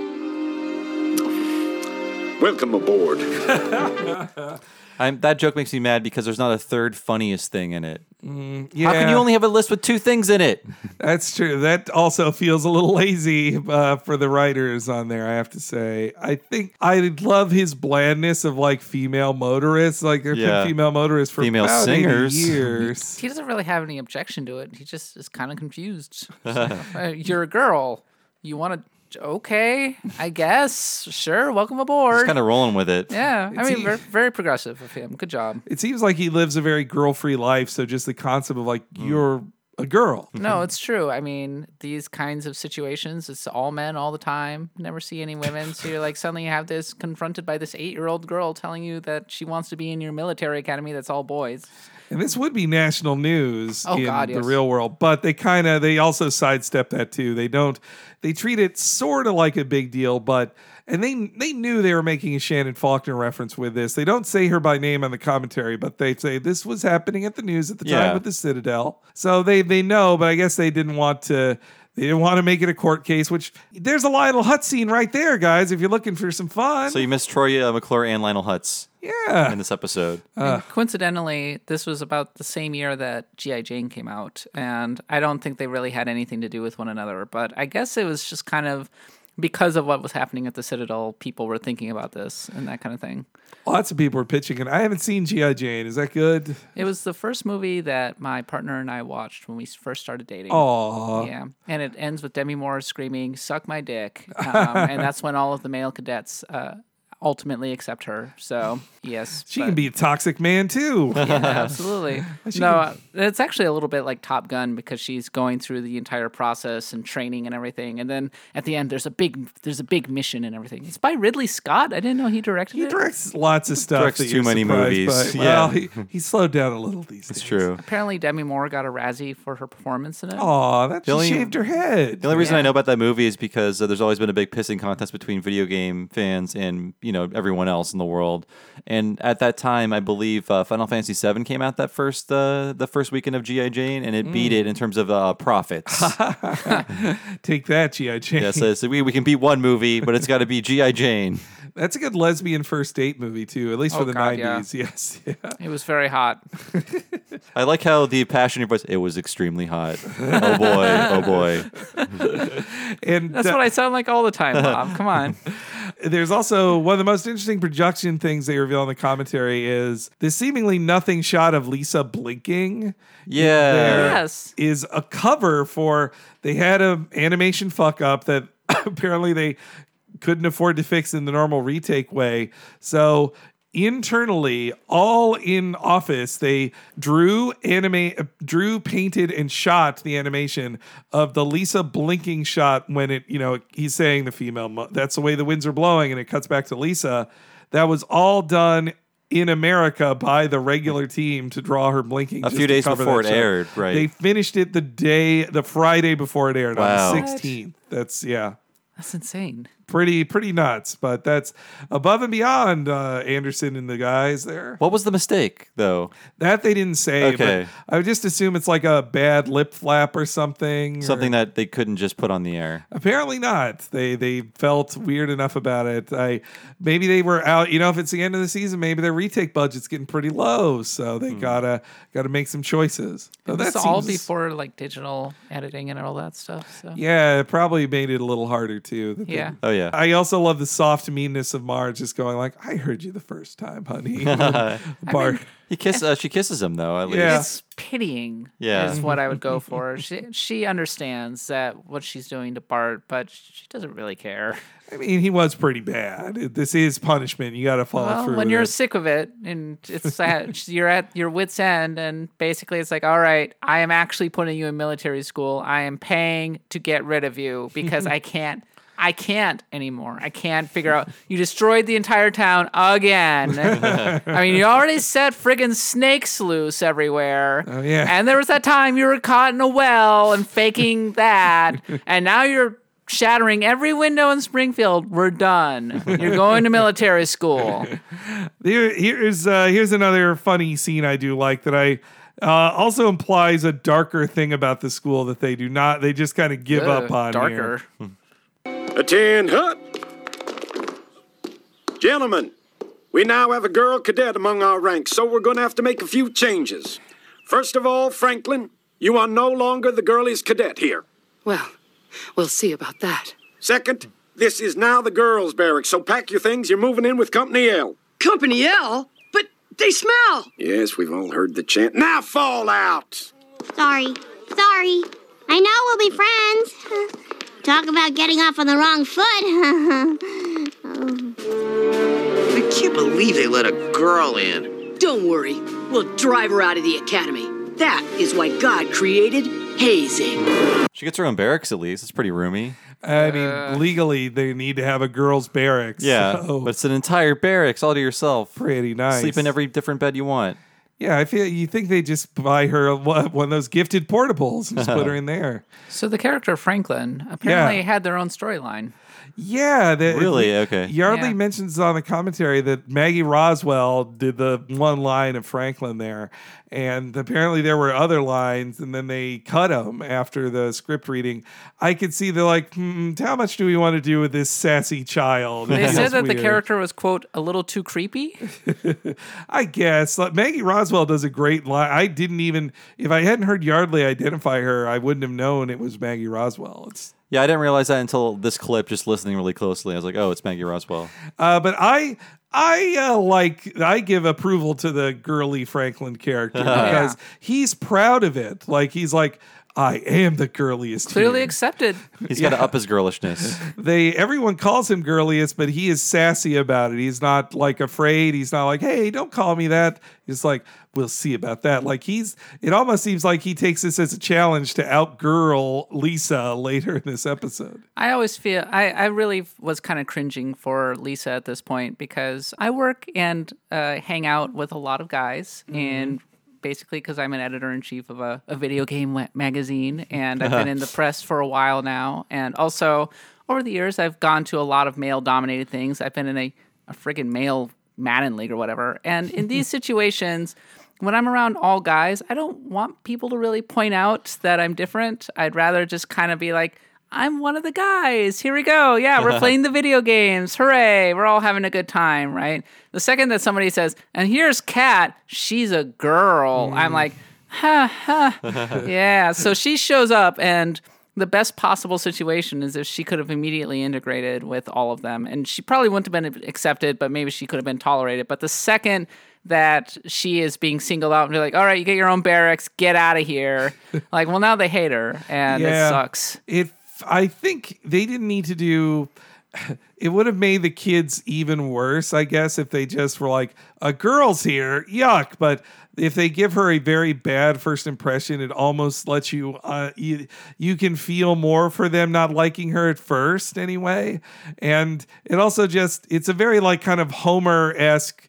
Welcome aboard. I'm, that joke makes me mad because there's not a third funniest thing in it. How can you only have a list with two things in it? That's true. That also feels a little lazy uh, for the writers on there. I have to say. I think I love his blandness of like female motorists. Like there have Yeah. been female motorists for Female about singers. years. He doesn't really have any objection to it. He just is kind of confused. Uh, you're a girl. You want to? Okay, I guess. Sure. Welcome aboard. Just kind of rolling with it. Yeah, I mean, very, very progressive of him. Good job. It seems like he lives a very girl-free life. So just the concept of like mm. you're a girl. Mm-hmm. No, it's true. I mean, these kinds of situations, it's all men all the time. Never see any women. So you're like, suddenly you have this confronted by this eight year old girl telling you that she wants to be in your military academy that's all boys. And this would be national news Oh, in God, the yes. real world, but they kind of they also sidestep that too. They don't they treat it sort of like a big deal, but and they they knew they were making a Shannon Faulkner reference with this. They don't say her by name on the commentary, but they say this was happening at the news at the Yeah. time with the Citadel. So they they know, but I guess they didn't want to they didn't want to make it a court case, which there's a Lionel Hutz scene right there, guys. If you're looking for some fun, So you missed Troy uh, McClure and Lionel Hutz yeah. in this episode. And coincidentally, this was about the same year that G.I. Jane came out. And I don't think they really had anything to do with one another. But I guess it was just kind of because of what was happening at the Citadel, people were thinking about this and that kind of thing. Lots of people were pitching it. I haven't seen G.I. Jane. Is that good? It was the first movie that my partner and I watched when we first started dating. Oh, Yeah. And it ends with Demi Moore screaming, suck my dick. Um, and that's when all of the male cadets uh, ultimately accept her. So, yes. She but- can be a toxic man too. yeah, absolutely. No, can- uh, it's actually a little bit like Top Gun because she's going through the entire process and training and everything, and then at the end there's a big there's a big mission and everything. It's by Ridley Scott. I didn't know he directed He it. directs lots of stuff. Directs too many movies. by. Yeah. He, he slowed down a little these It's days. true. Apparently, Demi Moore got a Razzie for her performance in it. Aw, that The she only- shaved her head. The only reason I know about that movie is because uh, there's always been a big pissing contest between video game fans and you know everyone else in the world. And at that time, I believe uh, Final Fantasy VII came out that first uh, the first weekend of GI Jane, and it beat Mm. it in terms of uh, profits. Take that, G.I. Jane. yeah, so, so we, we can beat one movie, but it's got to be GI Jane. That's a good lesbian first date movie too, at least Oh, for the God, yeah. 90s. Yes. Yeah. It was very hot. I like how the passion in your voice. It was extremely hot. Oh boy! Oh boy! And That's uh, what I sound like all the time, Bob. Come on. There's also one of the most interesting production things they reveal in the commentary is the seemingly nothing shot of Lisa blinking. Yeah. Yes. is a cover for they had an animation fuck up that apparently they couldn't afford to fix in the normal retake way. So internally all in office they drew animate drew painted and shot the animation of the lisa blinking shot when it you know he's saying the female that's the way the winds are blowing and it cuts back to lisa that was all done in America by the regular team to draw her blinking A few days before it shot. aired, right. They finished it the day, the Friday before it aired Wow. on the 16th. That's yeah, That's insane. Pretty pretty nuts. But that's above and beyond uh, Anderson and the guys there. What was the mistake though? That they didn't say. Okay. but I would just assume it's like a bad lip flap or something. or- Something that they couldn't just put on the air. Apparently not. They they felt weird enough about it. I maybe they were out. You know, if it's the end of the season, maybe their retake budget's getting pretty low, so they gotta gotta make some choices. So This that all before like digital editing and all that stuff. So Yeah, it probably made it a little harder too. that they- Oh yeah. I also love the soft meanness of Marge just going like, "I heard you the first time, honey." Bart. He kiss. Uh, she kisses him though. At least. Yeah. it's pitying Yeah. is what I would go for. she she understands that what she's doing to Bart, but she doesn't really care. I mean, he was pretty bad. This is punishment. You got to follow Well, through. when with you're it. sick of it and it's at, you're at your wits end and basically it's like all right i am actually putting you in military school i am paying to get rid of you because i can't i can't anymore i can't figure out you destroyed the entire town again i mean you already set friggin' snakes loose everywhere Oh, yeah. and there was that time you were caught in a well and faking that and now you're shattering every window in springfield we're done you're going to military school Here, here's uh, here's another funny scene I do like that I uh, also implies a darker thing about the school that they do not. They just kind of give Ugh, up on. darker. Here. Attend hut. Gentlemen, we now have a girl cadet among our ranks, so we're going to have to make a few changes. First of all, Franklin, you are no longer the girlies cadet here. Well, we'll see about that. Second, this is now the girls' barracks, so pack your things. You're moving in with Company L. Company L? But they smell! Yes, we've all heard the chant. Now fall out! Sorry. Sorry. I know we'll be friends. Talk about getting off on the wrong foot. Oh. I can't believe they let a girl in. Don't worry, we'll drive her out of the academy. That is why God created hazing. She gets her own barracks at least. It's pretty roomy. I mean, legally, they need to have a girls' barracks. Yeah, so but it's an entire barracks all to yourself. pretty nice. Sleep in every different bed you want. Yeah, I feel you think they just buy her one one of those gifted portables and just put her in there. So the character Franklin apparently had their own storyline. Yeah, the, Really? Okay. Yardley Yeah. mentions on the commentary that Maggie Roswell did the one line of Franklin there, and apparently there were other lines, and then they cut them after the script reading. I could see they're like, hmm, how much do we want to do with this sassy child? They said that the character was quote a little too creepy. I guess like, Maggie Roswell does a great line. I didn't even if I hadn't heard Yardley identify her, I wouldn't have known it was Maggie Roswell. It's Yeah, I didn't realize that until this clip. Just listening really closely, I was like, "Oh, it's Maggie Roswell." Uh, but I I uh, like I give approval to the girly Franklin character because he's proud of it. Like he's like I am the girliest. Clearly here." accepted. He's got to up his girlishness. They everyone calls him girliest, but he is sassy about it. He's not like afraid. He's not like, hey, don't call me that. He's like, we'll see about that. Like he's it almost seems like he takes this as a challenge to outgirl Lisa later in this episode. I always feel I, I really was kind of cringing for Lisa at this point because I work and uh, hang out with a lot of guys and basically because I'm an editor in chief of a, a video game magazine and I've been in the press for a while now and also over the years I've gone to a lot of male dominated things. I've been in a, a friggin' male Madden league or whatever and in these situations when I'm around all guys, I don't want people to really point out that I'm different. I'd rather just kind of be like, I'm one of the guys. Here we go. Yeah, we're playing the video games. Hooray. We're all having a good time, right? The second that somebody says, and here's Kat, she's a girl, I'm like, ha ha. yeah. So she shows up, and the best possible situation is if she could have immediately integrated with all of them. And she probably wouldn't have been accepted, but maybe she could have been tolerated. But the second that she is being singled out and be like, all right, you get your own barracks, get out of here. like, well, now they hate her, and it sucks. It. I think they didn't need to do. It would have made the kids even worse, I guess, if they just were like, "A girl's here, yuck!" But if they give her a very bad first impression, it almost lets you uh, you you can feel more for them not liking her at first, anyway. And it also just it's a very like kind of Homer esque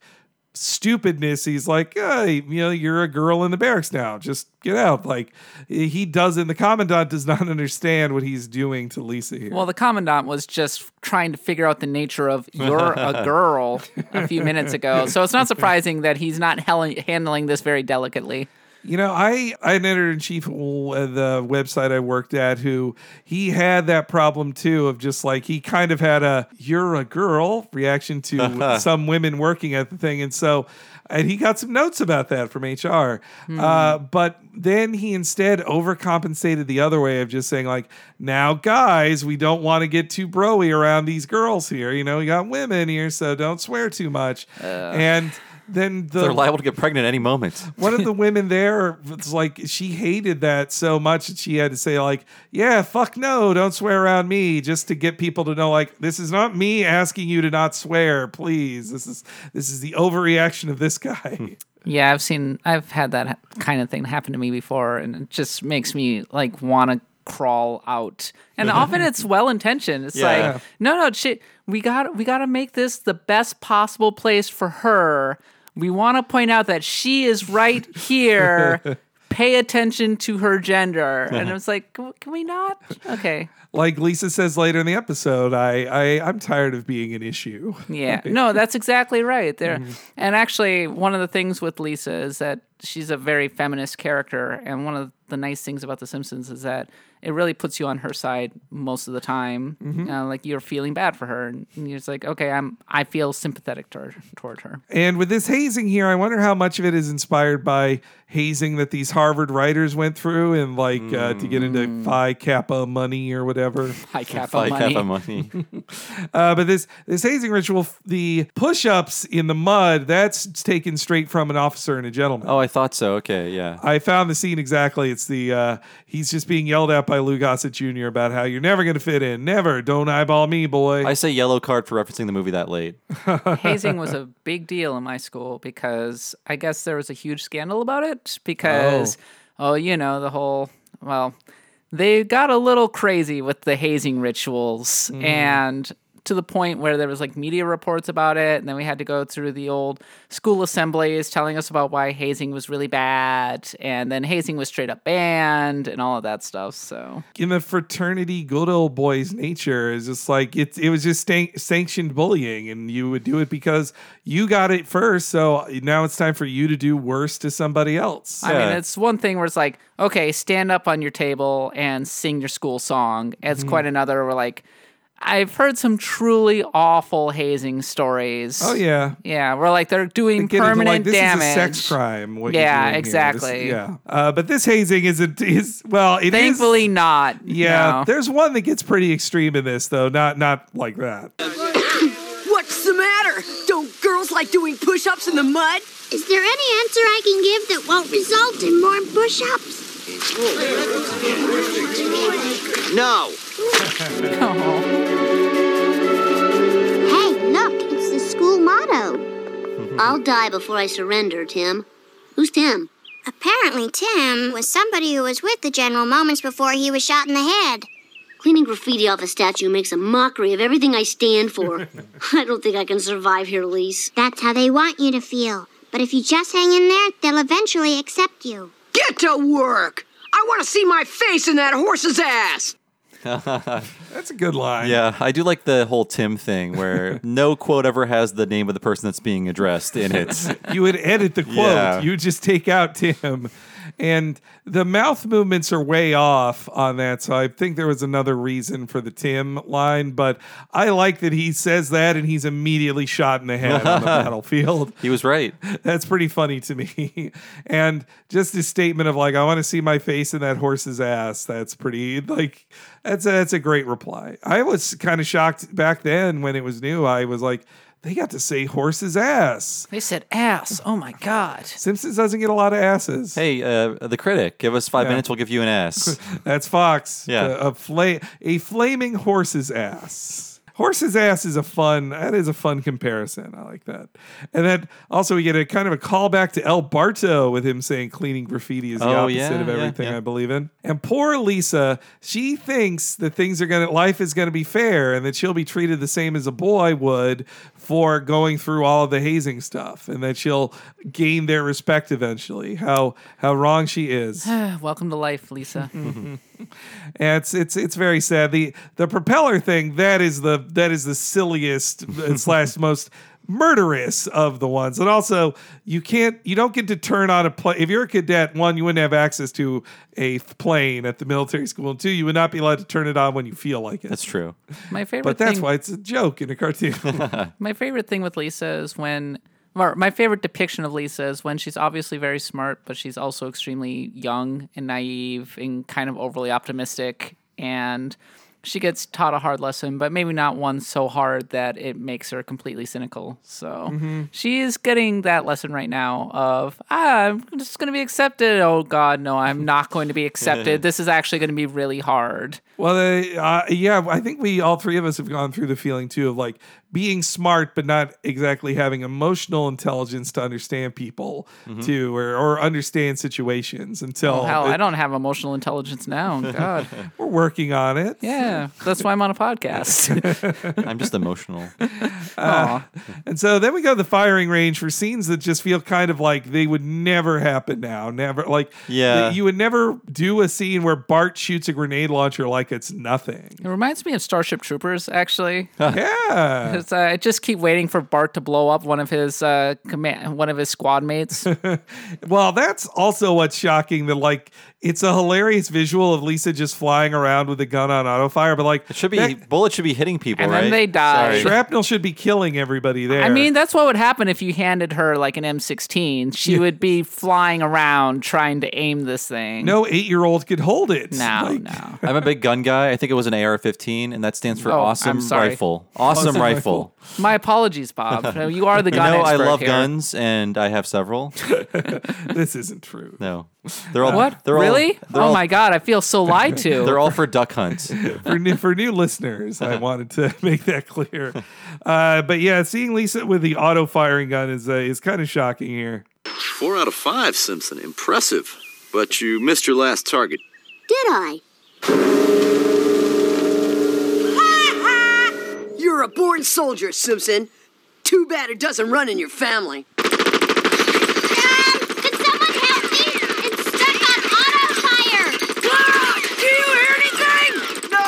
stupidness. He's like, hey, you know, you're a girl in the barracks now. Just get out. Like he doesn't. The commandant does not understand what he's doing to Lisa here. Well, the commandant was just trying to figure out the nature of you're a girl a few minutes ago. So it's not surprising that he's not handling this very delicately. You know, I I had an editor in chief of the website I worked at who he had that problem too of just like he kind of had a "you're a girl" reaction to some women working at the thing, and so and he got some notes about that from HR. Uh, but then he instead overcompensated the other way of just saying like, "Now, guys, we don't want to get too broy around these girls here. You know, we got women here, so don't swear too much." and then the They're liable to get pregnant at any moment. one of the women there was like she hated that so much that she had to say like yeah fuck no don't swear around me just to get people to know like this is not me asking you to not swear please this is this is the overreaction of this guy hmm. Yeah, I've seen, I've had that kind of thing happen to me before, and it just makes me like want to crawl out. And often it's well intentioned. It's Yeah. like, no, no, shit, we got, we got to make this the best possible place for her. We want to point out that she is right here. Pay attention to her gender. And it's like, can can we not? Okay. like lisa says later in the episode i, I i'm tired of being an issue Yeah. No, that's exactly right. There. Mm-hmm. And actually, one of the things with Lisa is that she's a very feminist character, and one of the nice things about The Simpsons is that it really puts you on her side most of the time. Mhm. Uh, like you're feeling bad for her, and you're just like, okay, I'm I feel sympathetic toward toward her. And with this hazing here, I wonder how much of it is inspired by hazing that these Harvard writers went through and like uh, to get into Phi Kappa money or whatever. Phi Kappa Phi money. Kappa money. Uh, but this this hazing ritual, the push-ups in the mud, that's taken straight from an officer and a gentleman. Oh, I thought so. Okay, yeah. I found the scene exactly. It's the uh, he's just being yelled at by Lou Gossett Jr. about how you're never going to fit in. Never. Don't eyeball me, boy. I say yellow card for referencing the movie that late. hazing was a big deal in my school because I guess there was a huge scandal about it because oh, you know, the whole well, they got a little crazy with the hazing rituals Mm. and to the point where there was like media reports about it and then we had to go through the old school assemblies telling us about why hazing was really bad and then hazing was straight up banned and all of that stuff so in the fraternity good old boys nature is just like it, it was just sanctioned bullying and you would do it because you got it first so now it's time for you to do worse to somebody else I mean, it's one thing where it's like, okay, stand up on your table and sing your school song. It's Mhm. quite another where like, I've heard some truly awful hazing stories. Oh, yeah. yeah. Where like they're doing Get into, permanent like, this damage. is a sex crime what you're yeah, doing here. This- exactly. yeah uh, but this hazing isn't is well it is- Thankfully, not. yeah no. there's one that gets pretty extreme in this though not not like that What's the matter? Don't girls like doing push ups in the mud? Is there any answer I can give that won't result in more push ups? No. Hey, it's the school motto. I'll die before I surrender, Tim. Who's Tim? Apparently, Tim was somebody who was with the general moments before he was shot in the head. Cleaning graffiti off a statue makes a mockery of everything I stand for. I don't think I can survive here, Lise. That's how they want you to feel. But if you just hang in there, they'll eventually accept you. Get to work! I want to see my face in that horse's ass! That's a good line. Yeah, I do like the whole Tim thing where no quote ever has the name of the person that's being addressed in it. you would edit the quote. Yeah. You would just take out Tim. And the mouth movements are way off on that. So I think there was another reason for the Tim line. But I like that he says that and he's immediately shot in the head on the battlefield. He was right. That's pretty funny to me. And just his statement of like, I want to see my face in that horse's ass. That's pretty like that's a, that's a great reply. I was kind of shocked back then when it was new. I was like, they got to say horse's ass. They said ass. Oh my god. Simpsons doesn't get a lot of asses. Hey, uh, the critic, give us five Yeah. minutes, we'll give you an ass. That's Fox. Yeah. A, a, fla- a flaming horse's ass. Horse's ass is a fun. That is a fun comparison. I like that. And then also we get a kind of a callback to El Barto with him saying cleaning graffiti is the Oh, opposite yeah, of yeah, everything yeah. I believe in. And poor Lisa, she thinks that things are gonna life is gonna be fair and that she'll be treated the same as a boy would for going through all of the hazing stuff and that she'll gain their respect eventually. How how wrong she is. Welcome to life, Lisa. And it's it's it's very sad. The the propeller thing that is the that is the silliest slash most murderous of the ones. And also, you can't you don't get to turn on a plane. If you're a cadet, one, you wouldn't have access to a plane at the military school, and two, you would not be allowed to turn it on when you feel like it. That's true. My favorite But that's thing- why it's a joke in a cartoon. My favorite thing with Lisa is when, or my favorite depiction of Lisa is when she's obviously very smart, but she's also extremely young and naive and kind of overly optimistic. And she gets taught a hard lesson, but maybe not one so hard that it makes her completely cynical. So Mhm. she is getting that lesson right now of, ah, I'm just going to be accepted. Oh, God, no, I'm not going to be accepted. this is actually going to be really hard. Well, uh, uh, yeah, I think we all three of us have gone through the feeling too of like being smart, but not exactly having emotional intelligence to understand people Mhm. too, or, or understand situations until Oh, hell, it- I don't have emotional intelligence now. God. we're working on it. Yeah, that's why I'm on a podcast. I'm just emotional. Uh, and so then we go to the firing range for scenes that just feel kind of like they would never happen now. Never like Yeah. you would never do a scene where Bart shoots a grenade launcher like it's nothing. It reminds me of Starship Troopers, actually. yeah. Uh, I just keep waiting for Bart to blow up one of his uh, command, one of his squad mates. Well, that's also what's shocking. That like it's a hilarious visual of Lisa just flying around with a gun on auto fire, but like it should be bullets should be hitting people, And right? then they die. Sorry. Shrapnel should be killing everybody there. I mean, that's what would happen if you handed her like an M16. She would be flying around trying to aim this thing. no eight-year-old could hold it. No, Like, no. I'm a big gun guy. I think it was an AR-15, and that stands for Oh, awesome rifle. Awesome, Awesome rifle. My apologies, Bob. No, you are the guy. You gun know, I love here. guns, and I have several. this isn't true. No, they're all What? They're all- really? they're oh all- my god, I feel so lied to. They're all for duck hunts. for new for new listeners, I wanted to make that clear. Uh, but yeah, seeing Lisa with the auto firing gun is uh, is kind of shocking here. Four out of five, Simpson. Impressive. But you missed your last target. Did I? You're a born soldier, Simpson. Too bad it doesn't run in your family. Could someone help me? It's stuck on autofire. Do you hear anything? No!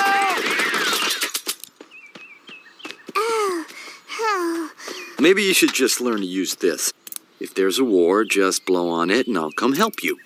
Oh, oh. Maybe you should just learn to use this. If there's a war, just blow on it and I'll come help you.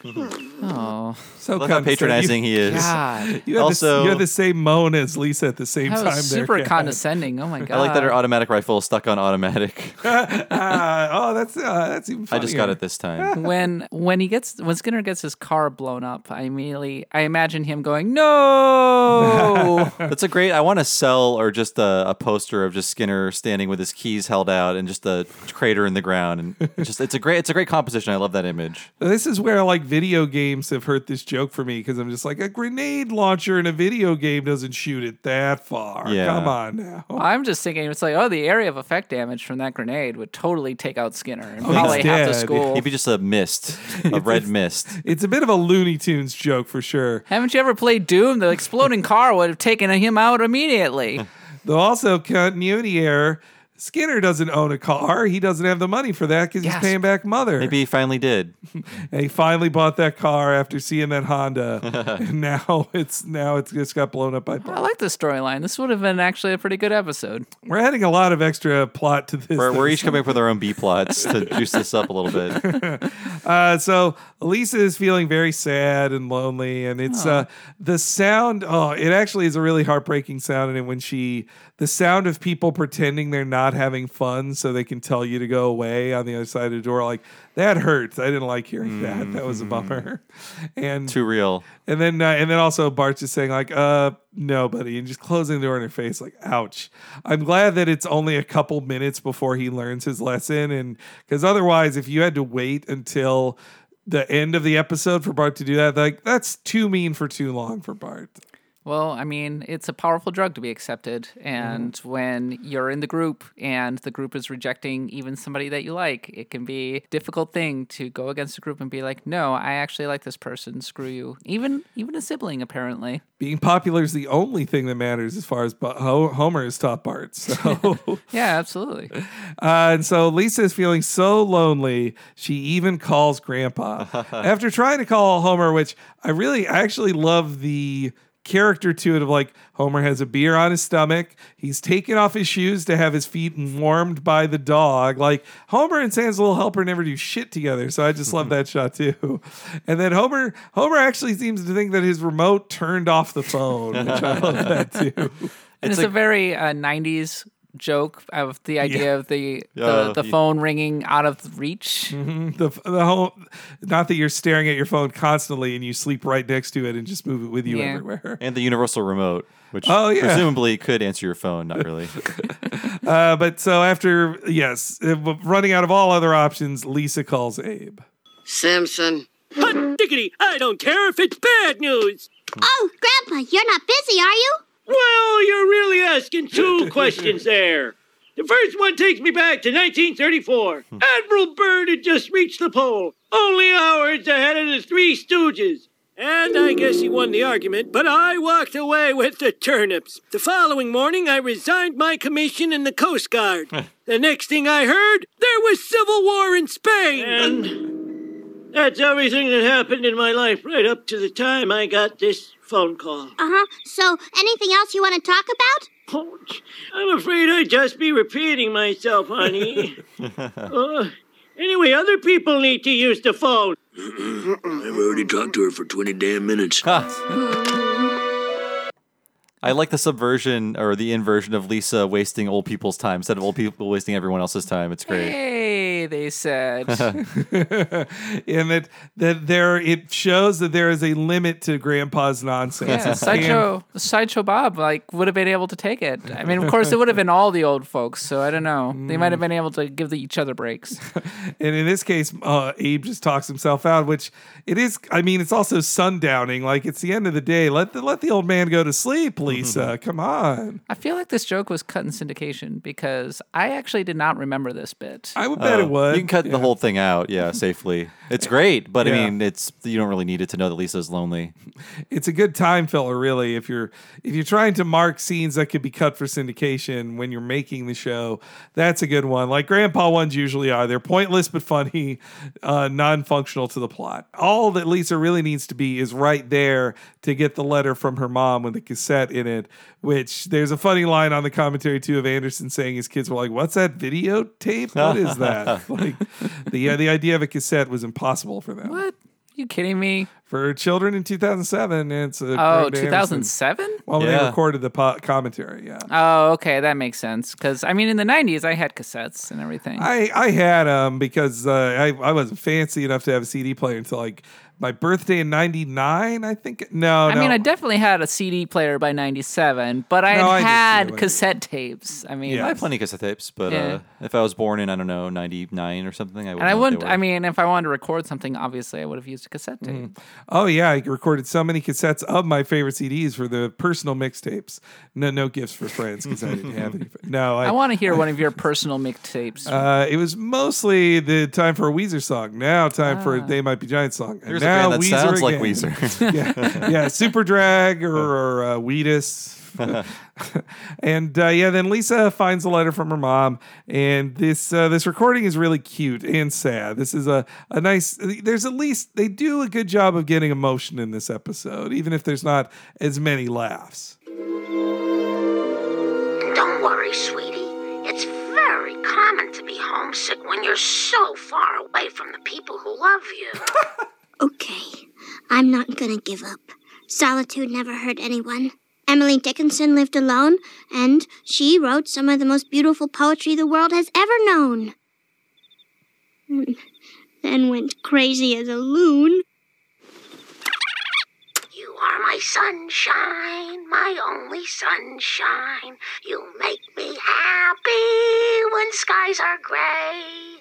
Oh, So Look how condescending. patronizing he is. God. You have, Also- the, you have the same moan as Lisa at the same That time. was there, super Kat. condescending. Oh my god. I like that her automatic rifle is stuck on automatic. Ah, oh, that's uh, that's even I just got it this time. when when he gets when Skinner gets his car blown up, I immediately I imagine him going no. That's a great. I want to sell or just a, a poster of just Skinner standing with his keys held out and just a crater in the ground, and just it's a great it's a great composition. I love that image. This is where like video games have hurt this joke for me because I'm just like a grenade launcher in a video game doesn't shoot it that far. Yeah. Come on now. I'm just thinking it's like oh the area of effect damage from that grenade would totally take out Skinner and Oh, probably half the school. He'd be just a mist, a red mist. It's a bit of a Looney Tunes joke for sure. Haven't you ever played Doom? The exploding car would have taken him out immediately. Though also continuity error. Skinner doesn't own a car. He doesn't have the money for that because Yes. he's paying back mother. Maybe he finally did. And he finally bought that car after seeing that Honda, and now it's now it's just got blown up by. I like this storyline. This would have been actually a pretty good episode. We're adding a lot of extra plot to this. We're, we're each coming up with our own B plots to juice this up a little bit. Uh, so Elisa is feeling very sad and lonely, and it's uh, the sound. Oh, it actually is a really heartbreaking sound. And when she, the sound of people pretending they're not having fun, so they can tell you to go away on the other side of the door, like that hurts. I didn't like hearing that. That was a bummer. And Too real. and then uh, and then also Bart's just saying like, uh, no, buddy, and just closing the door in her face, like, ouch. I'm glad that it's only a couple minutes before he learns his lesson, and because otherwise, if you had to wait until the end of the episode for Bart to do that, like that's too mean for too long for Bart. Well, I mean, it's a powerful drug to be accepted. And when you're in the group and the group is rejecting even somebody that you like, it can be a difficult thing to go against a group and be like, no, I actually like this person. Screw you. Even even a sibling, apparently. Being popular is the only thing that matters as far as Bo- Ho- Homer has taught Bart. So. Yeah, absolutely. Uh, and so Lisa is feeling so lonely, she even calls Grandpa. After trying to call Homer, which I really, I actually love the character to it of like Homer has a beer on his stomach. He's taking off his shoes to have his feet warmed by the dog. Like Homer and Santa's Little Helper never do shit together. So I just love that shot too. And then Homer, Homer actually seems to think that his remote turned off the phone, which I love that too. And it's, a, very uh, 90s joke of the idea of the the, Uh, the yeah. phone ringing out of reach. Mhm. The the whole, not that you're staring at your phone constantly and you sleep right next to it and just move it with you Yeah. everywhere. And the universal remote, which Oh, yeah. presumably could answer your phone. Not really. Uh, but so after yes, uh, running out of all other options, Lisa calls Abe. Simpson. Hot diggity! I don't care if it's bad news. Oh, Grandpa, you're not busy, are you? Well, you're really asking two questions there. The first one takes me back to 1934. Hmm. Admiral Byrd had just reached the pole, only hours ahead of the Three Stooges. And I guess he won the argument, but I walked away with the turnips. The following morning, I resigned my commission in the Coast Guard. the next thing I heard, there was civil war in Spain. And that's everything that happened in my life right up to the time I got this phone call. Uh huh. So, anything else you want to talk about? Oh, I'm afraid I'd just be repeating myself, honey. Uh, anyway, other people need to use the phone. I've already talked to her for 20 damn minutes. I like the subversion or the inversion of Lisa wasting old people's time instead of old people wasting everyone else's time. It's great. Hey, they said. and that that there it shows that there is a limit to grandpa's nonsense. Yeah, And- sideshow, sideshow Bob like would have been able to take it. I mean, of course, it would have been all the old folks. So I don't know. They might have been able to give the, each other breaks. And in this case, uh, Abe just talks himself out, which it is. I mean, it's also sundowning. Like it's the end of the day. Let the let the old man go to sleep, Lisa. Come on. I feel like this joke was cut in syndication because I actually did not remember this bit. I would bet Oh, it would. You can cut the whole thing out, yeah, safely. It's great, but Yeah. I mean, it's you don't really need it to know that Lisa's lonely. It's a good time filler, really. If you're if you're trying to mark scenes that could be cut for syndication when you're making the show, that's a good one. Like Grandpa ones usually are. They're pointless but funny, uh, non-functional to the plot. All that Lisa really needs to be is right there to get the letter from her mom with the cassette in it. Which there's a funny line on the commentary too of Anderson saying his kids were like, "What's that videotape? What is that?" like the uh, the idea of a cassette was impossible for them. What? You kidding me? For children in 2007, it's a Oh, 2007? Well, when they recorded the po- commentary, yeah. Oh, okay, that makes sense. Because I mean, in the '90s, I had cassettes and everything. I, I had them because uh, I, I wasn't fancy enough to have a CD player until like my birthday in 99, I think. No, I no. mean, I definitely had a CD player by '97, but I No, had I had did. cassette tapes. I mean, I have plenty of cassette tapes, but Yeah. uh, if I was born in I don't know '99 or something, I would. and I wouldn't. I mean, if I wanted to record something, obviously, I would have used a cassette tape. Mm. Oh yeah, I recorded so many cassettes of my favorite CDs for the personal mixtapes. No, no gifts for friends because I didn't have any. No, I, want to hear one of your personal mixtapes. Uh, it was mostly the time for a Weezer song. Now time for a Ah. They Might Be Giant song. And There's a now band that Weezer sounds like again. Weezer. yeah, yeah, Superdrag or, or uh, Wheatus. and uh, yeah, then Lisa finds a letter from her mom, and this uh, this recording is really cute and sad. This is a a nice. There's at least they do a good job of getting emotion in this episode, even if there's not as many laughs. Don't worry, sweetie. It's very common to be homesick when you're so far away from the people who love you. Okay, I'm not gonna give up. Solitude never hurt anyone. Emily Dickinson lived alone, and she wrote some of the most beautiful poetry the world has ever known. Then went crazy as a loon. You are my sunshine, my only sunshine. You make me happy when skies are gray.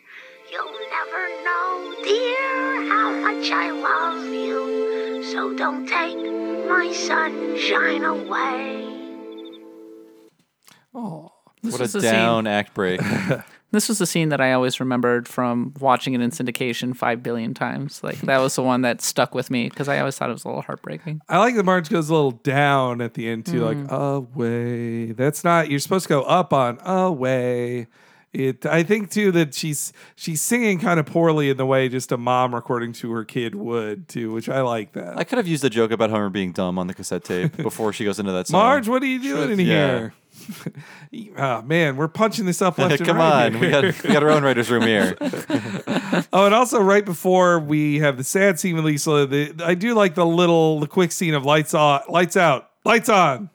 You'll never know, dear, how much I love you. So don't take my sunshine away. This what a the scene- down act break. This was the scene that I always remembered from watching it in syndication five billion times. Like that was the one that stuck with me because I always thought it was a little heartbreaking. I like that Marge goes a little down at the end too, Mm. like away. That's not you're supposed to go up on away. It I think too that she's she's singing kind of poorly in the way just a mom recording to her kid would too, which I like that. I could have used a joke about Homer being dumb on the cassette tape before she goes into that song. Marge, what are you doing in Yeah. here? oh man, we're punching this up left and Come right on, we got we got our own writers' room here. oh, and also right before we have the sad scene with Lisa, the, I do like the little, the quick scene of lights on, lights out, lights on,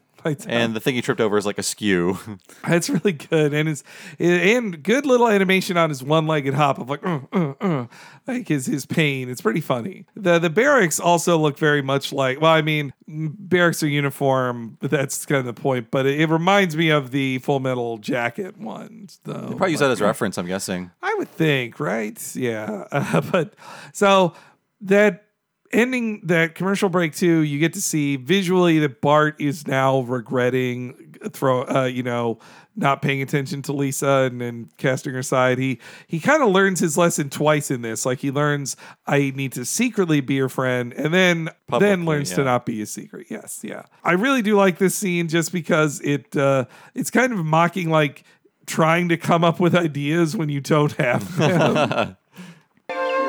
And the thing he tripped over is like a skew. That's really good, and his and good little animation on his one-legged hop of like, uh, uh, uh, like his his pain. It's pretty funny. the The barracks also look very much like. Well, I mean, barracks are uniform, but that's kind of the point. But it, it reminds me of the Full Metal Jacket ones, though. They probably use that as reference, I'm guessing. I would think, right? Yeah. Uh, but so that ending that commercial break too, you get to see visually that Bart is now regretting throw uh, you know, not paying attention to Lisa and then casting her aside. He he kind of learns his lesson twice in this. Like he learns I need to secretly be your friend and then then Publicly, learns to not be a secret. Yes, yeah. I really do like this scene just because it uh it's kind of mocking like trying to come up with ideas when you don't have them.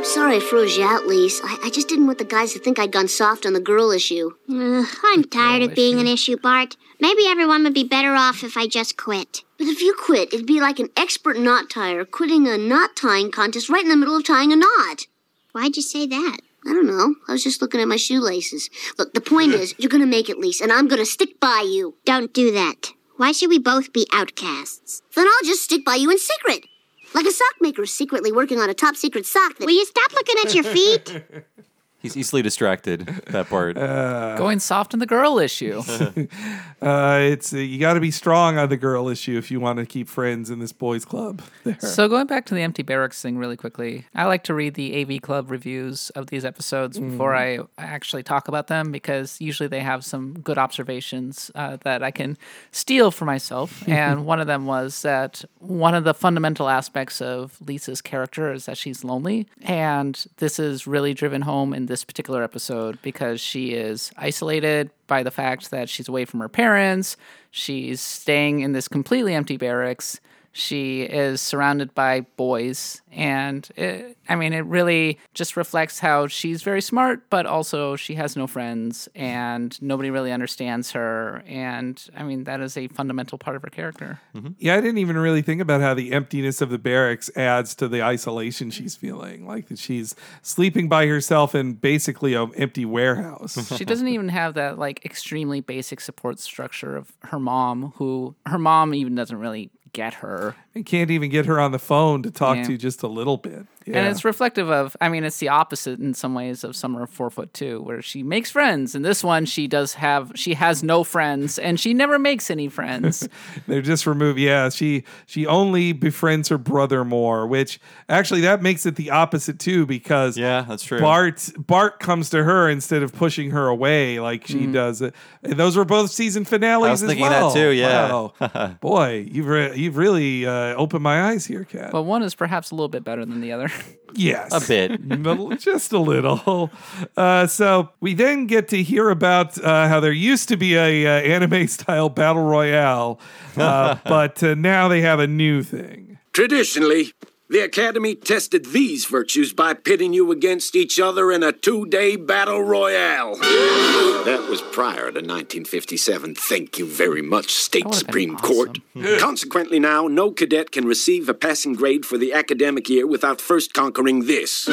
Sorry I froze you out, Lise. I, I just didn't want the guys to think I'd gone soft on the girl issue. Ugh, I'm tired of being an issue, Bart. Maybe everyone would be better off if I just quit. But if you quit, it'd be like an expert knot tier quitting a knot tying contest right in the middle of tying a knot. Why'd you say that? I don't know. I was just looking at my shoelaces. Look, the point is, you're gonna make it, Lise, and I'm gonna stick by you. Don't do that. Why should we both be outcasts? Then I'll just stick by you in secret. Like a sock maker secretly working on a top secret sock that. Will you stop looking at your feet? He's easily distracted. That part. Going soft on the girl issue. uh, it's uh, you got to be strong on the girl issue if you want to keep friends in this boys' club. There. So going back to the empty barracks thing really quickly, I like to read the AV Club reviews of these episodes before I actually talk about them because usually they have some good observations uh, that I can steal for myself. and one of them was that one of the fundamental aspects of Lisa's character is that she's lonely, and this is really driven home in this particular episode because she is isolated by the fact that she's away from her parents. She's staying in this completely empty barracks. She is surrounded by boys. And it, I mean, it really just reflects how she's very smart, but also she has no friends and nobody really understands her. And I mean, that is a fundamental part of her character. Mm-hmm. Yeah, I didn't even really think about how the emptiness of the barracks adds to the isolation she's feeling. Like that she's sleeping by herself in basically an empty warehouse. she doesn't even have that like extremely basic support structure of her mom, who her mom even doesn't really get her. and can't even get her on the phone to talk Yeah. to just a little bit. Yeah. And it's reflective of, I mean, it's the opposite in some ways of Summer of Four Foot Two, where she makes friends. In this one, she does have, she has no friends, and she never makes any friends. They're just removed. Yeah, she she only befriends her brother more, which actually that makes it the opposite too, because yeah, that's true. Bart Bart comes to her instead of pushing her away like she Mhm. does. And those were both season finales. I was as thinking that well. too, yeah. Wow. boy, you've re- you've really uh, opened my eyes here, Kat. but one is perhaps a little bit better than the other. Yes. A bit. Just a little. Uh, so we then get to hear about uh, how there used to be a uh, anime style battle royale, uh, but uh, now they have a new thing. Traditionally, the Academy tested these virtues by pitting you against each other in a two day battle royale. That was prior to 1957. Thank you very much, State Supreme Court. Consequently, now, no cadet can receive a passing grade for the academic year without first conquering this.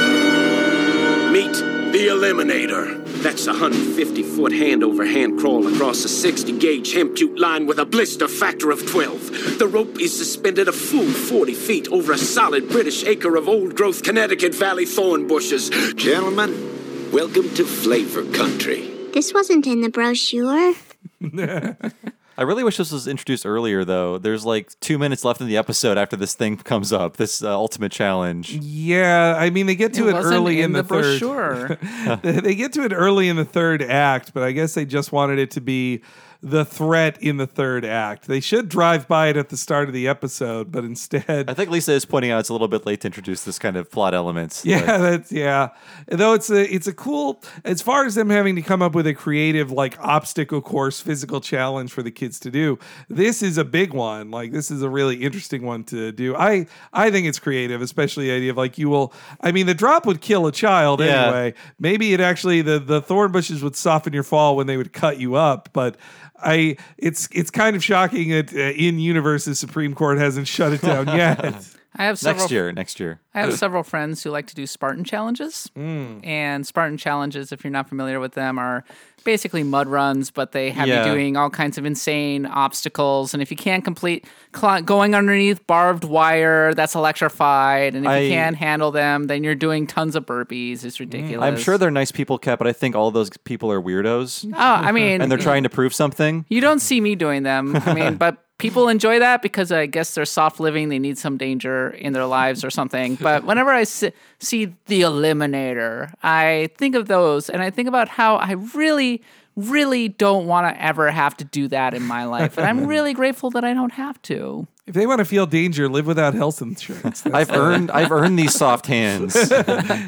Meet the Eliminator. That's a 150 foot hand over hand crawl across a 60 gauge hemp jute line with a blister factor of 12. The rope is suspended a full 40 feet over a solid British acre of old growth Connecticut Valley thorn bushes. Gentlemen, welcome to Flavor Country. This wasn't in the brochure. I really wish this was introduced earlier, though. There's like two minutes left in the episode after this thing comes up, this uh, ultimate challenge. Yeah, I mean they get to It it, early in in the, the third. brochure. they they get to it early in the third act, but I guess they just wanted it to be the threat in the third act. They should drive by it at the start of the episode, but instead I think Lisa is pointing out it's a little bit late to introduce this kind of plot elements. Yeah, that's yeah. Though it's a it's a cool as far as them having to come up with a creative like obstacle course physical challenge for the kids to do. This is a big one. Like this is a really interesting one to do. I I think it's creative, especially the idea of like you will. I mean, the drop would kill a child Yeah. anyway. Maybe it actually the the thorn bushes would soften your fall when they would cut you up, but. I it's it's kind of shocking that uh, in universe the Supreme Court hasn't shut it down yet. I have several Next year, next year. I have several friends who like to do Spartan challenges. Mm. And Spartan challenges, if you're not familiar with them, are basically mud runs, but they have Yeah. you doing all kinds of insane obstacles. And if you can't complete cl- going underneath barbed wire, that's electrified. And if I- you can't handle them, then you're doing tons of burpees. It's ridiculous. I'm sure they're nice people, Kat, but I think all those people are weirdos. Oh, I mean, and they're trying to prove something. You don't see me doing them. I mean, but people enjoy that because I guess they're soft living. They need some danger in their lives or something. But whenever I see the Eliminator, I think of those and I think about how I really, really don't want to ever have to do that in my life. And I'm really grateful that I don't have to. If they want to feel danger, live without health insurance. That's I've the- earned I've earned these soft hands.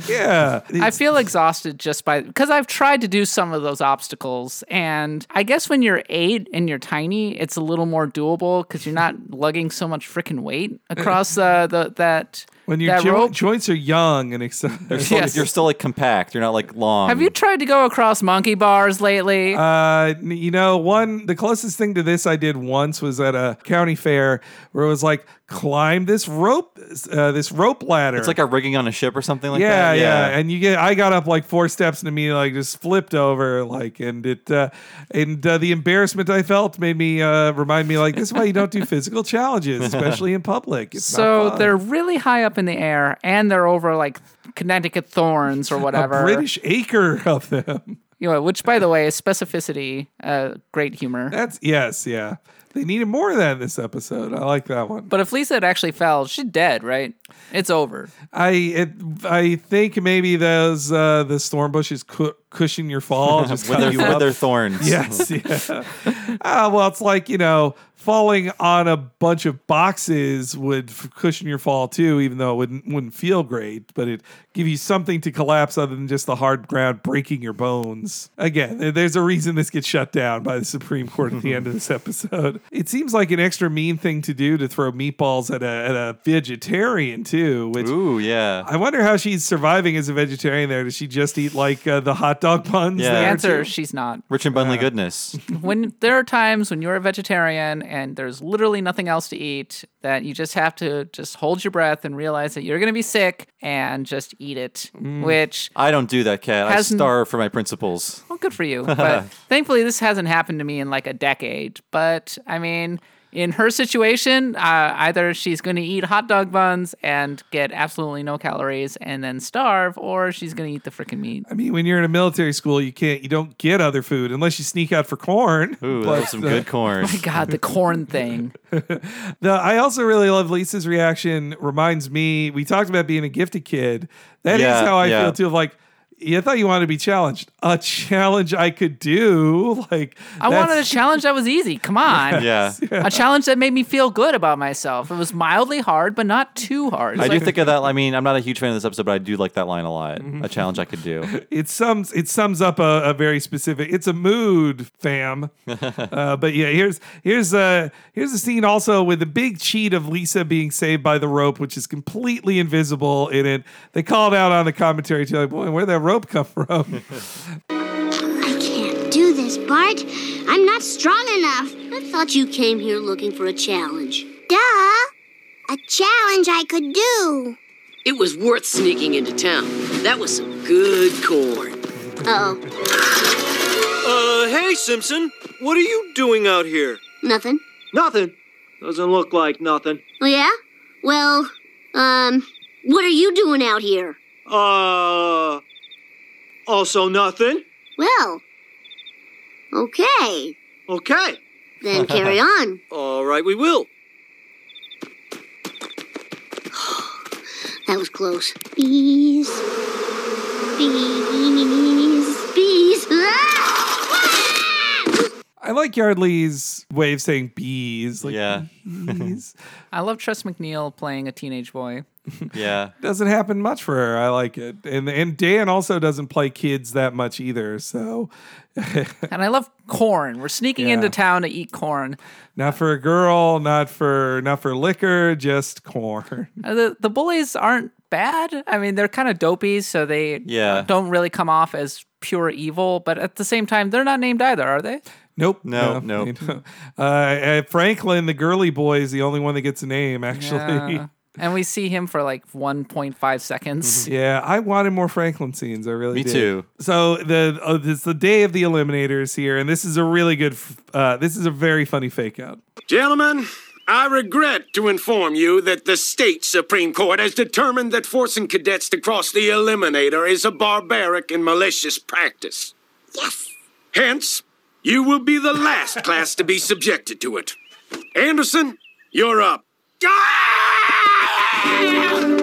yeah. I feel exhausted just by because I've tried to do some of those obstacles, and I guess when you're eight and you're tiny, it's a little more doable because you're not lugging so much freaking weight across uh, the that When your jo- joints are young and excited. You're still, Yes. you're still like compact. You're not like long. Have you tried to go across monkey bars lately? Uh, you know, one the closest thing to this I did once was at a county fair where it was like climb this rope, uh, this rope ladder. It's like a rigging on a ship or something like yeah, that. yeah, yeah. and you get. I got up like four steps and immediately like just flipped over, like, and it, uh, and uh, the embarrassment I felt made me uh, remind me like this is why you don't do physical challenges, especially in public. It's so not they're really high up in the air, and they're over like Connecticut thorns or whatever. a British acre of them. You know, which, by the way, is specificity. Uh, great humor. That's yes, yeah. They needed more of that in this episode. I like that one. But if Lisa had actually fell, she's dead, right? It's over. I it, I think maybe those uh, the storm bushes cu- cushion your fall, just With cover their- you with up. their thorns. Yes, yeah. Ah, well, it's like you know, falling on a bunch of boxes would cushion your fall too, even though it wouldn't wouldn't feel great, but it give you something to collapse other than just the hard ground breaking your bones. Again, there's a reason this gets shut down by the Supreme Court at the end of this episode. It seems like an extra mean thing to do to throw meatballs at a at a vegetarian too. Which Ooh, yeah. I wonder how she's surviving as a vegetarian. There, does she just eat like uh, the hot dog buns? Yeah. The answer, too? she's not. Rich and Bunley goodness. when there are times when you're a vegetarian and there's literally nothing else to eat that you just have to just hold your breath and realize that you're going to be sick and just eat it Mm. which I don't do that, Kat. I starve for my principles. well good for you but thankfully this hasn't happened to me in like a decade but i mean in her situation uh, either she's going to eat hot dog buns and get absolutely no calories and then starve or she's going to eat the freaking meat I mean, when you're in a military school, you can't, you don't get other food unless you sneak out for corn. Ooh, that But, was some uh, good corn. my god the corn thing The, I also really love Lisa's reaction. Reminds me, we talked about being a gifted kid. That is Yeah, how I yeah. feel too. Of like, yeah, I thought you wanted to be challenged. A challenge I could do. Like, I that's- wanted a challenge that was easy. Come on. Yeah. A challenge that made me feel good about myself. It was mildly hard, but not too hard. It's I do think of that. I mean, I'm not a huge fan of this episode, but I do like that line a lot. A challenge I could do. it sums it sums up a, a very specific it's a mood fam uh, but yeah here's here's uh here's a scene also with the big cheat of lisa being saved by the rope which is completely invisible in it they called out on the commentary too like boy where'd that rope come from I can't do this, Bart. I'm not strong enough. I thought you came here looking for a challenge. Duh. A challenge I could do. It was worth sneaking into town. That was some good corn. Uh-oh. Uh, hey, Simpson. What are you doing out here? Nothing. Nothing. Doesn't look like nothing. Oh, yeah? Well, um, what are you doing out here? Uh, also nothing. Well, okay. Okay. Then carry on. All right, we will. That was close. Bees. Bees. Bees. Ah! i like Yeardley's way of saying bees like Yeah. bees I love Tress MacNeille playing a teenage boy. Yeah. doesn't happen much for her i like it and and dan also doesn't play kids that much either so And I love corn. We're sneaking Yeah. into town to eat corn. Not for a girl, not for not for liquor, just corn. Uh, The the bullies aren't bad. I mean, they're kind of dopey, so they Yeah. don't really come off as pure evil. But at the same time, they're not named either, are they? Nope. No, no. nope. no. Uh, uh, Franklin, the girly boy, is the only one that gets a name. Actually, Yeah. And we see him for like 1.5 seconds. Yeah, I wanted more Franklin scenes. I really Me did. too. So the uh, it's the day of the eliminators here, and this is a really good. f- Uh, this is a very funny fake out. Gentlemen, I regret to inform you that the state Supreme Court has determined that forcing cadets to cross the eliminator is a barbaric and malicious practice. Yes. Hence, you will be the last class to be subjected to it. Anderson, you're up. Yeah!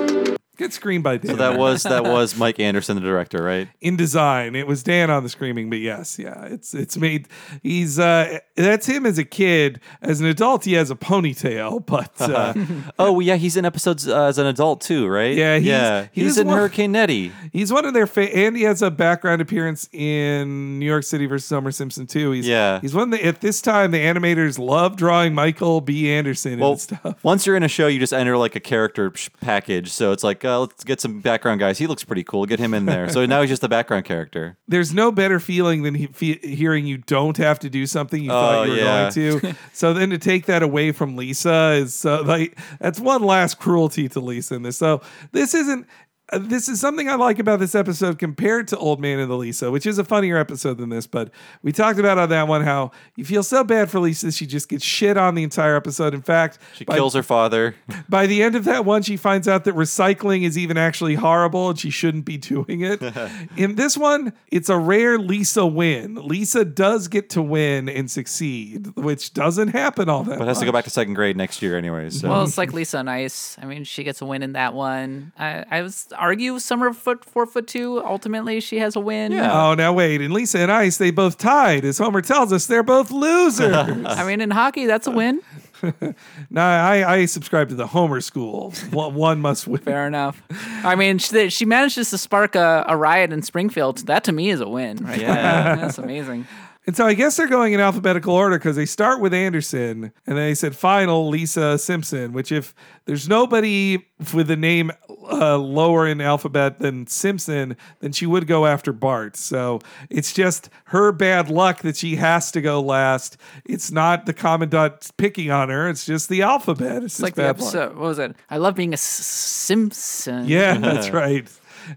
Good screen by Dan. So that was that was Mike Anderson, the director, right? in design. It was Dan on the screaming, but yes, yeah, it's it's made. He's uh, that's him as a kid. As an adult, he has a ponytail, but uh, oh yeah, he's in episodes uh, as an adult too, right? Yeah, he's- yeah, he he's in one- Hurricane Neddy. he's one of their fa- and he has a background appearance in New York City versus Homer Simpson too. He's Yeah. he's one that at this time the animators love drawing Michael B. Anderson Well, and stuff. once you're in a show, you just enter like a character package. So it's like, uh, let's get some background guys. He looks pretty cool. Get him in there. So now he's just a background character. There's no better feeling than he, fe- hearing you don't have to do something you Oh, thought you were yeah. going to. so then to take that away from Lisa is uh, like that's one last cruelty to Lisa in this. So this isn't. Uh, this is something I like about this episode compared to Old Man and the Lisa, which is a funnier episode than this. But we talked about on that one how you feel so bad for Lisa, she just gets shit on the entire episode. In fact, She by- kills her father. by the end of that one, she finds out that recycling is even actually horrible and she shouldn't be doing it. In this one, it's a rare Lisa win. Lisa does get to win and succeed, which doesn't happen all that But has to go back to second grade next year, anyways. So. Well, it's like Lisa on Ice. I mean, she gets a win in that one. I, I was argue Summer foot four foot two. Ultimately, she has a win. Oh, now wait. And Lisa and Ice, they both tied. As Homer tells us, they're both losers. I mean, in hockey, that's a win. now, I, I subscribe to the Homer school. One, one must win. Fair enough. I mean, she, she manages to spark a, a riot in Springfield. That to me is a win. Right Yeah. there. that's amazing. And so I guess they're going in alphabetical order because they start with Anderson and then they said final Lisa Simpson, which if there's nobody with the name uh, lower in alphabet than Simpson, then she would go after Bart. So it's just her bad luck that she has to go last. It's not the commandant picking on her. It's just the alphabet. It's, It's like the bad luck. episode. What was it? I love being a S- Simpson. Yeah, that's right.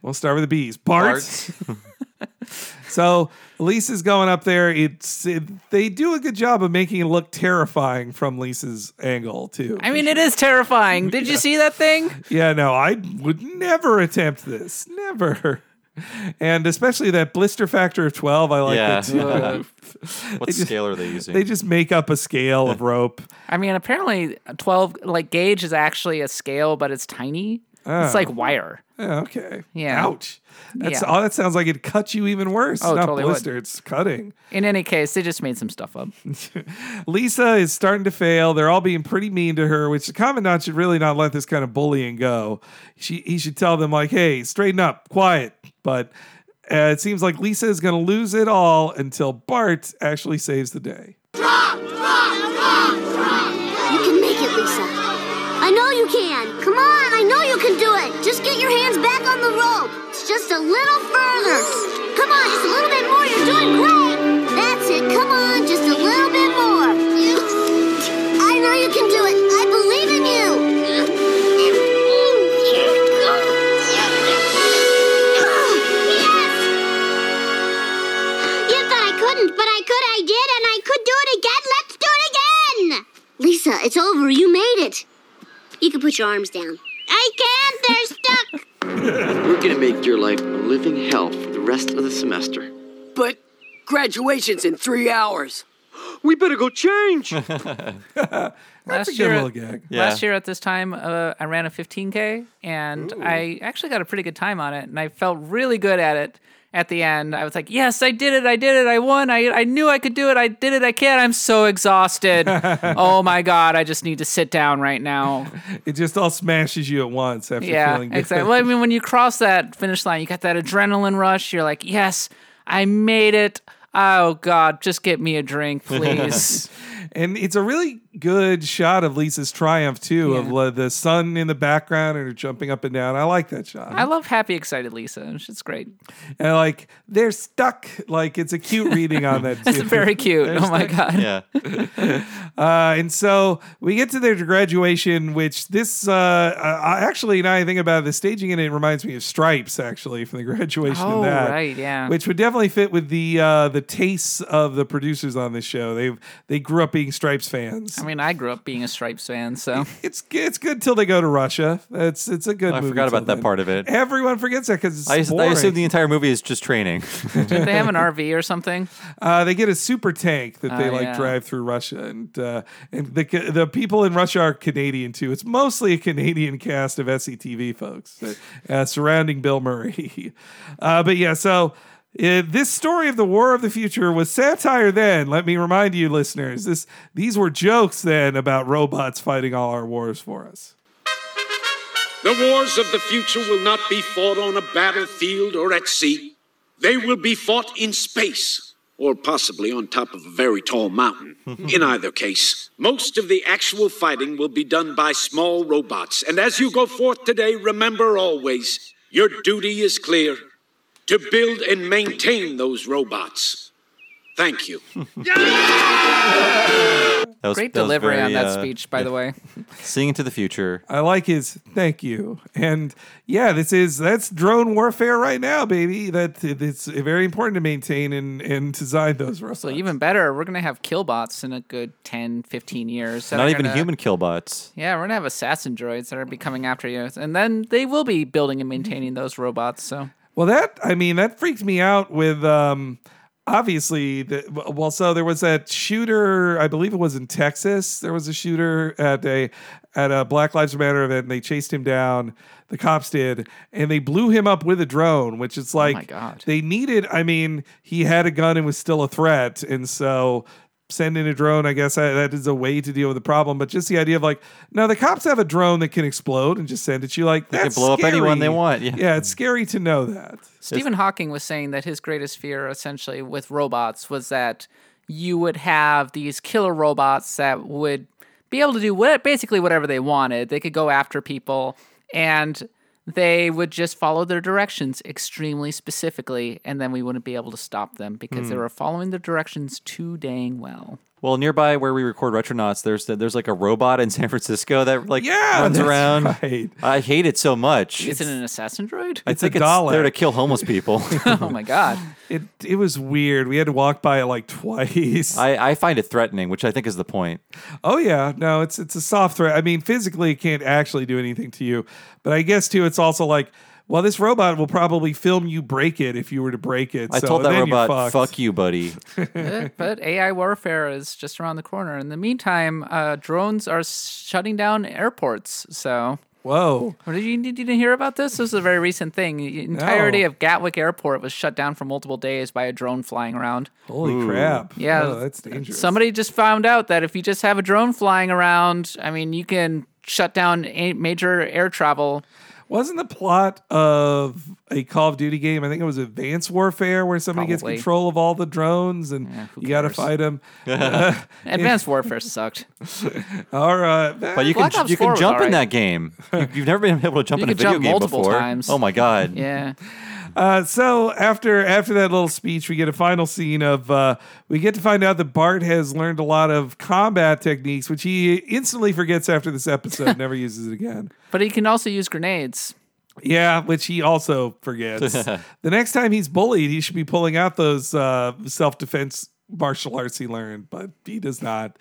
We'll start with the B's. Bart. so Lisa's going up there. It's it, they do a good job of making it look terrifying from Lisa's angle too. I mean, it is terrifying. Did you see that thing? Yeah, no, I would never attempt this. Never. And especially that blister factor of 12, I like Yeah. that too. what just- scale are they using? They just make up a scale of rope. I mean, apparently, twelve like gauge is actually a scale, but it's tiny. It's Oh. like wire. Yeah, okay. Yeah. Ouch. That's Yeah. all that sounds like it cut you even worse. Oh, It's not totally would. blister, it's cutting. In any case, they just made some stuff up. Lisa is starting to fail. They're all being pretty mean to her, which the commandant should really not let this kind of bullying go. She, he should tell them, like, hey, straighten up, quiet. But uh, it seems like Lisa is going to lose it all until Bart actually saves the day. You can a little further. Come on, just a little bit more. You're doing great. That's it. Come on, just a little bit more. I know you can do it. I believe in you. Yes! You thought I couldn't, but I could, I did, and I could do it again. Let's do it again! Lisa, it's over. You made it. You can put your arms down. I can't. They're stuck. We're gonna make your life a living hell for the rest of the semester. But graduation's in three hours. We better go change. That's a year, little gag. Last year at this time, uh, I ran a 15k, and I actually got a pretty good time on it, and I felt really good at it. At the end, I was like, "Yes, I did it! I did it! I won! I I knew I could do it! I did it! I can't! I'm so exhausted! oh my god! I just need to sit down right now." It just all smashes you at once after yeah, feeling good. exactly. Well, I mean, when you cross that finish line, you got that adrenaline rush. You're like, "Yes, I made it! Oh god, just get me a drink, please." and it's a really good shot of Lisa's triumph too, of uh, the sun in the background and her jumping up and down. I like that shot. I love happy, excited Lisa. It's great. and like they're stuck. Like it's a cute reading on that. That's too. very cute. They're Oh my god. Yeah. Uh, and so we get to their graduation, which this uh, I, actually now I think about it, the staging in it reminds me of Stripes actually from the graduation Oh, of that. right, yeah. Which would definitely fit with the uh, the tastes of the producers on this show. They they grew up being Stripes fans. I mean, I grew up being a Stripes fan, so It's it's good till they go to Russia. It's it's a good. I movie forgot till about that then. part of it. Everyone forgets that because I, I assume the entire movie is just training. did they have an RV or something? Uh, they get a super tank that they Oh, like yeah. drive through Russia, and uh, and the the people in Russia are Canadian too. It's mostly a Canadian cast of SCTV folks uh, surrounding Bill Murray. Uh, but yeah, so. Uh, this story of the War of the Future was satire then. Let me remind you, listeners, this these were jokes then about robots fighting all our wars for us. The wars of the future will not be fought on a battlefield or at sea. They will be fought in space, or possibly on top of a very tall mountain. in either case, most of the actual fighting will be done by small robots. And as you go forth today, remember always your duty is clear to build and maintain those robots. Thank you. That was, Great that was delivery on that uh, speech, by the way. Seeing into the future. I like his thank you. And yeah, this is that's drone warfare right now, baby. That it's very important to maintain and, and design those robots. So even better, we're gonna have killbots in a good 10, 15 years. Not even gonna- human killbots. Yeah, we're gonna have assassin droids that are be coming after you, and then they will be building and maintaining those robots. So Well, that I mean, that freaked me out with um obviously the well so there was that shooter i believe it was in texas there was a shooter at a at a black lives matter event and they chased him down the cops did and they blew him up with a drone which is like God. they needed i mean he had a gun and was still a threat and so send in a drone i guess that that is a way to deal with the problem but just the idea of like no the cops have a drone that can explode and just send it to you like They can that's blow up anyone they want, yeah. yeah it's scary to know that Stephen Hawking was saying that his greatest fear, essentially, with robots was that you would have these killer robots that would be able to do what, basically whatever they wanted. They could go after people, and they would just follow their directions extremely specifically, and then we wouldn't be able to stop them because they Hmm. were following the directions too dang well. Well, nearby where we record Retronauts, there's there's like a robot in San Francisco that like Yeah, runs that's around. right. I hate it so much. Is it an assassin droid? I It's think a it's Dalek. there to kill homeless people. oh my god! It it was weird. We had to walk by it like twice. I, I find it threatening, which I think is the point. oh yeah, no, it's it's a soft threat. I mean, physically, it can't actually do anything to you, but I guess too, it's also like, well, this robot will probably film you break it if you were to break it. I so told that then you're robot, fucked. "Fuck you, buddy." Eh, but AI warfare is just around the corner. In the meantime, uh, drones are shutting down airports. So, whoa! What did you, did you hear about this? This is a very recent thing. The entirety No. of Gatwick Airport was shut down for multiple days by a drone flying around. Holy crap! Yeah, Oh, that's dangerous. Somebody just found out that if you just have a drone flying around, I mean, you can shut down a major air travel. Wasn't the plot of a Call of Duty game? I think it was Advanced Warfare, where somebody Probably. gets control of all the drones and you got to fight them. Advanced Warfare sucked. all right, But you Black can Ops you can was jump in that game. You, you've never been able to jump You in a could video jump game multiple before. times. Oh my god! Yeah. Uh, so after after that little speech, we get a final scene of uh, we get to find out that Bart has learned a lot of combat techniques, which he instantly forgets after this episode, never uses it again. But he can also use grenades. Yeah, which he also forgets. the next time he's bullied, he should be pulling out those uh, self defense martial arts he learned, but he does not.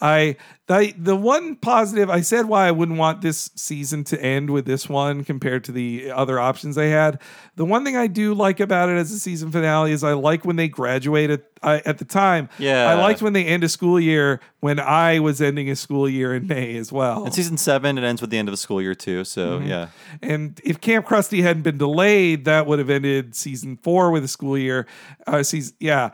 I the the one positive I said why I wouldn't want this season to end with this one compared to the other options I had. The one thing I do like about it as a season finale is I like when they graduate at, I, at the time. Yeah. I liked when they end a school year when I was ending a school year in May as well. In season seven, it ends with the end of a school year too. So Mhm. yeah, And if Camp Krusty hadn't been delayed, that would have ended season four with a school year. Uh, season, yeah.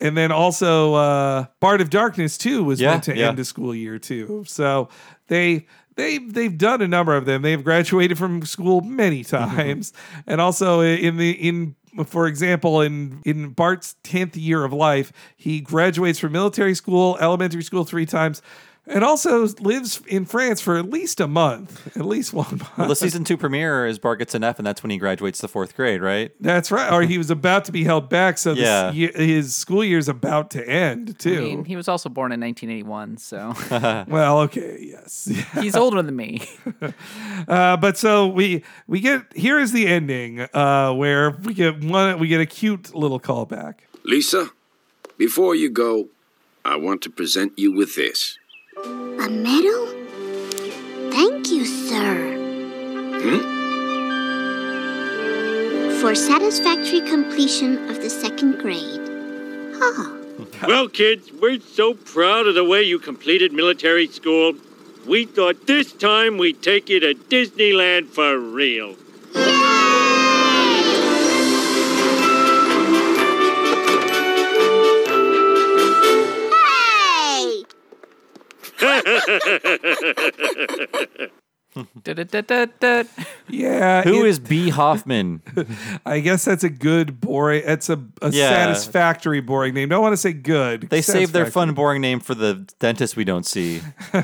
And then also uh, Bart of Darkness too was Yeah, meant to yeah. end a school year too. So they they they've done a number of them. They've graduated from school many times, and also in the in for example in in Bart's tenth year of life, he graduates from military school, elementary school three times. And also lives in France for at least a month, at least one month. well, the season two premiere is Bart gets an F, and that's when he graduates the fourth grade, right? That's right. Or he was about to be held back, so Yeah. this his school year's about to end too. I mean, he was also born in 1981, so well, okay, yes. he's older than me. Uh, but so we we get here is the ending uh, where we get one we get a cute little callback. Lisa, before you go, I want to present you with this. A medal? Thank you, sir. Hmm? For satisfactory completion of the second grade. Oh. Well, kids, we're so proud of the way you completed military school. We thought this time we'd take you to Disneyland for real. Hey! Yeah. Who it- is B. Hoffman? I guess that's a good boring. It's a, a Yeah. satisfactory boring name. Don't want to say good. They saved their fun, boring name for the dentist we don't see.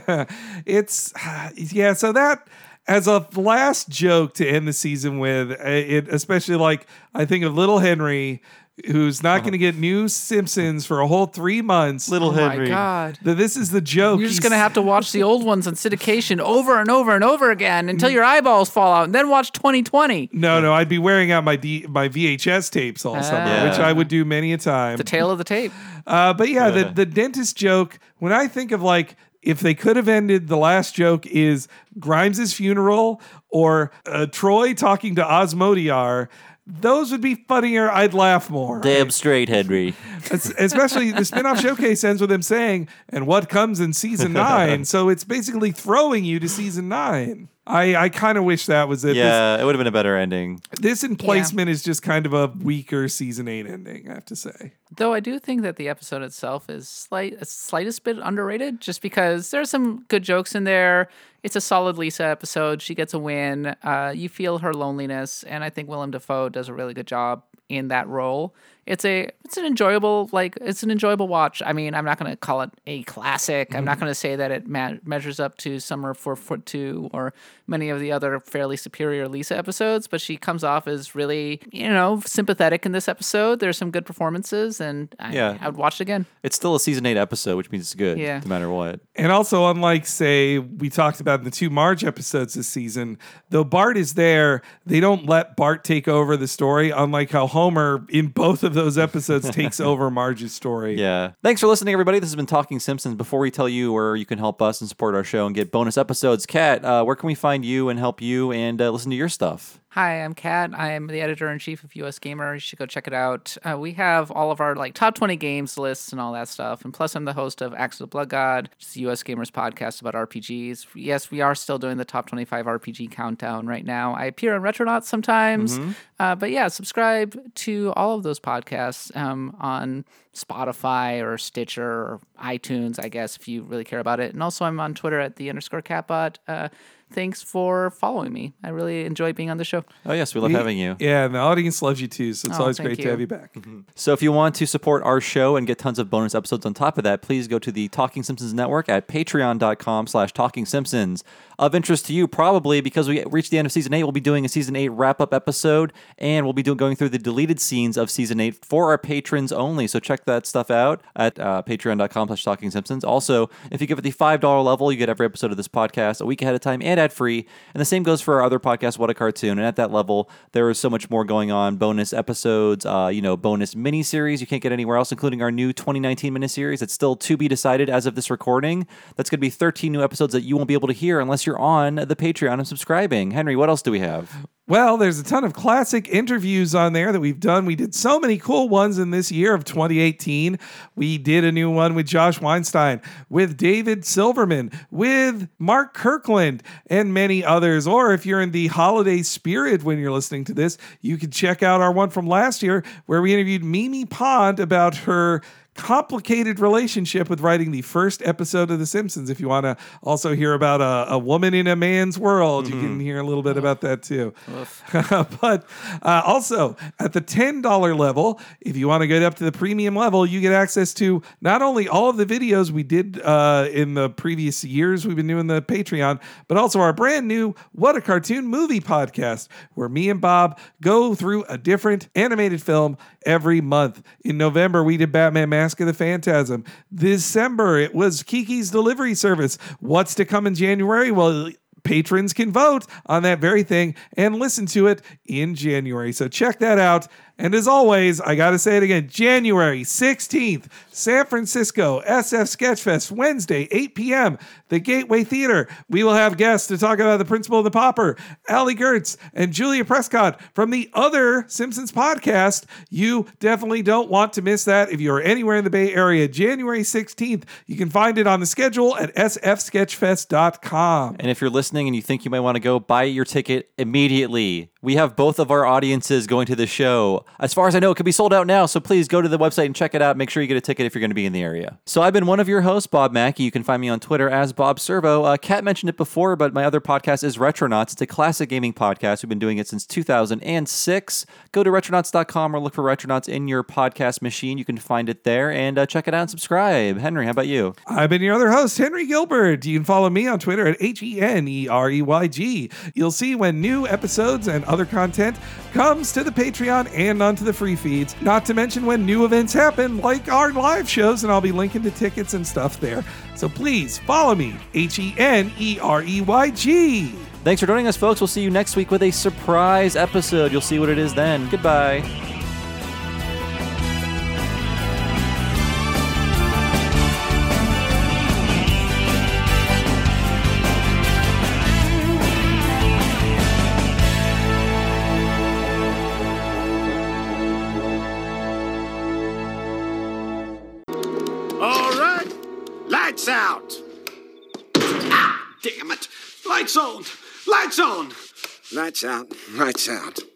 it's yeah. So that as a last joke to end the season with, uh, it especially like I think of Little Henry. Who's not going to get new Simpsons for a whole three months? Little Oh my God. Th- This is the joke. You're just He's- gonna have to watch the old ones on syndication over and over and over again until your eyeballs fall out, and then watch 2020. No, no, I'd be wearing out my D, my VHS tapes all summer, Ah. which I would do many a time. The tail of the tape. Uh, but yeah, the, the dentist joke, when I think of like, if they could have ended the last joke is Grimes's funeral or uh, Troy talking to Osmodiar, those would be funnier. I'd laugh more. Damn straight, Henry. Especially the spin-off showcase ends with him saying, and what comes in season nine. So it's basically throwing you to season nine. I, I kind of wish that was it. This- Yeah, it would have been a better ending. This, emplacement is just kind of a weaker season eight ending, I have to say. Though I do think that the episode itself is slight, a slightest bit underrated, just because there's some good jokes in there. It's a solid Lisa episode. She gets a win. Uh, you feel her loneliness, and I think Willem Dafoe does a really good job in that role. It's a it's an enjoyable like it's an enjoyable watch. I mean, I'm not going to call it a classic. I'm not mm-hmm. going to say that it ma- measures up to Summer for Foot Two or many of the other fairly superior Lisa episodes, but she comes off as really you know sympathetic in this episode. There's some good performances, and I, Yeah. I would watch it again. It's still a season eight episode, which means it's good, Yeah. no matter what. And also, unlike, say, we talked about in the two Marge episodes this season, though Bart is there, they don't let Bart take over the story, unlike how Homer, in both of those episodes, takes over Marge's story. Yeah. Thanks for listening, everybody. This has been Talking Simpsons. Before we tell you where you can help us and support our show and get bonus episodes, Kat, uh, where can we find you and help you and uh, listen to your stuff? Hi, I'm Kat. I am the editor in chief of USgamer. You should go check it out. Uh, we have all of our like top 20 games lists and all that stuff. And plus, I'm the host of Axe of the Blood God, which is the USgamers podcast about RPGs. Yes, we are still doing the top 25 RPG countdown right now. I appear on Retronauts sometimes. Mhm. Uh, but yeah, subscribe to all of those podcasts um, on Spotify or Stitcher or iTunes, I guess, if you really care about it. And also, I'm on Twitter at the underscore katbot. Uh, thanks for following me. I really enjoy being on the show. Oh, yes, we love having you. Yeah, and the audience loves you too, so it's Oh, always thank great you. to have you back. Mm-hmm. So if you want to support our show and get tons of bonus episodes on top of that, please go to the Talking Simpsons Network at patreon.com slash talking simpsons. Of interest to you, probably because we reached the end of season eight, we'll be doing a season eight wrap-up episode, and we'll be doing going through the deleted scenes of season eight for our patrons only. So check that stuff out at uh, patreon.com slash talking simpsons. Also, if you give it the $5 level, you get every episode of this podcast a week ahead of time and ad-free. And the same goes for our other podcast, What a Cartoon. And at that level, there is so much more going on. Bonus episodes, uh, you know, bonus mini-series you can't get anywhere else, including our new 2019 mini-series. It's still to be decided as of this recording. That's going to be 13 new episodes that you won't be able to hear unless you're on the Patreon and subscribing. Henry, what else do we have? Well, there's a ton of classic interviews on there that we've done. We did so many cool ones in this year of 2018. We did a new one with Josh Weinstein, with David Silverman, with Mark Kirkland, and many others. Or if you're in the holiday spirit when you're listening to this, you can check out our one from last year where we interviewed Mimi Pond about her complicated relationship with writing the first episode of The Simpsons. If you want to also hear about a, a woman in a man's world, you can hear a little bit about that too. but uh, also at the $10 level, if you want to get up to the premium level, you get access to not only all of the videos we did uh, in the previous years we've been doing the Patreon, but also our brand new What a Cartoon Movie podcast, where me and Bob go through a different animated film every month. In November, we did Batman Mask of the Phantasm. December, it was Kiki's Delivery Service. What's to come in January? Well, patrons can vote on that very thing and listen to it in January. So check that out And as always, I got to say it again January 16th, San Francisco SF Sketchfest, Wednesday, 8 p.m., the Gateway Theater. We will have guests to talk about The Principal and the Pauper, Allie Goertz, and Julia Prescott from the other Simpsons podcast. You definitely don't want to miss that if you're anywhere in the Bay Area. January 16th, you can find it on the schedule at sfsketchfest.com. And if you're listening and you think you might want to go, buy your ticket immediately. We have both of our audiences going to the show. As far as I know, it could be sold out now, so please go to the website and check it out. Make sure you get a ticket if you're going to be in the area. So I've been one of your hosts, Bob Mackey. You can find me on Twitter as Bob Servo. Uh, Kat mentioned it before, but my other podcast is Retronauts. It's a classic gaming podcast. We've been doing it since 2006. Go to retronauts.com or look for Retronauts in your podcast machine. You can find it there and uh, check it out and subscribe. Henry, how about you? I've been your other host, Henry Gilbert. You can follow me on Twitter at H E N E R E Y G. You'll see when new episodes and other content comes to the Patreon and onto the free feeds, not to mention when new events happen, like our live shows, and I'll be linking to tickets and stuff there. So please follow me, H E N E R E Y G. Thanks for joining us, folks. We'll see you next week with a surprise episode. You'll see what it is then. Goodbye. Lights on. Lights on. Lights out. Lights out.